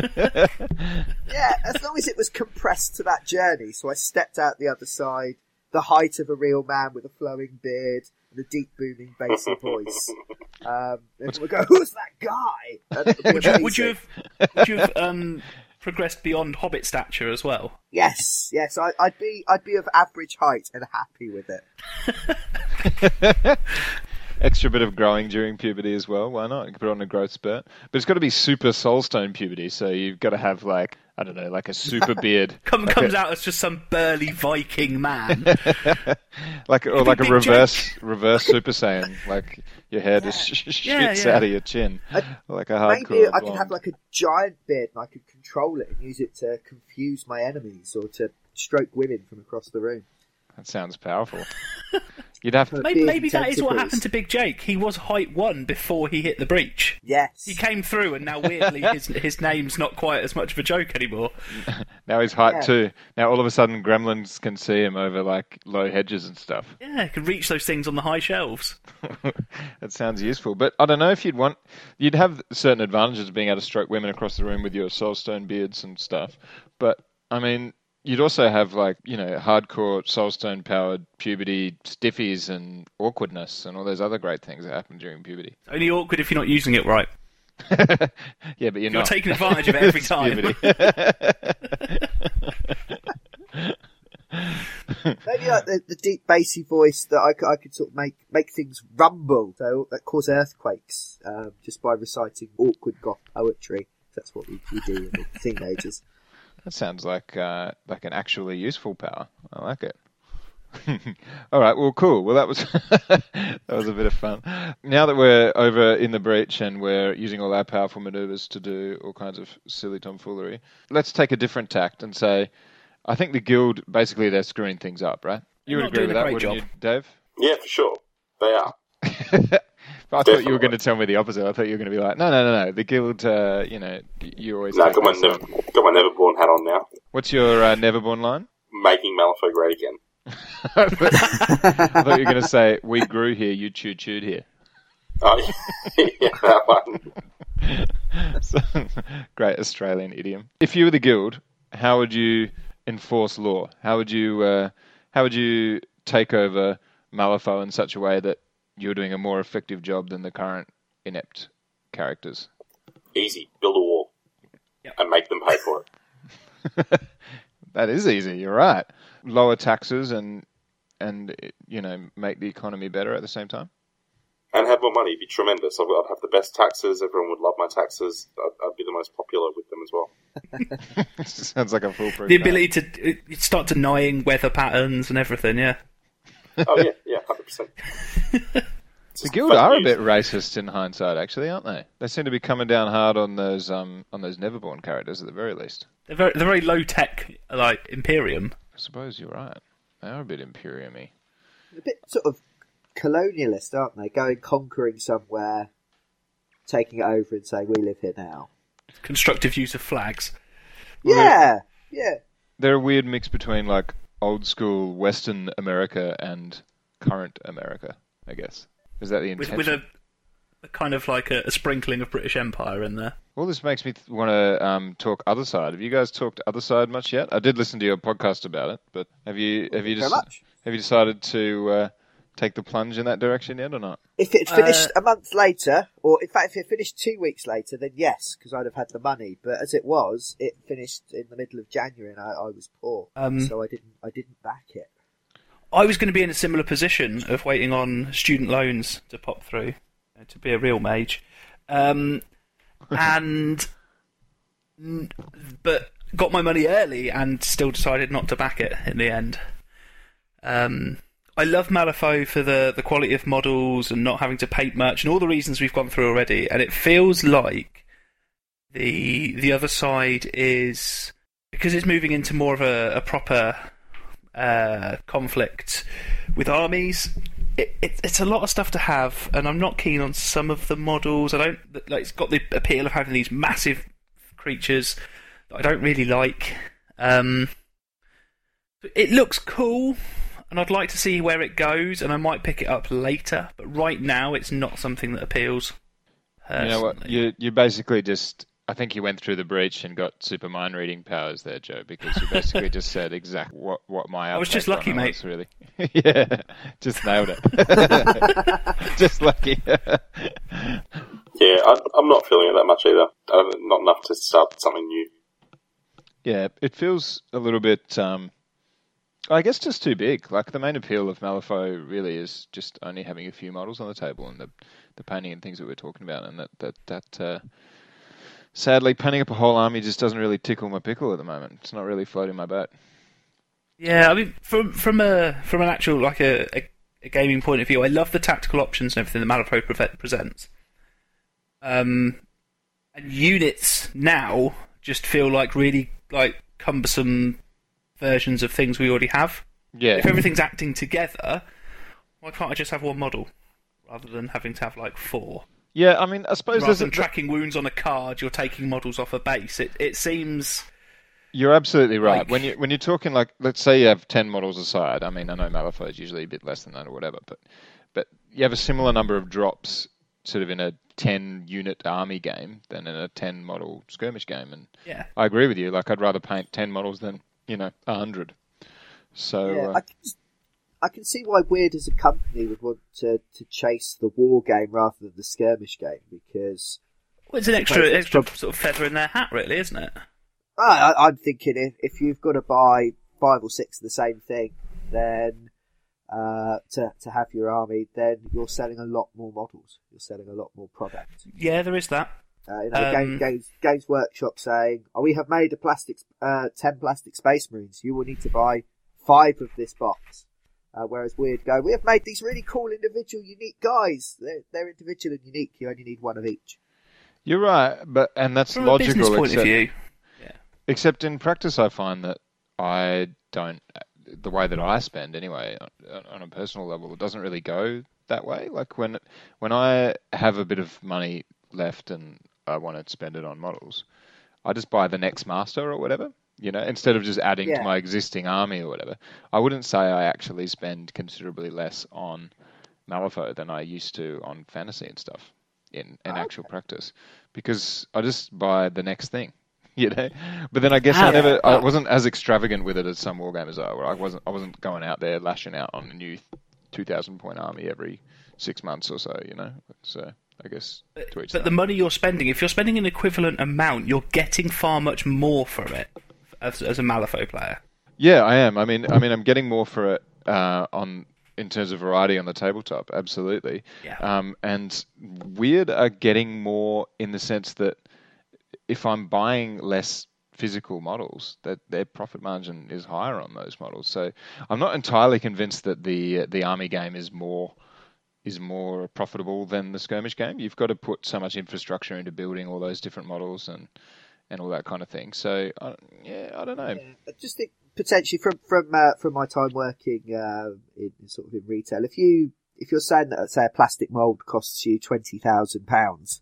yeah, as long as it was compressed to that journey. So I stepped out the other side, the height of a real man with a flowing beard and a deep booming bassy voice. *laughs* Um, and we go, who's that guy? It'd you, would you have would you have *laughs* um, progressed beyond hobbit stature as well? Yes, yes, I, I'd be, I'd be of average height and happy with it. *laughs* Extra bit of growing during puberty as well. Why not? You can put on a growth spurt, but it's got to be super soulstone puberty. So you've got to have like I don't know, like a super beard, *laughs* Come, like comes a, out as just some burly Viking man. *laughs* like or be like a Big reverse reverse Super Saiyan. *laughs* Like your hair just sh- sh- Yeah, shoots yeah. out of your chin, like a hardcore. Maybe I could have like a giant beard and I could control it and use it to confuse my enemies or to stroke women from across the room. That sounds powerful. You'd have to. maybe maybe that is what happened to Big Jake. He was height one before he hit the breach. Yes. He came through, and now weirdly his his name's not quite as much of a joke anymore. *laughs* Now he's height Yeah. two. Now all of a sudden gremlins can see him over like low hedges and stuff. Yeah, can reach those things on the high shelves. *laughs* that sounds useful, but I don't know if you'd want. You'd have certain advantages of being able to stroke women across the room with your soulstone beards and stuff. But I mean, you'd also have like you know hardcore soulstone powered puberty stiffies and awkwardness and all those other great things that happen during puberty. Only awkward if you're not using it right. *laughs* yeah, but you're, You're not taking advantage of it every *laughs* time. *laughs* Maybe like the, the deep bassy voice that I could, I could sort of make make things rumble, so that cause earthquakes, um, just by reciting awkward goth poetry. That's what we, we do in the teenagers. That sounds like uh, like an actually useful power. I like it. *laughs* All right, well, cool. Well, that was *laughs* that was a bit of fun. Now that we're over in the breach and we're using all our powerful maneuvers to do all kinds of silly tomfoolery, let's take a different tact and say, I think the guild basically they're screwing things up, right? You would agree with that, wouldn't job. you, Dave? Yeah, for sure. They are. *laughs* I thought you were going to tell me the opposite. I thought you were going to be like, no, no, no, no. The guild, uh, you know, you always. No, take got my, never, on. got my Neverborn hat on now. What's your uh, Neverborn line? Making Malifaux great again. *laughs* *laughs* I thought you were going to say, "We grew here, you chewed chewed here." Oh, yeah, *laughs* that one. So, great Australian idiom. If you were the guild, how would you enforce law? How would you uh, how would you take over Malifaux in such a way that you're doing a more effective job than the current inept characters? Easy. Build a wall. Yep. And make them pay for it. *laughs* That is easy. You're right. Lower taxes and and you know make the economy better at the same time. And have more money. It'd be tremendous. I'd I'd have the best taxes. Everyone would love my taxes. I'd, I'd be the most popular with them as well. *laughs* Sounds like a foolproof. The plan. ability to uh, start denying weather patterns and everything. Yeah. Oh, yeah, yeah, 100%. *laughs* The guild are a bit racist in hindsight, actually, aren't they? They seem to be coming down hard on those um on those Neverborn characters at the very least. They're very, they're very low tech, like Imperium. I suppose you're right. They are a bit Imperiumy. A bit sort of colonialist, aren't they? Going conquering somewhere, taking it over and saying we live here now. Constructive use of flags. Yeah, yeah. They're a weird mix between like old school Western America and current America, I guess. Was that the with, intention? with a, a kind of like a, a sprinkling of British Empire in there. Well, this makes me th- want to um, talk other side. Have you guys talked other side much yet? I did listen to your podcast about it, but have you have you Very dec- have you decided to uh, take the plunge in that direction yet or not? If it finished Uh, a month later, or in fact, if it finished two weeks later, then yes, because I'd have had the money. But as it was, it finished in the middle of January, and I, I was poor, Um, so I didn't. I didn't back it. I was going to be in a similar position of waiting on student loans to pop through uh, to be a real mage, um, *laughs* and but got my money early and still decided not to back it in the end. Um, I love Malifaux for the the quality of models and not having to paint much and all the reasons we've gone through already, and it feels like the the other side is because it's moving into more of a, a proper uh, conflict with armies. It, it, it's a lot of stuff to have, and I'm not keen on some of the models. I don't like. It's got the appeal of having these massive creatures that I don't really like. Um, it looks cool, and I'd like to see where it goes, and I might pick it up later. But right now, it's not something that appeals. You know what? You you basically just I think you went through the breach and got super mind reading powers there, Joe, because you basically just said exactly what what my I was just lucky, mate. was, really. *laughs* yeah, just nailed it. *laughs* just lucky. *laughs* Yeah, I, I'm not feeling it that much either. Uh, not enough to start something new. Yeah, it feels a little bit. Um, I guess just too big. Like the main appeal of Malifaux really is just only having a few models on the table and the the painting and things that we're talking about, and that that that. Uh, sadly, painting up a whole army just doesn't really tickle my pickle at the moment. It's not really floating my boat. Yeah, I mean, from from a from an actual like a, a, a gaming point of view, I love the tactical options and everything that Malifaux pre- presents. Um, and units now just feel like really like cumbersome versions of things we already have. Yeah, If everything's acting together, why can't I just have one model rather than having to have like four? yeah. I mean, I suppose Rather there's a, than tracking wounds on a card, you're taking models off a base. It it seems You're absolutely right. Like- when you when you're talking like, let's say you have ten models aside. I mean, I know Malifaux is usually a bit less than that or whatever, but but you have a similar number of drops, sort of in a ten unit army game than in a ten model skirmish game. And yeah. I agree with you. Like, I'd rather paint ten models than you know a hundred. So Yeah, uh, I can, I can see why Wyrd as a company would want to, to chase the war game rather than the skirmish game because Well, it's an extra Right, extra sort of feather in their hat, really, isn't it? I, I, I'm thinking if, if you've got to buy five or six of the same thing, then uh, to to have your army, then you're selling a lot more models. You're selling a lot more product. Yeah, there is that. Uh, you know, Um, Games, Games, Games Workshop saying, oh, "We have made a plastic, uh, ten plastic Space Marines. You will need to buy five of this box." Uh, whereas Wyrd go, "We have made these really cool, individual, unique guys. They're, they're individual and unique. You only need one of each." you're right, but and that's From logical. business point except, of view, except in practice, I find that I don't. The way that I spend, anyway, on, on a personal level, it doesn't really go that way. Like when when I have a bit of money left and I want to spend it on models, I just buy the next master or whatever. You know, instead of just adding Yeah. to my existing army or whatever. I wouldn't say I actually spend considerably less on Malifaux than I used to on fantasy and stuff in, in Okay. actual practice, because I just buy the next thing. *laughs* You know, but then I guess Ah, I never, I wasn't as extravagant with it as some wargamers are. Where I wasn't, I wasn't going out there lashing out on a new two thousand point army every six months or so. You know, so I guess but their the money you're spending, if you're spending an equivalent amount, you're getting far much more from it as, as a Malifaux player. Yeah, I am. I mean, I mean, I'm getting more for it uh, on in terms of variety on the tabletop. Absolutely. Yeah. Um, and Wyrd are getting more in the sense that if I'm buying less physical models, that their profit margin is higher on those models. So I'm not entirely convinced that the the army game is more is more profitable than the skirmish game. You've got to put so much infrastructure into building all those different models and and all that kind of thing. So I, yeah, I don't know. Yeah, I just think potentially from from uh, from my time working uh, in sort of in retail, if you if you're saying that say a plastic mold costs you twenty thousand pounds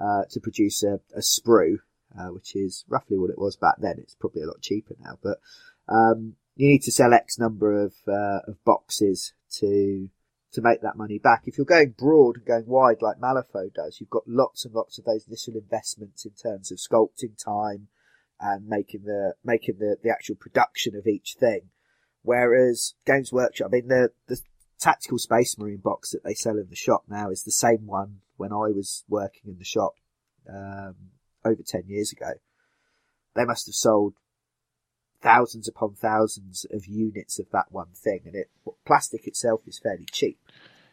uh, to produce a, a sprue, uh, which is roughly what it was back then, it's probably a lot cheaper now, but um, you need to sell X number of uh, of boxes to to make that money back. If you're going broad and going wide like Malifaux does, you've got lots and lots of those little investments in terms of sculpting time and making the making the, the actual production of each thing. Whereas Games Workshop, I mean, the the tactical Space Marine box that they sell in the shop now is the same one when I was working in the shop um, over ten years ago. They must have sold thousands upon thousands of units of that one thing, and it plastic itself is fairly cheap.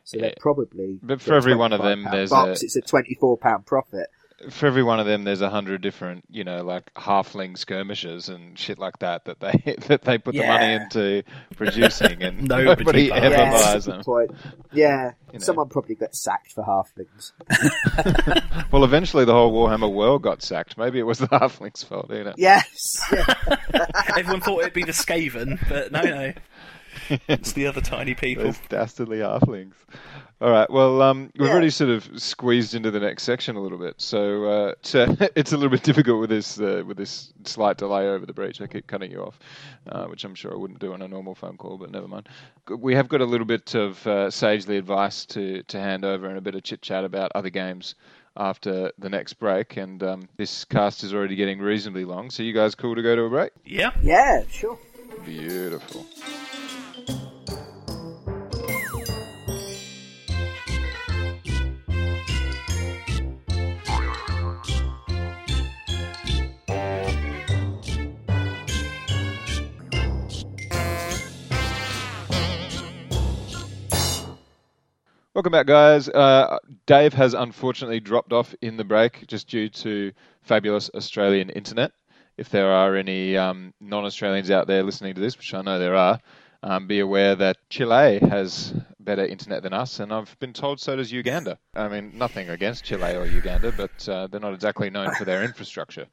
So they're probably But for every one of them, there's box. a- it's a twenty four pound profit. For every one of them, there's a hundred different, you know, like halfling skirmishes and shit like that that they *laughs* that they put the money into producing, and *laughs* Nobody nobody ever yeah, buys them. point. Yeah, You know. someone probably got sacked for halflings. *laughs* Well, eventually the whole Warhammer world got sacked. Maybe it was the halflings' fault, you know. Yes, yeah. Everyone thought it'd be the Skaven, but no, no. *laughs* It's the other tiny people. Those dastardly halflings. All right. Well, um, we've Yeah. already sort of squeezed into the next section a little bit, so uh, so *laughs* it's a little bit difficult with this uh, with this slight delay over the breach. I keep cutting you off, uh, which I'm sure I wouldn't do on a normal phone call, but never mind. We have got a little bit of uh, sagely advice to to hand over and a bit of chit chat about other games after the next break, and um, this cast is already getting reasonably long. So you guys cool to go to a break? Yeah. yeah, sure. Beautiful. Welcome back, guys. Uh, Dave has unfortunately dropped off in the break just due to fabulous Australian internet. If there are any um, non-Australians out there listening to this, which I know there are, um, be aware that Chile has better internet than us, and I've been told so does Uganda. I mean, nothing against Chile or Uganda, but uh, they're not exactly known for their infrastructure.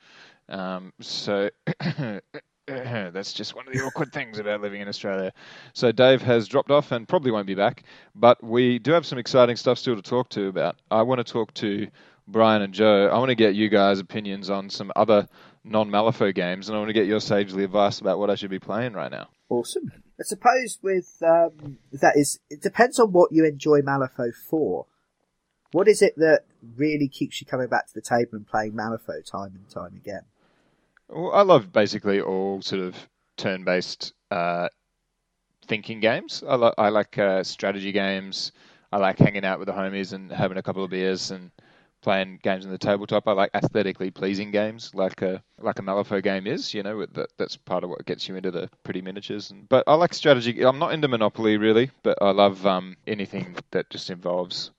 Um, so *laughs* that's just one of the awkward things about living in Australia. So Dave has dropped off and probably won't be back, but we do have some exciting stuff still to talk to about. I want to talk to Brian and Joe. I want to get you guys' opinions on some other non-Malifaux games, and I want to get your sagely advice about what I should be playing right now. Awesome. I suppose with um, that is it depends on what you enjoy Malifaux for. What is it that really keeps you coming back to the table and playing Malifaux time and time again? Well, I love basically all sort of turn-based uh, thinking games. I, li- I like uh, strategy games. I like hanging out with the homies and having a couple of beers and playing games on the tabletop. I like aesthetically pleasing games, like a like a Malifaux game is. You know, that that's part of what gets you into the pretty miniatures. And, but I like strategy. I'm not into Monopoly really, but I love um, anything that just involves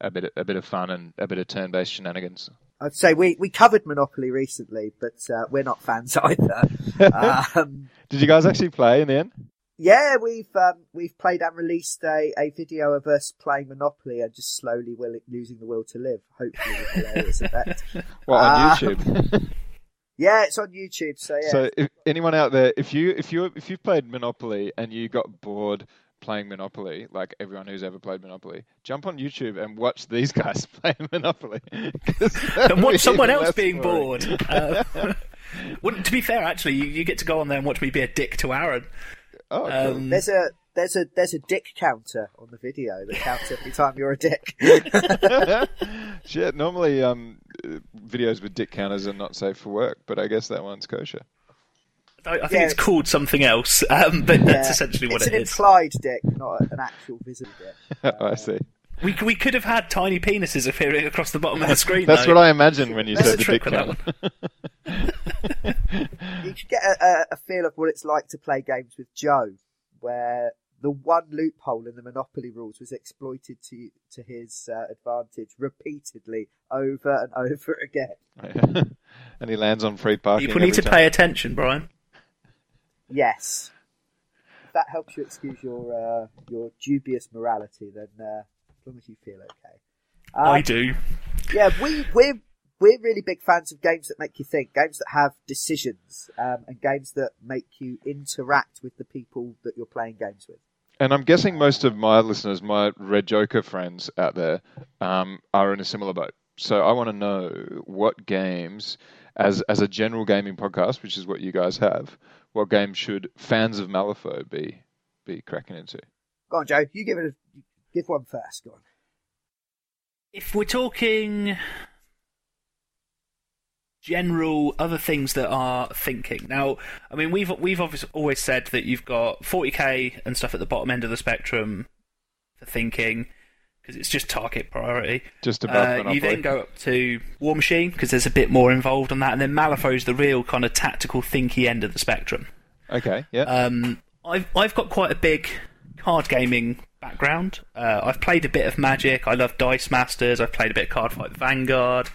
a bit a bit of fun and a bit of turn-based shenanigans. I'd say we, we covered Monopoly recently, but uh, we're not fans *laughs* either. um, Did you guys actually play in the end? yeah, we've um, we've played and released a, a video of us playing Monopoly and just slowly will, losing the will to live. Hopefully, with hilarious effect. *laughs* Well, on Ah. YouTube. *laughs* Yeah, it's on YouTube. So yeah, So, if anyone out there, if you if you if you've played Monopoly and you got bored playing Monopoly, like everyone who's ever played Monopoly, jump on YouTube and watch these *laughs* guys play Monopoly. *laughs* And watch someone else being boring. bored. *laughs* Uh, well, to be fair, actually, you, you get to go on there and watch me be a dick to Aaron. Oh, cool. Um, there's a there's a there's a dick counter on the video that counts every time you're a dick. Shit. Normally, um, videos with dick counters are not safe for work, but I guess that one's kosher. I, I think Yeah, it's it's- called something else, um, but that's essentially what it's it an is. implied dick, not an actual visible dick. *laughs* I see. We, we could have had tiny penises appearing across the bottom of the *laughs* screen. That's though. what I imagined when you That's said the the dick trick with that counter. *laughs* You could get a, a, a feel of what it's like to play games with Joe, where the one loophole in the Monopoly rules was exploited to to his uh, advantage repeatedly over and over again. and he lands on free parking. People need to time. pay attention, Brian. Yes. If that helps you excuse your uh, your dubious morality, then uh, as long as you feel okay. Um, I do. Yeah, we we're we're really big fans of games that make you think, games that have decisions, um, and games that make you interact with the people that you're playing games with. And I'm guessing most of my listeners, my Red Joker friends out there, um, are in a similar boat. So I want to know what games, as as a general gaming podcast, which is what you guys have, what game should fans of Malifaux be be cracking into? Go on, Joe. You give it a Give one first. Go on. If we're talking general other things that are thinking. Now, I mean, we've we've obviously always said that you've got 40k and stuff at the bottom end of the spectrum for thinking because it's just target priority. Just above Uh, you then go up to Warmachine because there's a bit more involved on that, and then Malifaux's the real kind of tactical thinky end of the spectrum. Okay, yeah. Um, I've I've got quite a big card gaming background. Uh, I've played a bit of Magic. I love Dice Masters. I've played a bit of Cardfight Vanguard.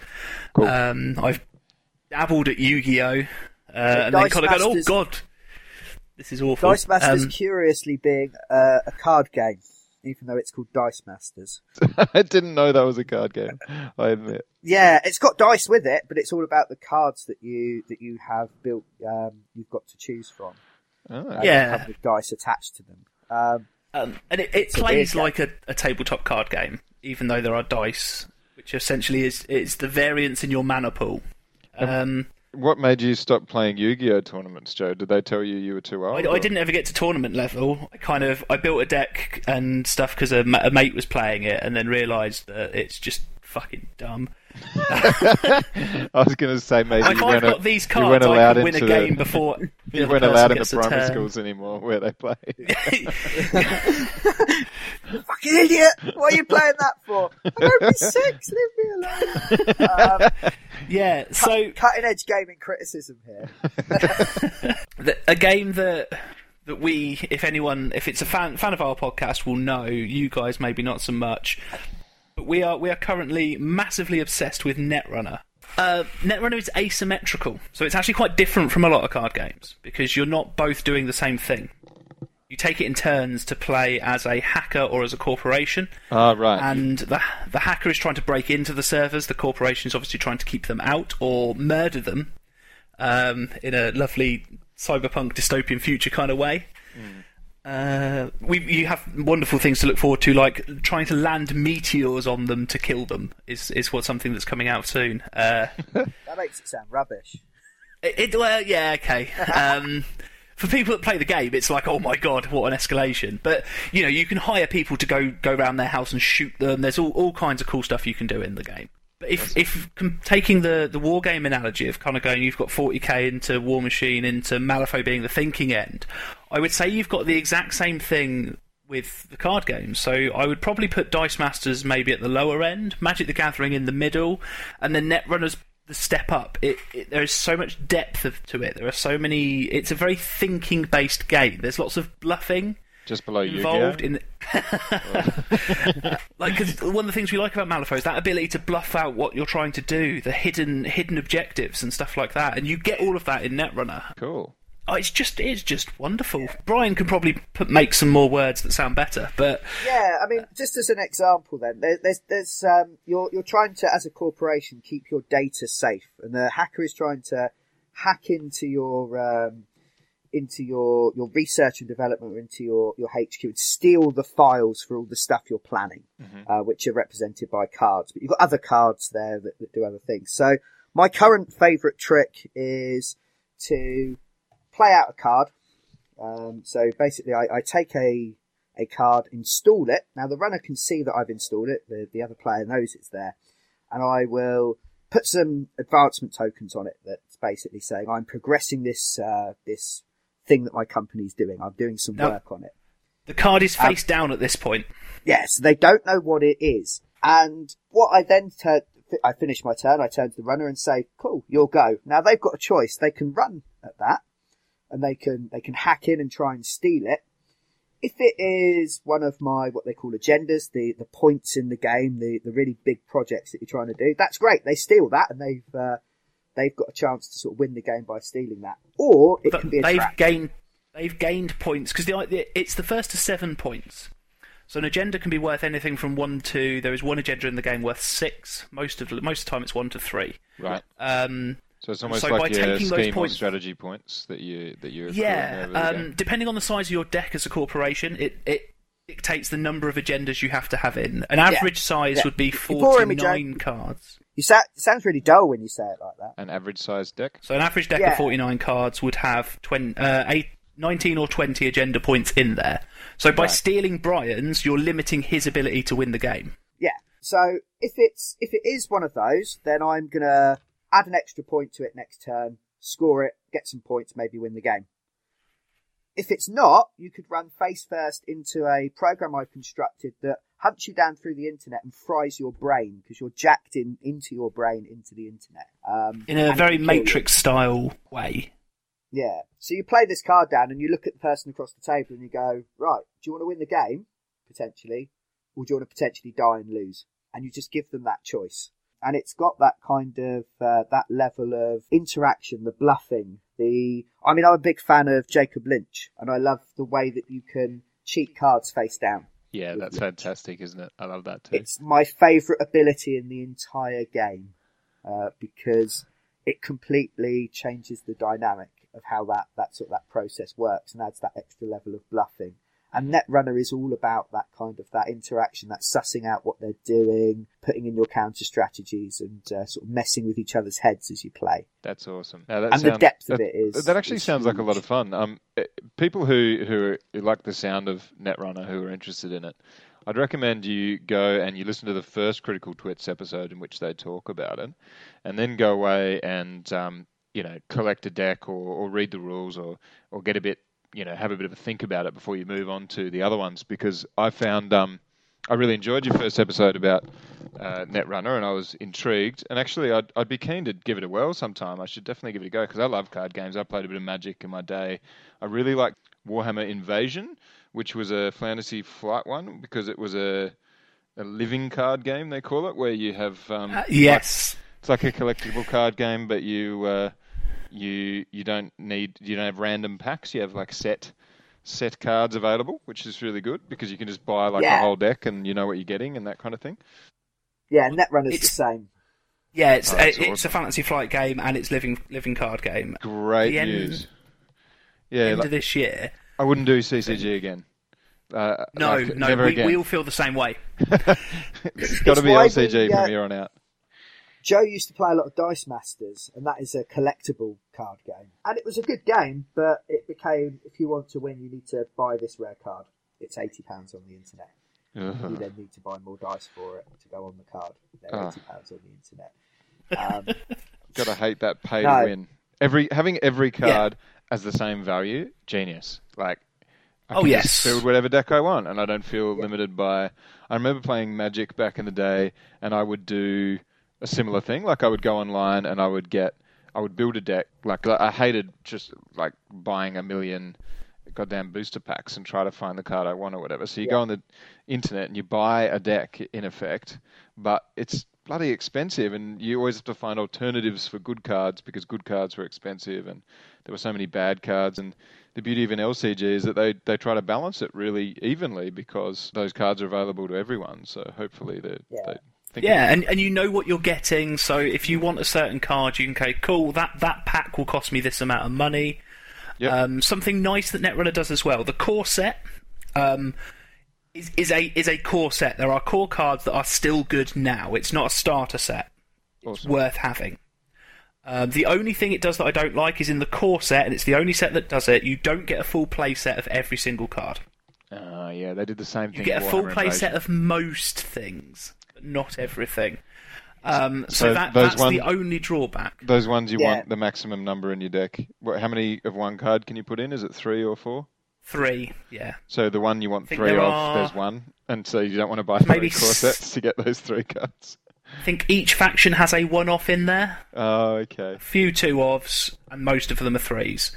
Cool. Um, I've dabbled at Yu-Gi-Oh, uh, and then Dice kind of gone, oh god, this is awful. Dice Masters Um, curiously being uh, a card game, even though it's called Dice Masters. *laughs* I didn't know that was a card game. I admit. Yeah, it's got dice with it, but it's all about the cards that you that you have built. Um, you've got to choose from. Oh, Yeah. they have the dice attached to them. Um, Um, and it, it It's a plays like a, a tabletop card game, even though there are dice, which essentially is it's the variance in your mana pool. Um, What made you stop playing Yu-Gi-Oh tournaments, Joe? Did they tell you you were too old? I, I didn't ever get to tournament level. I kind of I built a deck and stuff because a, a mate was playing it, and then realised that it's just fucking dumb. *laughs* I was going to say maybe Like you I've weren't, got these you weren't cards, I allowed can win a game the, before *laughs* the you weren't allowed into gets a primary turn. schools anymore where they play. *laughs* fucking idiot! What are you playing that for? I'm only six. Leave me alone. Um, yeah, *laughs* so cutting edge gaming criticism here. *laughs* the, a game that that we, if anyone, if it's a fan fan of our podcast, will know. You guys maybe not so much, but we are we are currently massively obsessed with Netrunner. Uh, Netrunner is asymmetrical, so it's actually quite different from a lot of card games because you're not both doing the same thing. You take it in turns to play as a hacker or as a corporation, Ah, right. and the the hacker is trying to break into the servers. The corporation is obviously trying to keep them out or murder them um, in a lovely cyberpunk dystopian future kind of way. Uh, we you have wonderful things to look forward to, like trying to land meteors on them to kill them. Is is what something that's coming out soon. Uh, *laughs* That makes it sound rubbish. it, it well, yeah, okay. *laughs* Um, for people that play the game, it's like, oh my god, what an escalation! But you know, you can hire people to go go around their house and shoot them. There's all, all kinds of cool stuff you can do in the game. But if if taking the the war game analogy of kind of going, you've got 40k into Warmachine into Malifaux being the thinking end, I would say you've got the exact same thing with the card games. So I would probably put Dice Masters maybe at the lower end, Magic the Gathering in the middle, and then Netrunners the step up. It, it there is so much depth of, to it. There are so many. It's a very thinking based game. There's lots of bluffing Just below involved Yu-Gi-Oh. in *laughs* like 'cause one of the things we like about Malifaux is that ability to bluff out what you're trying to do, the hidden hidden objectives and stuff like that, and you get all of that in Netrunner. Cool. Oh, it's just it's just wonderful. Brian can probably put, make some more words that sound better, but Yeah, I mean, just as an example, then there, there's there's um, you're you're trying to as a corporation keep your data safe, and the hacker is trying to hack into your um, into your your research and development, or into your your HQ, and steal the files for all the stuff you're planning, uh, which are represented by cards. But you've got other cards there that, that do other things. So my current favourite trick is to play out a card. Um, so basically, I, I take a a card, install it. Now the runner can see that I've installed it. The the other player knows it's there, and I will put some advancement tokens on it. That's basically saying I'm progressing this uh, this thing that my company's doing. I'm doing some work on it. the card is Um, face down at this point. Yes, they don't know what it is. And what I then turn, I finish my turn, I turn to the runner and say, cool, you'll go. Now they've got a choice. They can run at that and they can, they can hack in and try and steal it. If it is one of my, what they call agendas, the, the points in the game, the, the really big projects that you're trying to do, that's great. They steal that and they've, uh, they've got a chance to sort of win the game by stealing that. Or it But can be a they've trap. gained they've gained points because the, the, it's the first to seven points. So an agenda can be worth anything from one to there is one agenda in the game worth six. Most of the, most of the time it's one to three. Right. Um, So it's almost So by like your taking those scheme points- strategy points that you that you're yeah, accruing over the um, depending on the size of your deck as a corporation, it it dictates the number of agendas you have to have in. An average size Yeah. would be You're boring me, forty nine cards. You sa- it sounds really dull when you say it like that. An average sized deck. So an average deck Yeah. of forty nine cards would have 20, uh, eight, 19 or 20 agenda points in there. So by Right. stealing Brian's, you're limiting his ability to win the game. Yeah. So if it's if it is one of those, then I'm gonna add an extra point to it next turn, score it, get some points, maybe win the game. If it's not, you could run face first into a program I've constructed that hunts you down through the internet and fries your brain because you're jacked in into your brain into the internet. Um, In a very. Matrix style way. Yeah. So you play this card down and you look at the person across the table and you go, right, do you want to win the game, potentially, or do you want to potentially die and lose? And you just give them that choice. And it's got that kind of, uh, that level of interaction, the bluffing, the, I mean, I'm a big fan of Jakob Lynch and I love the way that you can cheat cards face down. Yeah, that's fantastic, isn't it? I love that too. It's my favourite ability in the entire game uh, because it completely changes the dynamic of how that, that sort of that process works and adds that extra level of bluffing. And Netrunner is all about that kind of that interaction, that sussing out what they're doing, putting in your counter strategies, and uh, sort of messing with each other's heads as you play. That's awesome. Now, that And the depth of it is- That actually is sounds like a lot of fun. Um, eh, people who who, who like the sound of Netrunner, who are interested in it, I'd recommend you go and you listen to the first Critical Twits episode in which they talk about it, and then go away and um, you know collect a deck or, or read the rules or or get a bit you know have a bit of a think about it before you move on to the other ones because I found um, I really enjoyed your first episode about uh, Netrunner, and I was intrigued. And actually, I'd, I'd be keen to give it a whirl sometime. I should definitely give it a go because I love card games. I played a bit of Magic in my day. I really like Warhammer Invasion, which was a fantasy flight one because it was a a living card game they call it, where you have um, Uh, yes. it's like a collectible card game, but you uh, you you don't need you don't have random packs. You have like set set cards available, which is really good because you can just buy like Yeah. a whole deck and you know what you're getting and that kind of thing. Yeah, Netrunner's the same. Yeah, it's Oh, that's it's awesome. a fantasy flight game and it's living living card game. Great The end- news. Yeah, End like, of this year. I wouldn't do CCG again. Uh, No, like, no, never we, again. we all feel the same way. *laughs* it's got to be why LCG we, uh, from here on out. Joe used to play a lot of Dice Masters, and that is a collectible card game. And it was a good game, but it became if you want to win, you need to buy this rare card. It's eighty pounds on the internet. You then need to buy more dice for it to go on the card. They're Ah. eighty pounds on the internet. Um, *laughs* Gotta hate that pay No. to win. Every having every card as the same value, genius. Like I Oh, yes. build whatever deck I want, and I don't feel limited by. I remember playing Magic back in the day, and I would do a similar thing. Like I would go online and I would get, I would build a deck. Like I hated just like buying a million goddamn booster packs and try to find the card I want or whatever. So you go on the internet and you buy a deck in effect, but it's bloody expensive and you always have to find alternatives for good cards because good cards were expensive and there were so many bad cards and the beauty of an LCG is that they, they try to balance it really evenly because those cards are available to everyone. So hopefully they, Yeah. they Yeah, and, and you know what you're getting. So if you want a certain card, you can go, cool, that, that pack will cost me this amount of money. Yep. Um, something nice that Netrunner does as well. The core set um, is, is a is a core set. There are core cards that are still good now. It's not a starter set. It's Awesome. worth having. Um, the only thing it does that I don't like is in the core set, and it's the only set that does it. You don't get a full play set of every single card. Uh, yeah, they did the same You thing. You get a full play Invasion. set of most things, but not everything. Um, so So that, those that's one- the only drawback. Those ones you Yeah. want the maximum number in your deck. What, how many of one card can you put in? Is it three or four? Three, yeah. So the one you want three there of, are- there's one, and so you don't want to buy Maybe three core s- sets to get those three cards. I think each faction has a one-off in there. Oh, okay. A few two-offs, and most of them are threes.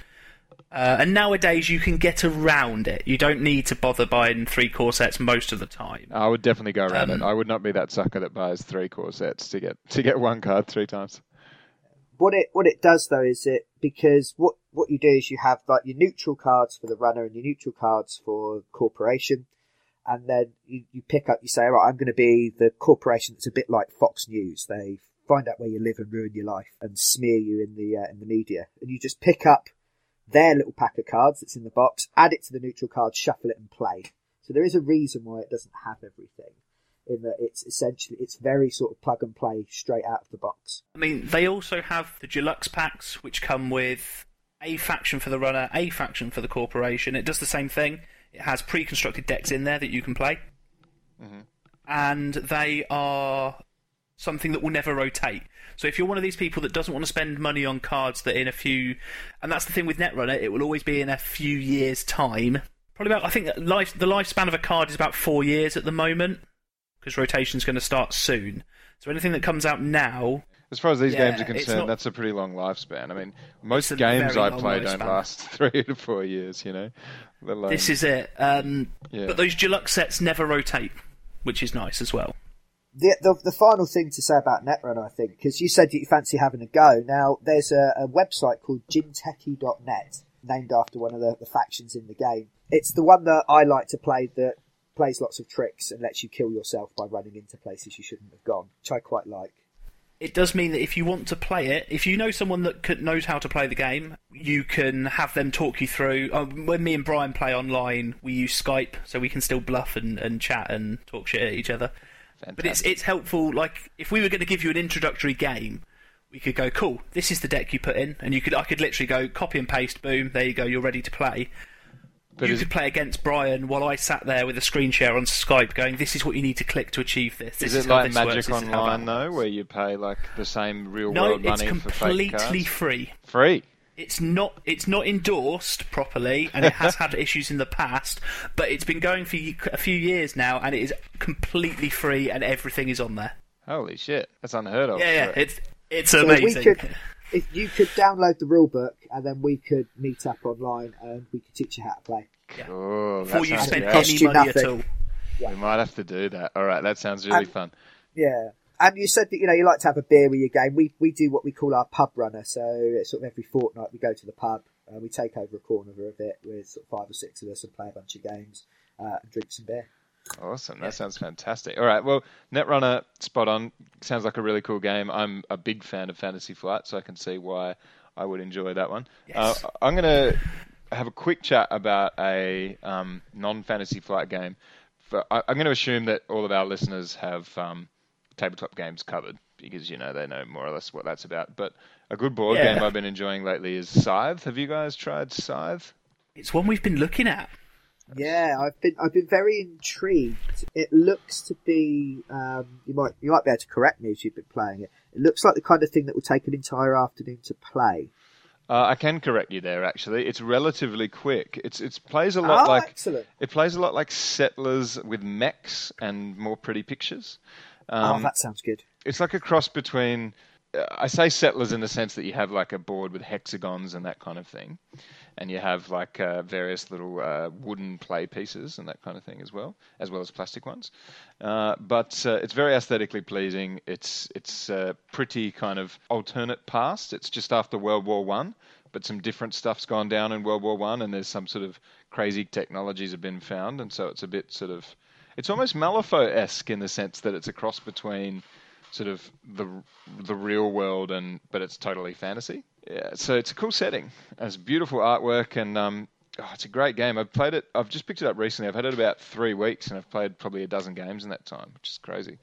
Uh, and nowadays you can get around it. You don't need to bother buying three core sets most of the time. I would definitely go around Um, it. I would not be that sucker that buys three core sets to get to get one card three times. what it what it does though is it because what what you do is you have like your neutral cards for the runner and your neutral cards for corporation, and then you, you pick up you say, right, I'm going to be the corporation that's a bit like Fox News. They find out where you live and ruin your life and smear you in the uh, in the media, and you just pick up their little pack of cards that's in the box, add it to the neutral card, shuffle it, and play. So there is a reason why it doesn't have everything. In that it's essentially it's very sort of plug and play straight out of the box. I mean, they also have the deluxe packs, which come with a faction for the runner, a faction for the corporation. It does the same thing. It has pre-constructed decks in there that you can play, mm-hmm. and they are something that will never rotate. So if you're one of these people that doesn't want to spend money on cards that in a few, and that's the thing with Netrunner, it will always be in a few years' time. Probably about, I think life, the lifespan of a card is about four years at the moment, because rotation's going to start soon. So anything that comes out now, As far as these Yeah, games are concerned, not- that's a pretty long lifespan. I mean, most games I play don't lifespan. last *laughs* three to four years. You know, alone, this is it. Um, yeah. But those deluxe sets never rotate, which is nice as well. The, the the final thing to say about Netrunner, I think, because you said you fancy having a go. Now, there's a, a website called jinteki.net, named after one of the, the factions in the game. It's the one that I like to play that plays lots of tricks and lets you kill yourself by running into places you shouldn't have gone, which I quite like. It does mean that if you want to play it, if you know someone that knows how to play the game, you can have them talk you through. Uh, when me and Brian play online, we use Skype, so we can still bluff and, and chat and talk shit at each other. But it's it's helpful. Like if we were going to give you an introductory game, we could go, cool. This is the deck you put in, and you could I could literally go copy and paste. Boom, there you go. You're ready to play. But you is- could play against Brian while I sat there with a screen share on Skype, going, "This is what you need to click to achieve this." This Is it how like works, Magic this Online though, where you pay like the same real No, world money for fake cards? No, it's completely free. Free. It's not it's not endorsed properly, and it has had *laughs* issues in the past. But it's been going for a few years now, and it is completely free, and everything is on there. Holy shit, that's unheard of. Yeah, yeah, it's it's So amazing. we could, if you could download the rule book and then we could meet up online and we could teach you how to play. Cool. that Before you spend great. Any you money at nothing. all. We might have to do that. All right, that sounds really And- fun. Yeah. And you said that, you know, you like to have a beer with your game. We, we do what we call our pub runner. So it's sort of every fortnight we go to the pub, uh, we take over a corner of it with sort of five or six of us and play a bunch of games, uh, and drink some beer. Awesome. That sounds fantastic. All right. Well, Netrunner, spot on. Sounds like a really cool game. I'm a big fan of Fantasy Flight, so I can see why I would enjoy that one. Yes. Uh, I'm going to have a quick chat about a um, non Fantasy Flight game. For, I, I'm going to assume that all of our listeners have um, tabletop games covered because, you know, they know more or less what that's about. But a good board Yeah. game I've been enjoying lately is Scythe. Have you guys tried Scythe? It's one we've been looking at. Yeah, I've been I've been very intrigued. It looks to be um, you might you might be able to correct me if you've been playing it. It looks like the kind of thing that will take an entire afternoon to play. Uh, I can correct you there. Actually, it's relatively quick. It's it plays a lot oh, like excellent! It plays a lot like Settlers with mechs and more pretty pictures. Um, oh, that sounds good. It's like a cross between. Uh, I say Settlers in the sense that you have like a board with hexagons and that kind of thing, and you have like uh, various little uh, wooden play pieces and that kind of thing as well, as well as plastic ones. Uh, but uh, it's very aesthetically pleasing. It's it's uh, pretty kind of alternate past. It's just after World War One, but some different stuff's gone down in World War One, and there's some sort of crazy technologies have been found, and so it's a bit sort of it's almost Malifaux-esque in the sense that it's a cross between sort of the the real world and but it's totally fantasy. Yeah, so it's a cool setting. It's beautiful artwork and um, oh, it's a great game. I've played it. I've just picked it up recently. I've had it about three weeks and I've played probably a dozen games in that time, which is crazy.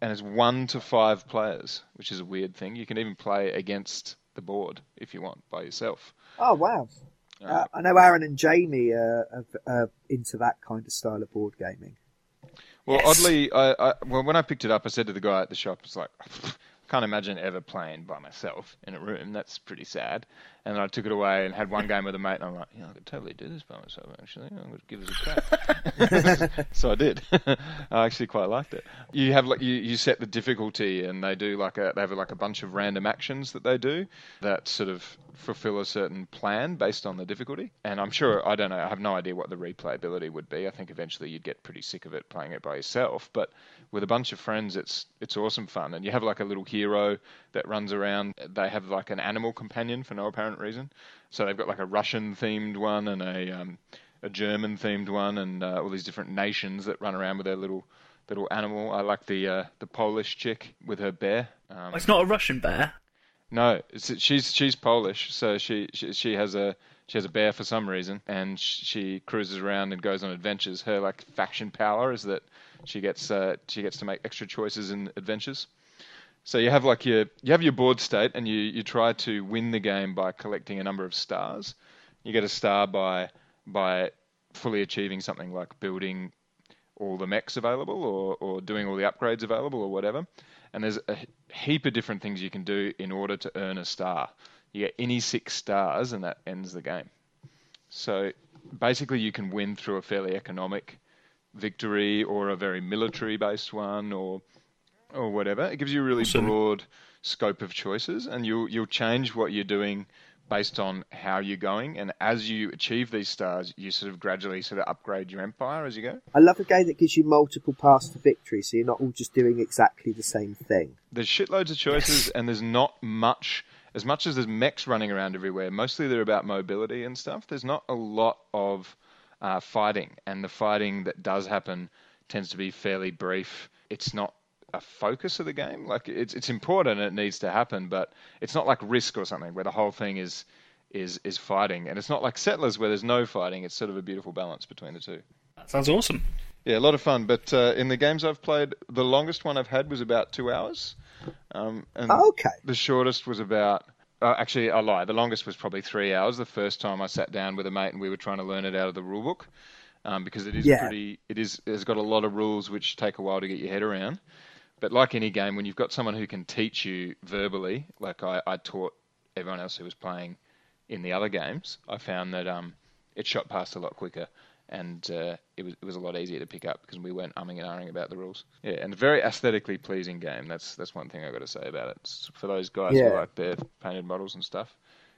And it's one to five players, which is a weird thing. You can even play against the board if you want by yourself. Oh wow! Uh, I know Aaron and Jamie are, are, are into that kind of style of board gaming. Well, Yes. oddly, I, I well when I picked it up, I said to the guy at the shop, "It's like *laughs* I can't imagine ever playing by myself in a room. That's pretty sad." And then I took it away and had one game with a mate, and I'm like, "Yeah, I could totally do this by myself. Actually, I'm going to give this a crack." *laughs* so I did. *laughs* I actually quite liked it. You have like you, you set the difficulty, and they do like a they have like a bunch of random actions that they do that sort of fulfill a certain plan based on the difficulty. And I'm sure I don't know. I have no idea what the replayability would be. I think eventually you'd get pretty sick of it playing it by yourself. But with a bunch of friends, it's it's awesome fun. And you have like a little hero that runs around. They have like an animal companion for no apparent reason. So they've got like a Russian themed one and a um, a German themed one, and uh, all these different nations that run around with their little little animal. I like the uh, the Polish chick with her bear. Um, It's not a Russian bear. no, it's, she's she's Polish, so she, she she has a she has a bear for some reason, and she cruises around and goes on adventures. Her like faction power is that she gets uh, she gets to make extra choices in adventures. So you have like your you have your board state, and you you try to win the game by collecting a number of stars. You get a star by by fully achieving something like building all the mechs available, or or doing all the upgrades available, or whatever. And there's a heap of different things you can do in order to earn a star. You get any six stars, and that ends the game. So basically, you can win through a fairly economic victory or a very military based one or or whatever. It gives you a really Awesome. broad scope of choices, and you'll you'll change what you're doing based on how you're going. And as you achieve these stars, you sort of gradually sort of upgrade your empire as you go. I love a game that gives you multiple paths to victory, so you're not all just doing exactly the same thing. There's shitloads of choices, and there's not much. As much as there's mechs running around everywhere, mostly they're about mobility and stuff. There's not a lot of uh, fighting, and the fighting that does happen tends to be fairly brief. It's not a focus of the game. Like it's it's important and it needs to happen, but it's not like Risk or something where the whole thing is is is fighting, and it's not like Settlers where there's no fighting. It's sort of a beautiful balance between the two. That sounds awesome. Yeah, a lot of fun. But uh, in the games I've played, the longest one I've had was about two hours, um, and Oh, okay. the shortest was about. Uh, actually, I lie. The longest was probably three hours. The first time I sat down with a mate and we were trying to learn it out of the rulebook, um, because it is Yeah. pretty. It is. It's got a lot of rules which take a while to get your head around. But like any game, when you've got someone who can teach you verbally, like I, I taught everyone else who was playing in the other games, I found that um, it shot past a lot quicker, and uh, it was it was a lot easier to pick up because we weren't umming and ahhing about the rules. Yeah, and a very aesthetically pleasing game. That's that's one thing I've got to say about it. It's for those guys Yeah. who like their painted models and stuff,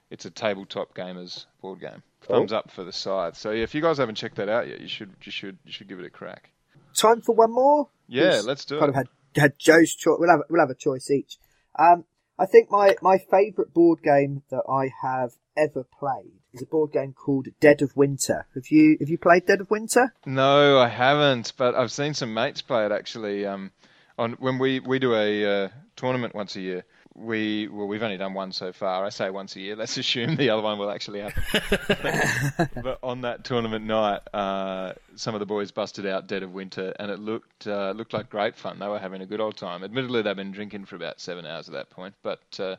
it's a tabletop gamers board game. Thumbs up for the Scythe. So yeah, if you guys haven't checked that out yet, you should you should you should give it a crack. Time for one more. Yeah, let's do kind it. of had, had Joe's choice. We'll have we'll have a choice each. Um, I think my my favourite board game that I have ever played is a board game called Dead of Winter. Have you have you played Dead of Winter? No, I haven't, but I've seen some mates play it actually. Um, on when we we do a uh, tournament once a year. We well, we've only done one so far. I say once a year. Let's *laughs* assume the other one will actually happen. *laughs* but on that tournament night, uh, some of the boys busted out Dead of Winter, and it looked uh, looked like great fun. They were having a good old time. Admittedly, they've been drinking for about seven hours at that point, but uh,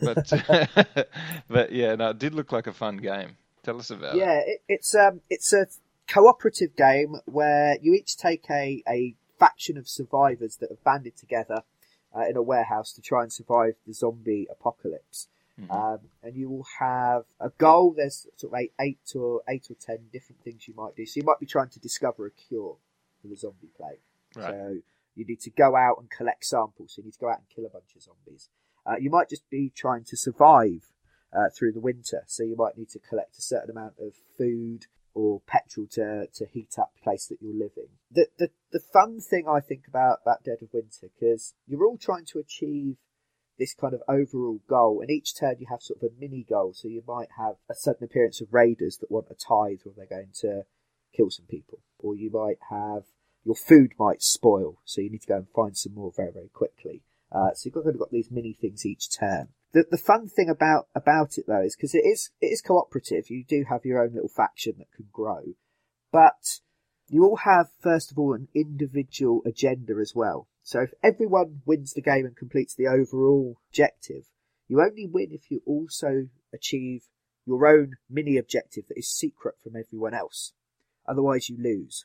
but *laughs* but yeah, no, it did look like a fun game. Tell us about it. yeah. It, it's um it's a cooperative game where you each take a a faction of survivors that have banded together uh, in a warehouse to try and survive the zombie apocalypse. Um, and you will have a goal. There's sort of eight, eight or eight or ten different things you might do. So you might be trying to discover a cure for the zombie plague. Right. So you need to go out and collect samples. So you need to go out and kill a bunch of zombies. Uh, you might just be trying to survive uh, through the winter. So you might need to collect a certain amount of food or petrol to, to heat up the place that you're living. The, the, the fun thing I think about, that Dead of Winter, because you're all trying to achieve this kind of overall goal, and each turn you have sort of a mini goal. So you might have a sudden appearance of raiders that want a tithe or they're going to kill some people, or you might have your food might spoil, so you need to go and find some more very very quickly. Uh, so you've got, kind of got these mini things each turn. The, the fun thing about about it though is because it is it is cooperative. You do have your own little faction that can grow, but you all have first of all an individual agenda as well. So if everyone wins the game and completes the overall objective, you only win if you also achieve your own mini objective that is secret from everyone else. Otherwise, you lose.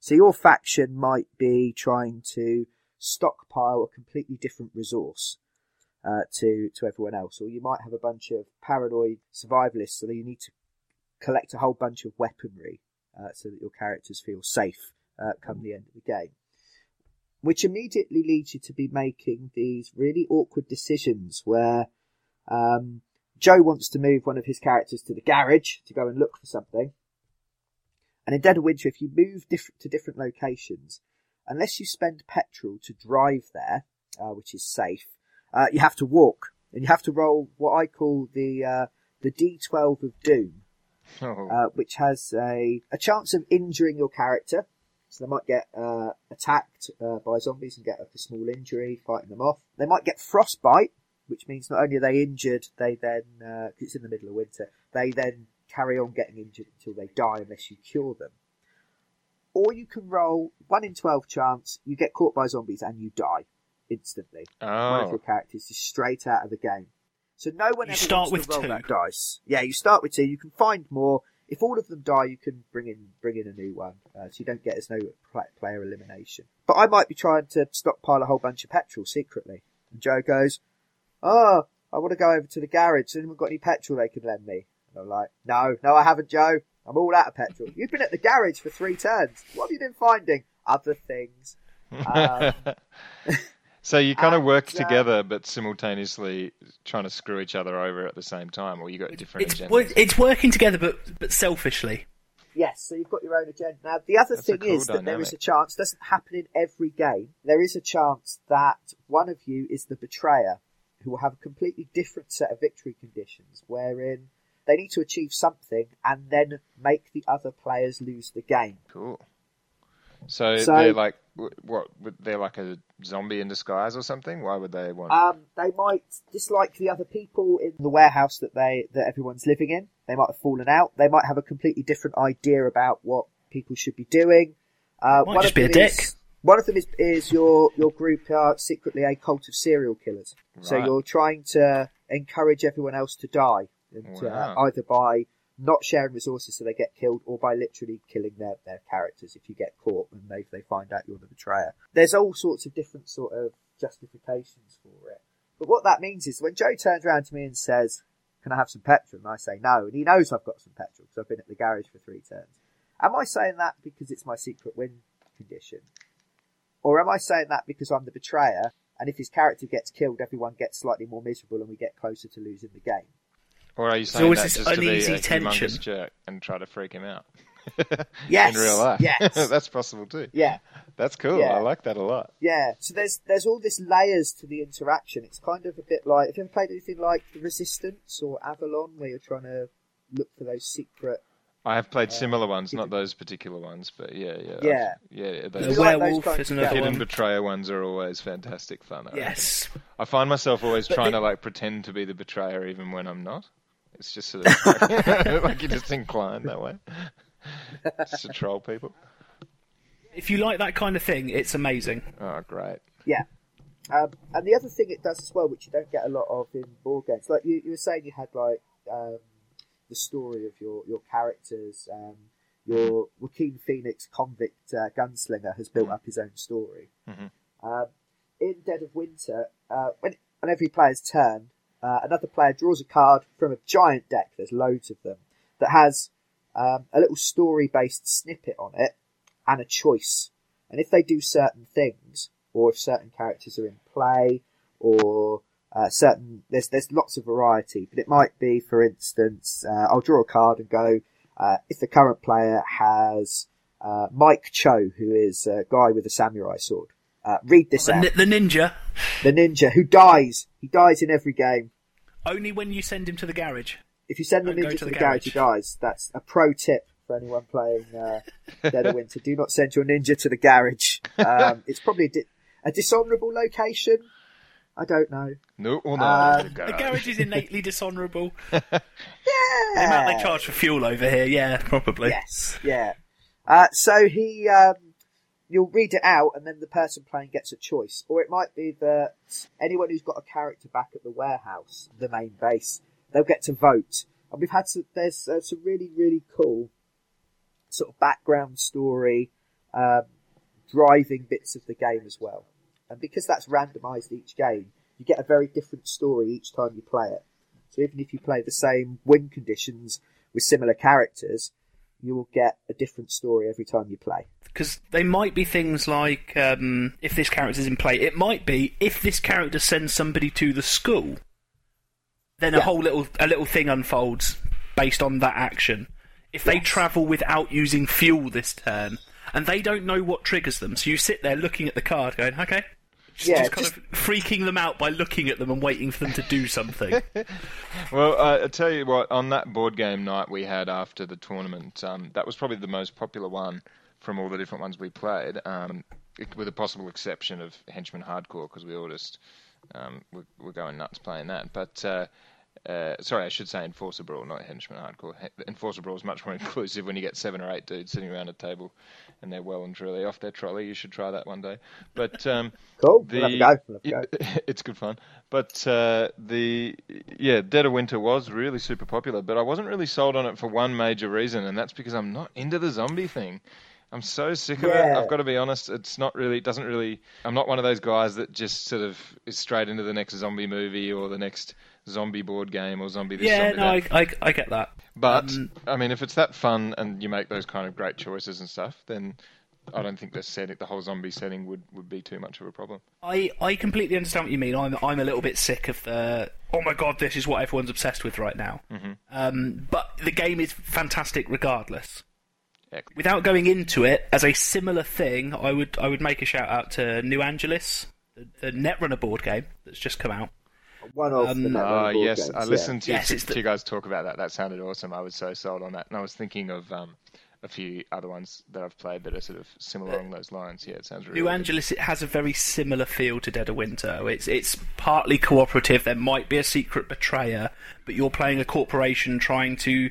So your faction might be trying to stockpile a completely different resource uh, to to everyone else, or you might have a bunch of paranoid survivalists, so that you need to collect a whole bunch of weaponry uh, so that your characters feel safe uh, come the end of the game. Which immediately leads you to be making these really awkward decisions where um, Joe wants to move one of his characters to the garage to go and look for something. And in Dead of Winter, if you move diff- to different locations, unless you spend petrol to drive there, uh, which is safe, uh, you have to walk. And you have to roll what I call the uh, the D12 of Doom, Oh, uh, which has a, a chance of injuring your character. So they might get uh, attacked uh, by zombies and get like, a small injury, fighting them off. They might get frostbite, which means not only are they injured, they then, uh 'cause it's in the middle of winter, they then carry on getting injured until they die unless you cure them. Or you can roll 1 in 12 chance, you get caught by zombies and you die. Instantly. One of Oh, your characters is straight out of the game. So no one You ever start wants to with roll two. that dice. Yeah, you start with two. You can find more. If all of them die, you can bring in bring in a new one, uh, so you don't get as no player elimination. But I might be trying to stockpile a whole bunch of petrol secretly, and Joe goes, "Oh, I want to go over to the garage. Has anyone got any petrol they can lend me?" And I'm like, "No, no, I haven't, Joe. I'm all out of petrol. *laughs* You've been at the garage for three turns. What have you been finding? Other things." *laughs* Um, *laughs* so you kind of and, work uh, together, but simultaneously trying to screw each other over at the same time, or you got different It's agendas. it's working together, but but selfishly. Yes, so you've got your own agenda. Now, the other That's thing cool is that there is a chance, doesn't happen in every game, there is a chance that one of you is the betrayer who will have a completely different set of victory conditions wherein they need to achieve something and then make the other players lose the game. Cool. So, So- they're like wh- what? They're like a zombie in disguise or something. Why would they want? Um, they might dislike the other people in the warehouse that they that everyone's living in. They might have fallen out. They might have a completely different idea about what people should be doing. Uh, Might one just of be a them dick. is- One of them is, is your your group are secretly a cult of serial killers. So you're trying to encourage everyone else to die, and, uh, either by not sharing resources so they get killed, or by literally killing their, their characters if you get caught and they they find out you're the betrayer. There's all sorts of different sort of justifications for it. But what that means is when Joe turns around to me and says, "Can I have some petrol?" and I say no, and he knows I've got some petrol because I've been at the garage for three turns. Am I saying that because it's my secret win condition, or am I saying that because I'm the betrayer? And if his character gets killed, everyone gets slightly more miserable, and we get closer to losing the game. Or are you So saying is that this just to be a uneasy humongous tension? jerk and try to freak him out? *laughs* Yes, In real life. yes. *laughs* That's possible too. Yeah, That's cool. Yeah. I like that a lot. yeah. So there's there's all this layers to the interaction. It's kind of a bit like have you ever played anything like Resistance or Avalon, where you're trying to look for those secret I have played uh, similar ones, not those particular ones, but yeah, yeah, I've- Yeah. yeah. The Those You like those werewolf kinds is of another hidden one. betrayer ones are always fantastic fun. I reckon. Yes. I find myself always But trying the- to like pretend to be the betrayer even when I'm not. It's just sort of *laughs* like you're just inclined that way, just to troll people. If you like that kind of thing, it's amazing. Oh, great. Yeah. Um, and the other thing it does as well, which you don't get a lot of in board games, like you, you were saying, you had like um, the story of your your characters. Um, your Joaquin Phoenix convict uh, gunslinger has built up his own story. Mhm. Um, in Dead of Winter, uh, when on every player's turn, uh, another player draws a card from a giant deck. There's loads of them that has um, a little story-based snippet on it and a choice. And if they do certain things, or if certain characters are in play, or uh, certain there's there's lots of variety. But it might be, for instance, uh, I'll draw a card and go uh, if the current player has uh, Mike Cho, who is a guy with a samurai sword. Uh, read this The, out. ni- the ninja, The ninja who dies. He dies in every game. only when you send him to the garage. If you send the ninja to to the the garage, he dies. That's a pro tip for anyone playing uh, *laughs* Dead of Winter. Do not send your ninja to the garage. Um, *laughs* it's probably a, di- a dishonourable location. I don't know. No, well, no. Uh, the The garage. garage is innately dishonourable. *laughs* Yeah. The amount they charge for fuel over here, yeah, probably. Yes, yeah. Uh, so he, um, you'll read it out, and then the person playing gets a choice, or it might be that anyone who's got a character back at the warehouse, the main base, they'll get to vote. And we've had some, there's uh, some really really cool sort of background story, um, driving bits of the game as well. And because that's randomised each game, you get a very different story each time you play it. So even if you play the same win conditions with similar characters, you will get a different story every time you play. Because they might be things like um, if this character's in play. It might be if this character sends somebody to the school, then a Yeah. whole little a little thing unfolds based on that action. If they Yes. travel without using fuel this turn, and they don't know what triggers them, so you sit there looking at the card, going, "Okay." Just, Yeah, just kind just- of freaking them out by looking at them and waiting for them to do *laughs* something. Well, uh, I tell you what, on that board game night we had after the tournament, um, that was probably the most popular one from all the different ones we played, um, with a possible exception of Henchman Hardcore, because we all just um, were, were going nuts playing that. But uh, Uh, sorry, I should say Enforcer Brawl, not Henchman Hardcore. Enforcer Brawl is much more *laughs* inclusive when you get seven or eight dudes sitting around a table and they're well and truly off their trolley. You should try that one day. But um, *laughs* Cool. the We'll go. We'll have a go. *laughs* it's good fun. But uh, the yeah, Dead of Winter was really super popular, but I wasn't really sold on it for one major reason, and that's because I'm not into the zombie thing. I'm so sick of it. I've got to be honest. It's not really. It doesn't really. I'm not one of those guys that just sort of is straight into the next zombie movie or the next zombie board game or zombie this. Yeah, zombie no, that. I, I, I get that. But Um, I mean, if it's that fun and you make those kind of great choices and stuff, then I don't think the setting, the whole zombie setting, would, would be too much of a problem. I, I completely understand what you mean. I'm I'm a little bit sick of the oh my god, this is what everyone's obsessed with right now. Mm-hmm. Um, but the game is fantastic regardless. Heck. Without going into it as a similar thing, I would I would make a shout out to New Angeles, the, the Netrunner board game that's just come out. One of Um, the Netrunner Oh yes, games, I yeah. listened to, Yes, to, the- to you guys talk about that. That sounded awesome. I was so sold on that, and I was thinking of um, a few other ones that I've played that are sort of similar along those lines. Yeah, it sounds really. New good. Angeles it has a very similar feel to Dead of Winter. It's it's partly cooperative. There might be a secret betrayer, but you're playing a corporation trying to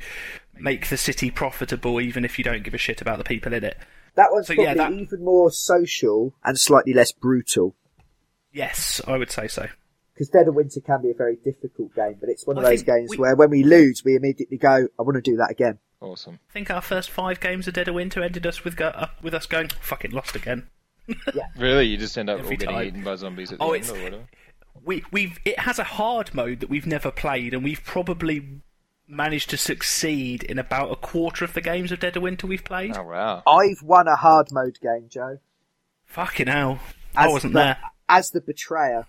make the city profitable, even if you don't give a shit about the people in it. That one's So, probably yeah, that- even more social and slightly less brutal. Yes, I would say so. Because Dead of Winter can be a very difficult game, but it's one of I those games we- where when we lose, we immediately go, I want to do that again. Awesome. I think our first five games of Dead of Winter ended us with go, uh, with us going fucking lost again. *laughs* yeah. Really, you just end up Every all getting time. eaten by zombies at the Oh, end it's- or whatever. We we've it has a hard mode that we've never played, and we've probably managed to succeed in about a quarter of the games of Dead of Winter we've played. Oh wow. I've won a hard mode game, Joe, Fucking hell, I wasn't the- there. as the betrayer.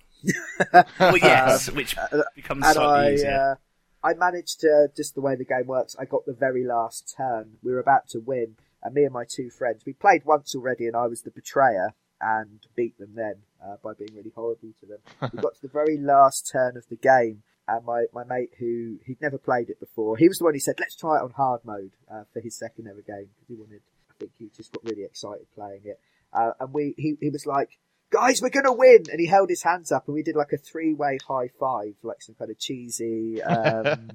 Well, *laughs* yes, which becomes and slightly I, easier. uh, I managed to just the way the game works. I got the very last turn. We were about to win, and me and my two friends. We played once already, and I was the betrayer and beat them then uh, by being really horrible to them. we *laughs* got to the very last turn of the game, and my, my mate who he'd never played it before, he was the one who said, "Let's try it on hard mode uh, for his second ever game because he wanted." I think he just got really excited playing it, uh, and we he he was like guys, we're gonna win! And he held his hands up, and we did like a three-way high five, like some kind of cheesy, um,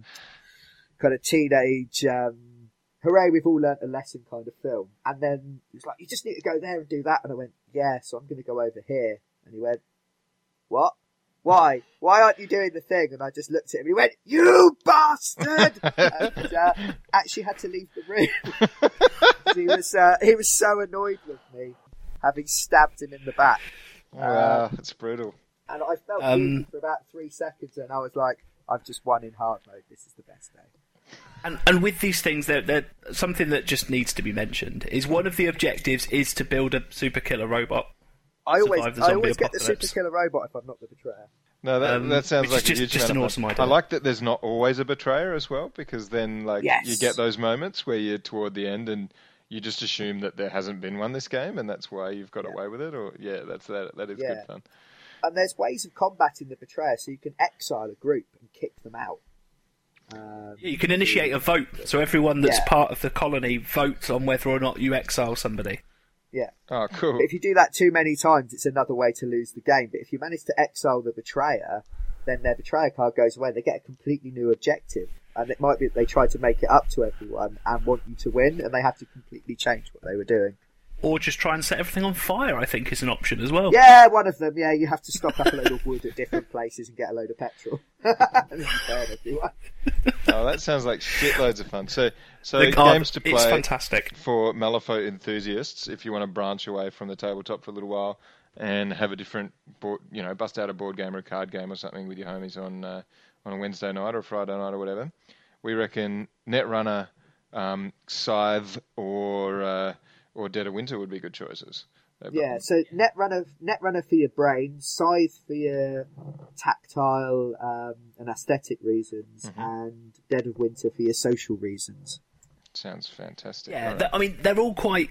*laughs* kind of teenage, um, hooray, we've all learnt a lesson kind of film. And then he was like, you just need to go there and do that. And I went, yeah, so I'm gonna go over here. And he went, what? Why? Why aren't you doing the thing? And I just looked at him and he went, you bastard! *laughs* and, uh, actually had to leave the room. *laughs* he was, uh, he was so annoyed with me, having stabbed him in the back. Wow, *laughs* it's brutal. And I felt Um, for about three seconds, and I was like, "I've just won in hard mode. This is the best day." And, and with these things, there, there, something that just needs to be mentioned is one of the objectives is to build a super killer robot. I always, I zombie always get the super killer robot if I'm not the betrayer. No, that, Um, that sounds like is just- a huge just an awesome idea. I like that there's not always a betrayer as well, because then like Yes. you get those moments where you're toward the end and you just assume that there hasn't been one this game, and that's why you've got Yeah. away with it. Or yeah, that's that. That is Yeah. good fun. And there's ways of combating the betrayer, so you can exile a group and kick them out. Um, Yeah, you can initiate a vote, so everyone that's Yeah. part of the colony votes on whether or not you exile somebody. yeah. Oh, cool. But if you do that too many times, it's another way to lose the game. But if you manage to exile the betrayer, then their betrayer card goes away. They get a completely new objective. And it might be that they try to make it up to everyone and want you to win, and they have to completely change what they were doing. Or just try and set everything on fire, I think, is an option as well. Yeah, one of them. Yeah, you have to stock up a load of wood at different places and get a load of petrol. and burn everyone. oh, that sounds like shitloads of fun. So, so The card- games to play It's play fantastic. for Malifaux enthusiasts. If you want to branch away from the tabletop for a little while and have a different, board, you know, bust out a board game or a card game or something with your homies on uh, on a Wednesday night or a Friday night or whatever, we reckon Netrunner, um, Scythe, or uh, or Dead of Winter would be good choices. Yeah, so Netrunner, Netrunner for your brain, Scythe for your tactile um, and aesthetic reasons, and Dead of Winter for your social reasons. sounds fantastic. Yeah, Alright. th- I mean, they're all quite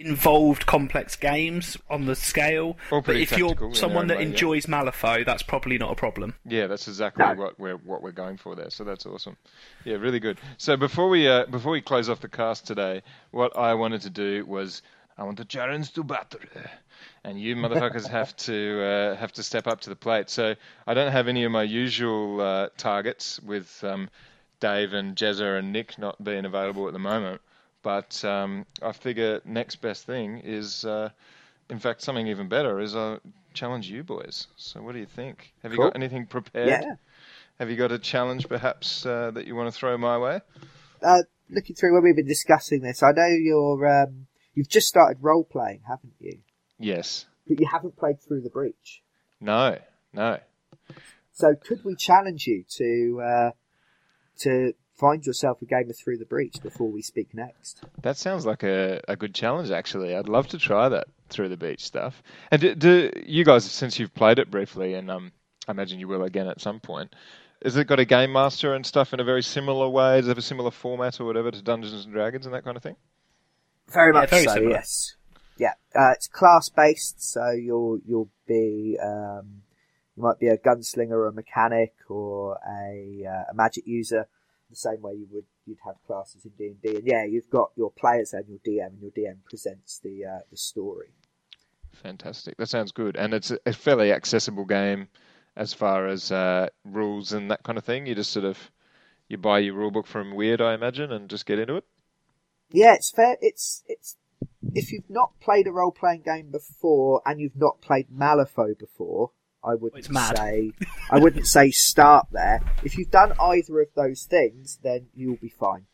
involved, complex games on the scale. All but if you're tactical in their someone that way, yeah. enjoys Malifaux, that's probably not a problem. Yeah, that's exactly No. what we're what we're going for there. So that's awesome. Yeah, really good. So before we uh, before we close off the cast today, what I wanted to do was I want the challenge to battle. and you motherfuckers *laughs* have to uh, have to step up to the plate. So I don't have any of my usual uh, targets with um, Dave and Jezza and Nick not being available at the moment. But um, I figure next best thing is, uh, in fact, something even better is I challenge you boys. So what do you think? Have you got anything prepared? Yeah. Have you got a challenge perhaps uh, that you want to throw my way? Uh, looking through when we've been discussing this, I know you're um, you've just started role playing, haven't you? Yes. But you haven't played through the breach. No. No. So could we challenge you to uh, to find yourself a game of Through the Breach before we speak next? That sounds like a, a good challenge, actually. I'd love to try that through the breach stuff. And do, do you guys, since you've played it briefly, and um, I imagine you will again at some point, has it got a game master and stuff in a very similar way? Does it have a similar format or whatever to Dungeons and Dragons and that kind of thing? Very Yeah, much very so. similar. Yes. Yeah. Uh, it's class based, so you'll you'll be um, you might be a gunslinger or a mechanic or a uh, a magic user, the same way you would you'd have classes in D and D. And yeah, you've got your players and your DM, and your DM presents the uh, the story. Fantastic. That sounds good. And it's a, fairly accessible game as far as uh, rules and that kind of thing. You just sort of you buy your rulebook from Wyrd, I imagine, and just get into it. Yeah, it's fair. It's it's if you've not played a role playing game before and you've not played Malifaux before, I wouldn't say I wouldn't say start there. If you've done either of those things, then you'll be fine.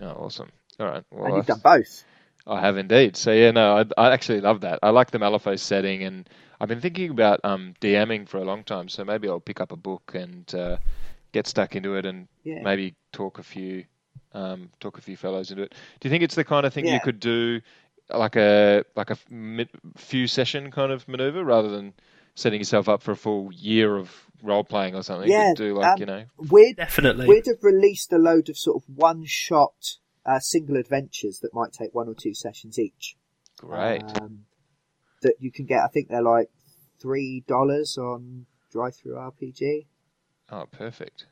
Oh, awesome. All right. Well, and you've I- done both. I have indeed. So yeah, no, I, I actually love that. I like the Malifaux setting, and I've been thinking about um, DMing for a long time. So maybe I'll pick up a book and uh, get stuck into it, and Yeah. maybe talk a few um, talk a few fellows into it. Do you think it's the kind of thing you could do, like a like a f- mid, few session kind of maneuver, rather than setting yourself up for a full year of role playing or something? Yeah, But do like um, you know, We'd Definitely. we'd have released a load of sort of one shot uh, single adventures that might take one or two sessions each. great. Um, that you can get. I think they're like three dollars on DriveThruRPG. oh, perfect.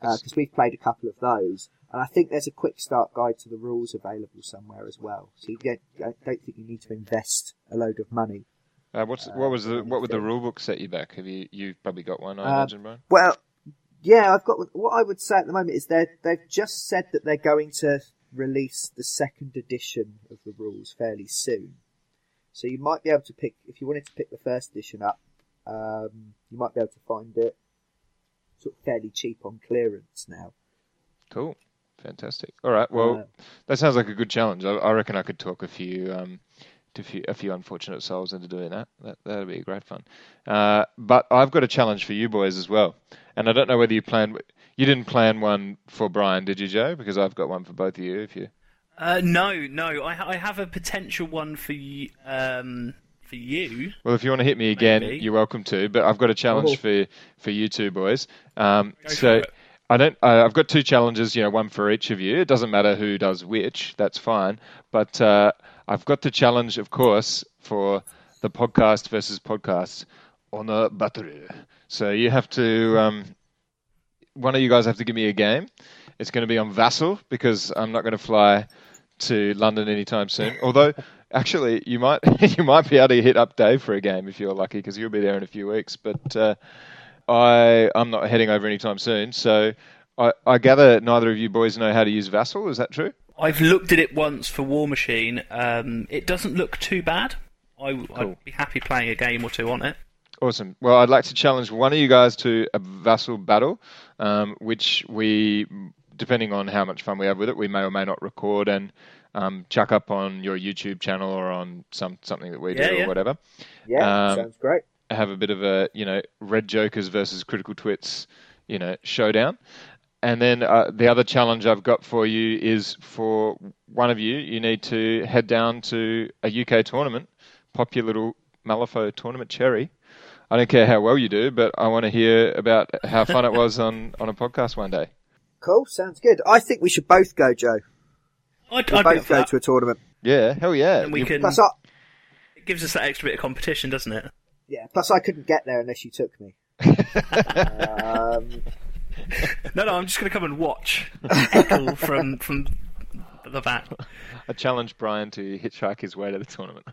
because we've played a couple of those, and I think there's a quick start guide to the rules available somewhere as well. So you get, I don't think you need to invest a load of money. Uh, what's uh, what was the what would the rule book set you back? Have you you've probably got one, I imagine, Brian. Well, yeah, I've got what I would say at the moment is they they've just said that they're going to release the second edition of the rules fairly soon. So you might be able to pick if you wanted to pick the first edition up. Um, you might be able to find it sort of fairly cheap on clearance now. Cool. Fantastic. All right. Well, Uh, that sounds like a good challenge. I, I reckon I could talk a few, um, to few, a few unfortunate souls into doing that. That that'd be great fun. Uh, but I've got a challenge for you boys as well, and I don't know whether you planned. You didn't plan one for Brian, did you, Joe? Because I've got one for both of you. If you. Uh, no, no. I, I have a potential one for you. Um, for you. Well, if you want to hit me again, Maybe. you're welcome to. But I've got a challenge Oh. for for you two boys. Um, Go so for it. I don't. Uh, I've got two challenges. You know, one for each of you. It doesn't matter who does which. That's fine. But uh, I've got the challenge, of course, for the podcast versus podcast on a battery. So you have to. Um, one of you guys have to give me a game. It's going to be on Vassal because I'm not going to fly to London anytime soon. Although, actually, you might *laughs* you might be able to hit up Dave for a game if you're lucky because you'll be there in a few weeks. But uh, I I'm not heading over anytime soon. So I, I gather neither of you boys know how to use Vassal. Is that true? I've looked at it once for Warmachine. Um, it doesn't look too bad. I, Cool. I'd be happy playing a game or two on it. Awesome. Well, I'd like to challenge one of you guys to a vassal battle, um, which we, depending on how much fun we have with it, we may or may not record and um, chuck up on your YouTube channel or on some something that we do Yeah, or whatever. Yeah, Um, sounds great. Have a bit of a you know red jokers versus critical twits, you know showdown. And then uh, the other challenge I've got for you is for one of you, you need to head down to a UK tournament, pop your little Malifaux tournament cherry. I don't care how well you do, but I want to hear about how fun it was on, on a podcast one day. Cool, sounds good. I think we should both go, Joe. I'd, We'll I'd both go that. to a tournament. Yeah, hell yeah. And we You- can. Plus, I, It gives us that extra bit of competition, doesn't it? yeah, plus I couldn't get there unless you took me. *laughs* um, *laughs* No, no. I'm just going to come and watch. Heckle *laughs* from from the back. I challenge Brian to hitchhike his way to the tournament.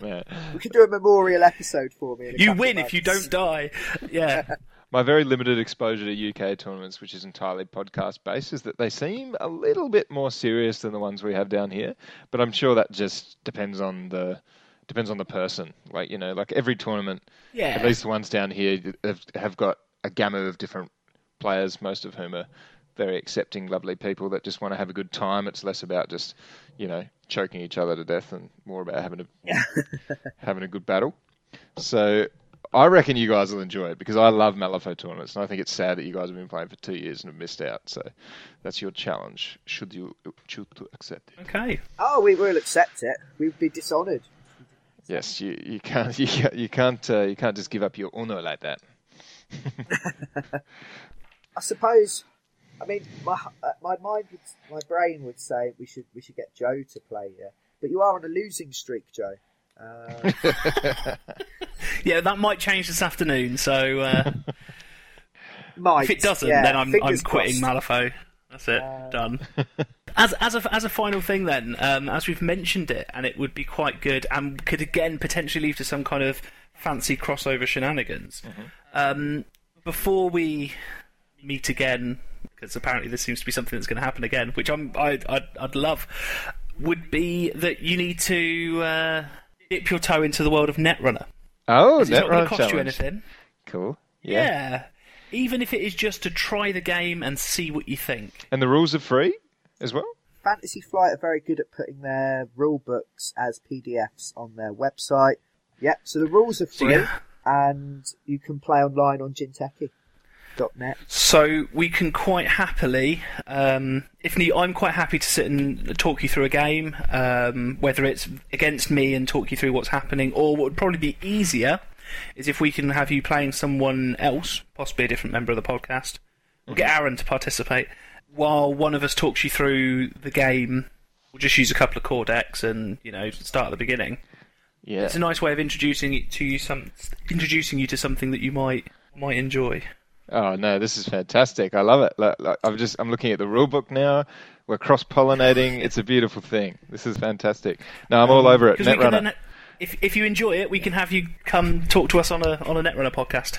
Man. We could do a memorial episode for me. You win if you don't die. Yeah. *laughs* My very limited exposure to UK tournaments, which is entirely podcast based, is that they seem a little bit more serious than the ones we have down here. But I'm sure that just depends on the depends on the person. Like you know, like every tournament, Yeah. at least the ones down here have, have got a gamut of different players, most of whom are very accepting, lovely people that just want to have a good time. It's less about just, you know, choking each other to death and more about having a *laughs* having a good battle. So I reckon you guys will enjoy it because I love Malifaux tournaments and I think it's sad that you guys have been playing for two years and have missed out. So that's your challenge. Should you choose to accept it? Okay. Oh, we will accept it. We'd be dishonoured. Yes, you, you can't *laughs* you can't you can't, uh, you can't just give up your honor like that. *laughs* I suppose. I mean, my uh, my mind, would, my brain would say we should we should get Joe to play here, but you are on a losing streak, Joe. Uh, *laughs* Yeah, that might change this afternoon. So uh, might. if it doesn't, yeah, then I'm, I'm quitting crossed. Malifaux. That's it. Uh, Done. As as a as a final thing, then, um, as we've mentioned it, and it would be quite good, and could again potentially lead to some kind of fancy crossover shenanigans. Um, before we meet again, because apparently this seems to be something that's going to happen again, which I'm I, I'd, I'd love, would be that you need to uh, dip your toe into the world of Netrunner. Oh, It's not going Netrunner to cost you anything. Cool. Yeah. Yeah. Even if it is just to try the game and see what you think. And the rules are free as well. Fantasy Flight are very good at putting their rule books as PDFs on their website. Yep, so the rules are free, yeah. and you can play online on Jinteki.net. So we can quite happily, um, if need, I'm quite happy to sit and talk you through a game, um, whether it's against me and talk you through what's happening, or what would probably be easier is if we can have you playing someone else, possibly a different member of the podcast. We'll get Aaron to participate while one of us talks you through the game. We'll just use a couple of core decks and you know start at the beginning. Yeah. It's a nice way of introducing it to you some introducing you to something that you might might enjoy. Oh no, this is fantastic! I love it. Like, like, I'm just I'm looking at the rule book now. We're cross pollinating. it's a beautiful thing. This is fantastic. No, I'm all um, over it. Because we can Netrunner. then, if if you enjoy it, we can have you come talk to us on a on a Netrunner podcast.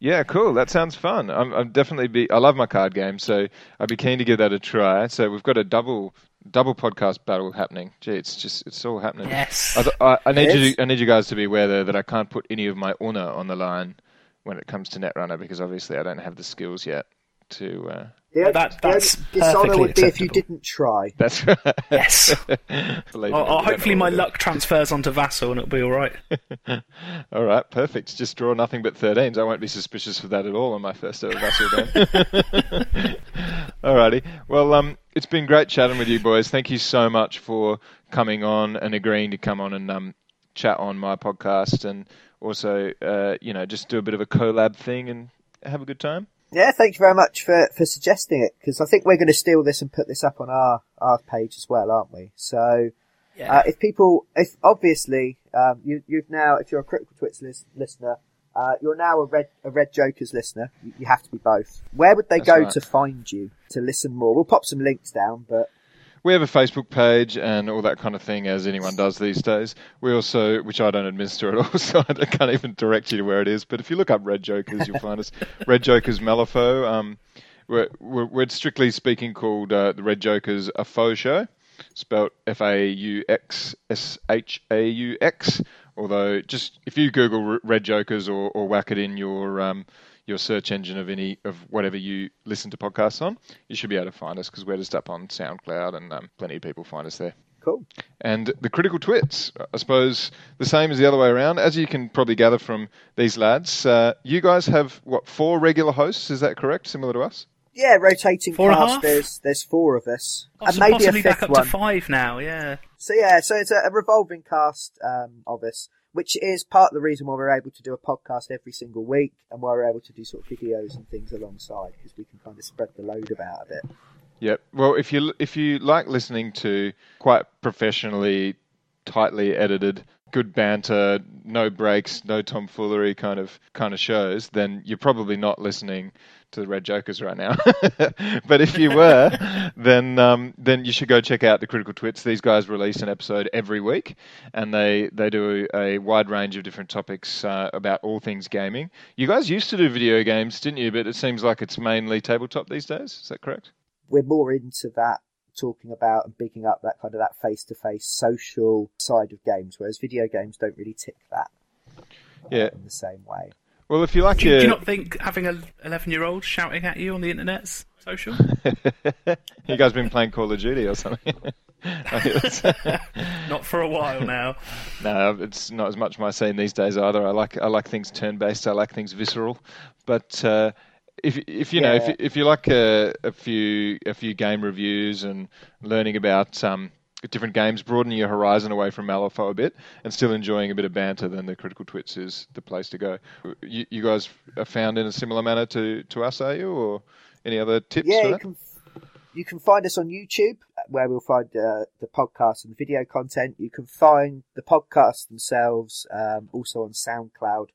Yeah, cool. That sounds fun. I'm, I'm definitely be. I love my card game, so I'd be keen to give that a try. So we've got a double double podcast battle happening. Gee, it's just it's all happening. Yes. I, th- I, I need you. Yes. To, I need you guys to be aware though that I can't put any of my honor on the line when it comes to Netrunner because obviously I don't have the skills yet to. Uh, The, Well, that- the only that's dishonour perfectly would be if you acceptable. didn't try. that's *laughs* right. Yes. *laughs* Believe Or, me, or we don't hopefully my luck transfers onto Vassal and it'll be all right. *laughs* All right, perfect. Just draw nothing but 13s. I won't be suspicious of that at all on my first ever Vassal game. Alrighty. Well, um, it's been great chatting with you boys. Thank you so much for coming on and agreeing to come on and um, chat on my podcast and also, uh, you know, just do a bit of a collab thing and have a good time. Yeah, thank you very much for, for suggesting it, because I think we're going to steal this and put this up on our, our page as well, aren't we? So, Yeah. uh, if people, if obviously, um, you, you've now, if you're a Critical Twits lis- listener, uh, you're now a Red, a Red Jokers listener. You, you have to be both. Where would they That's go right. to find you to listen more? We'll pop some links down, but We have a Facebook page and all that kind of thing, as anyone does these days. We also, which I don't administer at all, *laughs* so I can't even direct you to where it is. But if you look up Red Jokers, you'll find us. *laughs* Red Jokers Malifaux. Um, we're, we're, we're strictly speaking called uh, the Red Jokers a faux show, spelled F A U X S H A U X. Although, just if you Google Red Jokers or, or whack it in your um, your search engine of any of whatever you listen to podcasts on, you should be able to find us because we're just up on SoundCloud and um, plenty of people find us there. cool. And the critical twits, I suppose, the same as the other way around. As you can probably gather from these lads, uh, you guys have what four regular hosts? Is that correct? Similar to us? Yeah, rotating Four and a cast. half? There's there's four of us, Poss- and maybe a fifth back up one. to five now, yeah. So yeah, so it's a, a revolving cast um, of us, which is part of the reason why we're able to do a podcast every single week, and why we're able to do sort of videos and things alongside because we can kind of spread the load about a bit. Yep. Well, if you if you like listening to quite professionally, tightly edited good banter, no breaks, no tomfoolery kind of kind of shows, then you're probably not listening to the Red Jokers right now. *laughs* but if you were, *laughs* then um, then you should go check out the Critical Twits. These guys release an episode every week, and they they do a, a wide range of different topics uh, about all things gaming. You guys used to do video games, didn't you? But it seems like it's mainly tabletop these days. Is that correct? We're more into that talking about and picking up that kind of that face to face social side of games, whereas video games don't really tick that yeah. in the same way. Well, if you like Do you, your... do you not think having an 11 year old shouting at you on the internet's social? *laughs* you guys been playing Call of Duty or something? *laughs* not for a while now. No, it's not as much my scene these days either. I like I like things turn based. I like things visceral. But uh, if if you know if if you like a, a few a few game reviews and learning about um, different games, broadening your horizon away from Malifaux a bit, and still enjoying a bit of banter, then the Critical Twits is the place to go. You, you guys are found in a similar manner to, to us, are you, or any other tips? Yeah, for you that? can you can find us on YouTube where we'll find uh, the podcast and the video content. You can find the podcasts themselves um, also on SoundCloud.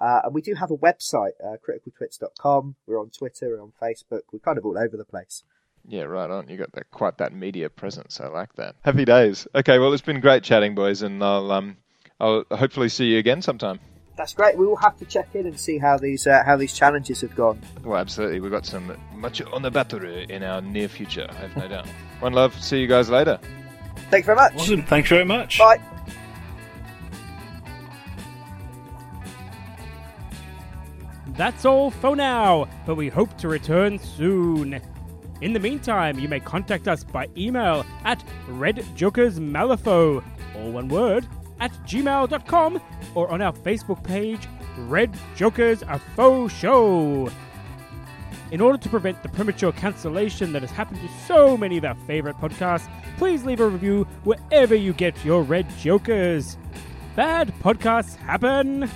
Uh, and we do have a website, uh, criticaltwits.com. We're on Twitter, we're on Facebook. We're kind of all over the place. Yeah, right on. You got that quite that media presence. I like that. Happy days. Okay, well, it's been great chatting, boys, and I'll um, I'll hopefully see you again sometime. That's great. We will have to check in and see how these uh, how these challenges have gone. Well, absolutely. We've got some much on the battery in our near future. I have no doubt. *laughs* One love. See you guys later. Thanks very much. Awesome. Thanks very much. Bye. That's all for now, but we hope to return soon. In the meantime, you may contact us by email at redjokersmalifaux, all one word, at gmail.com, or on our Facebook page, Red Jokers A Faux Show. In order to prevent the premature cancellation that has happened to so many of our favorite podcasts, please leave a review wherever you get your Red Jokers. Bad podcasts happen.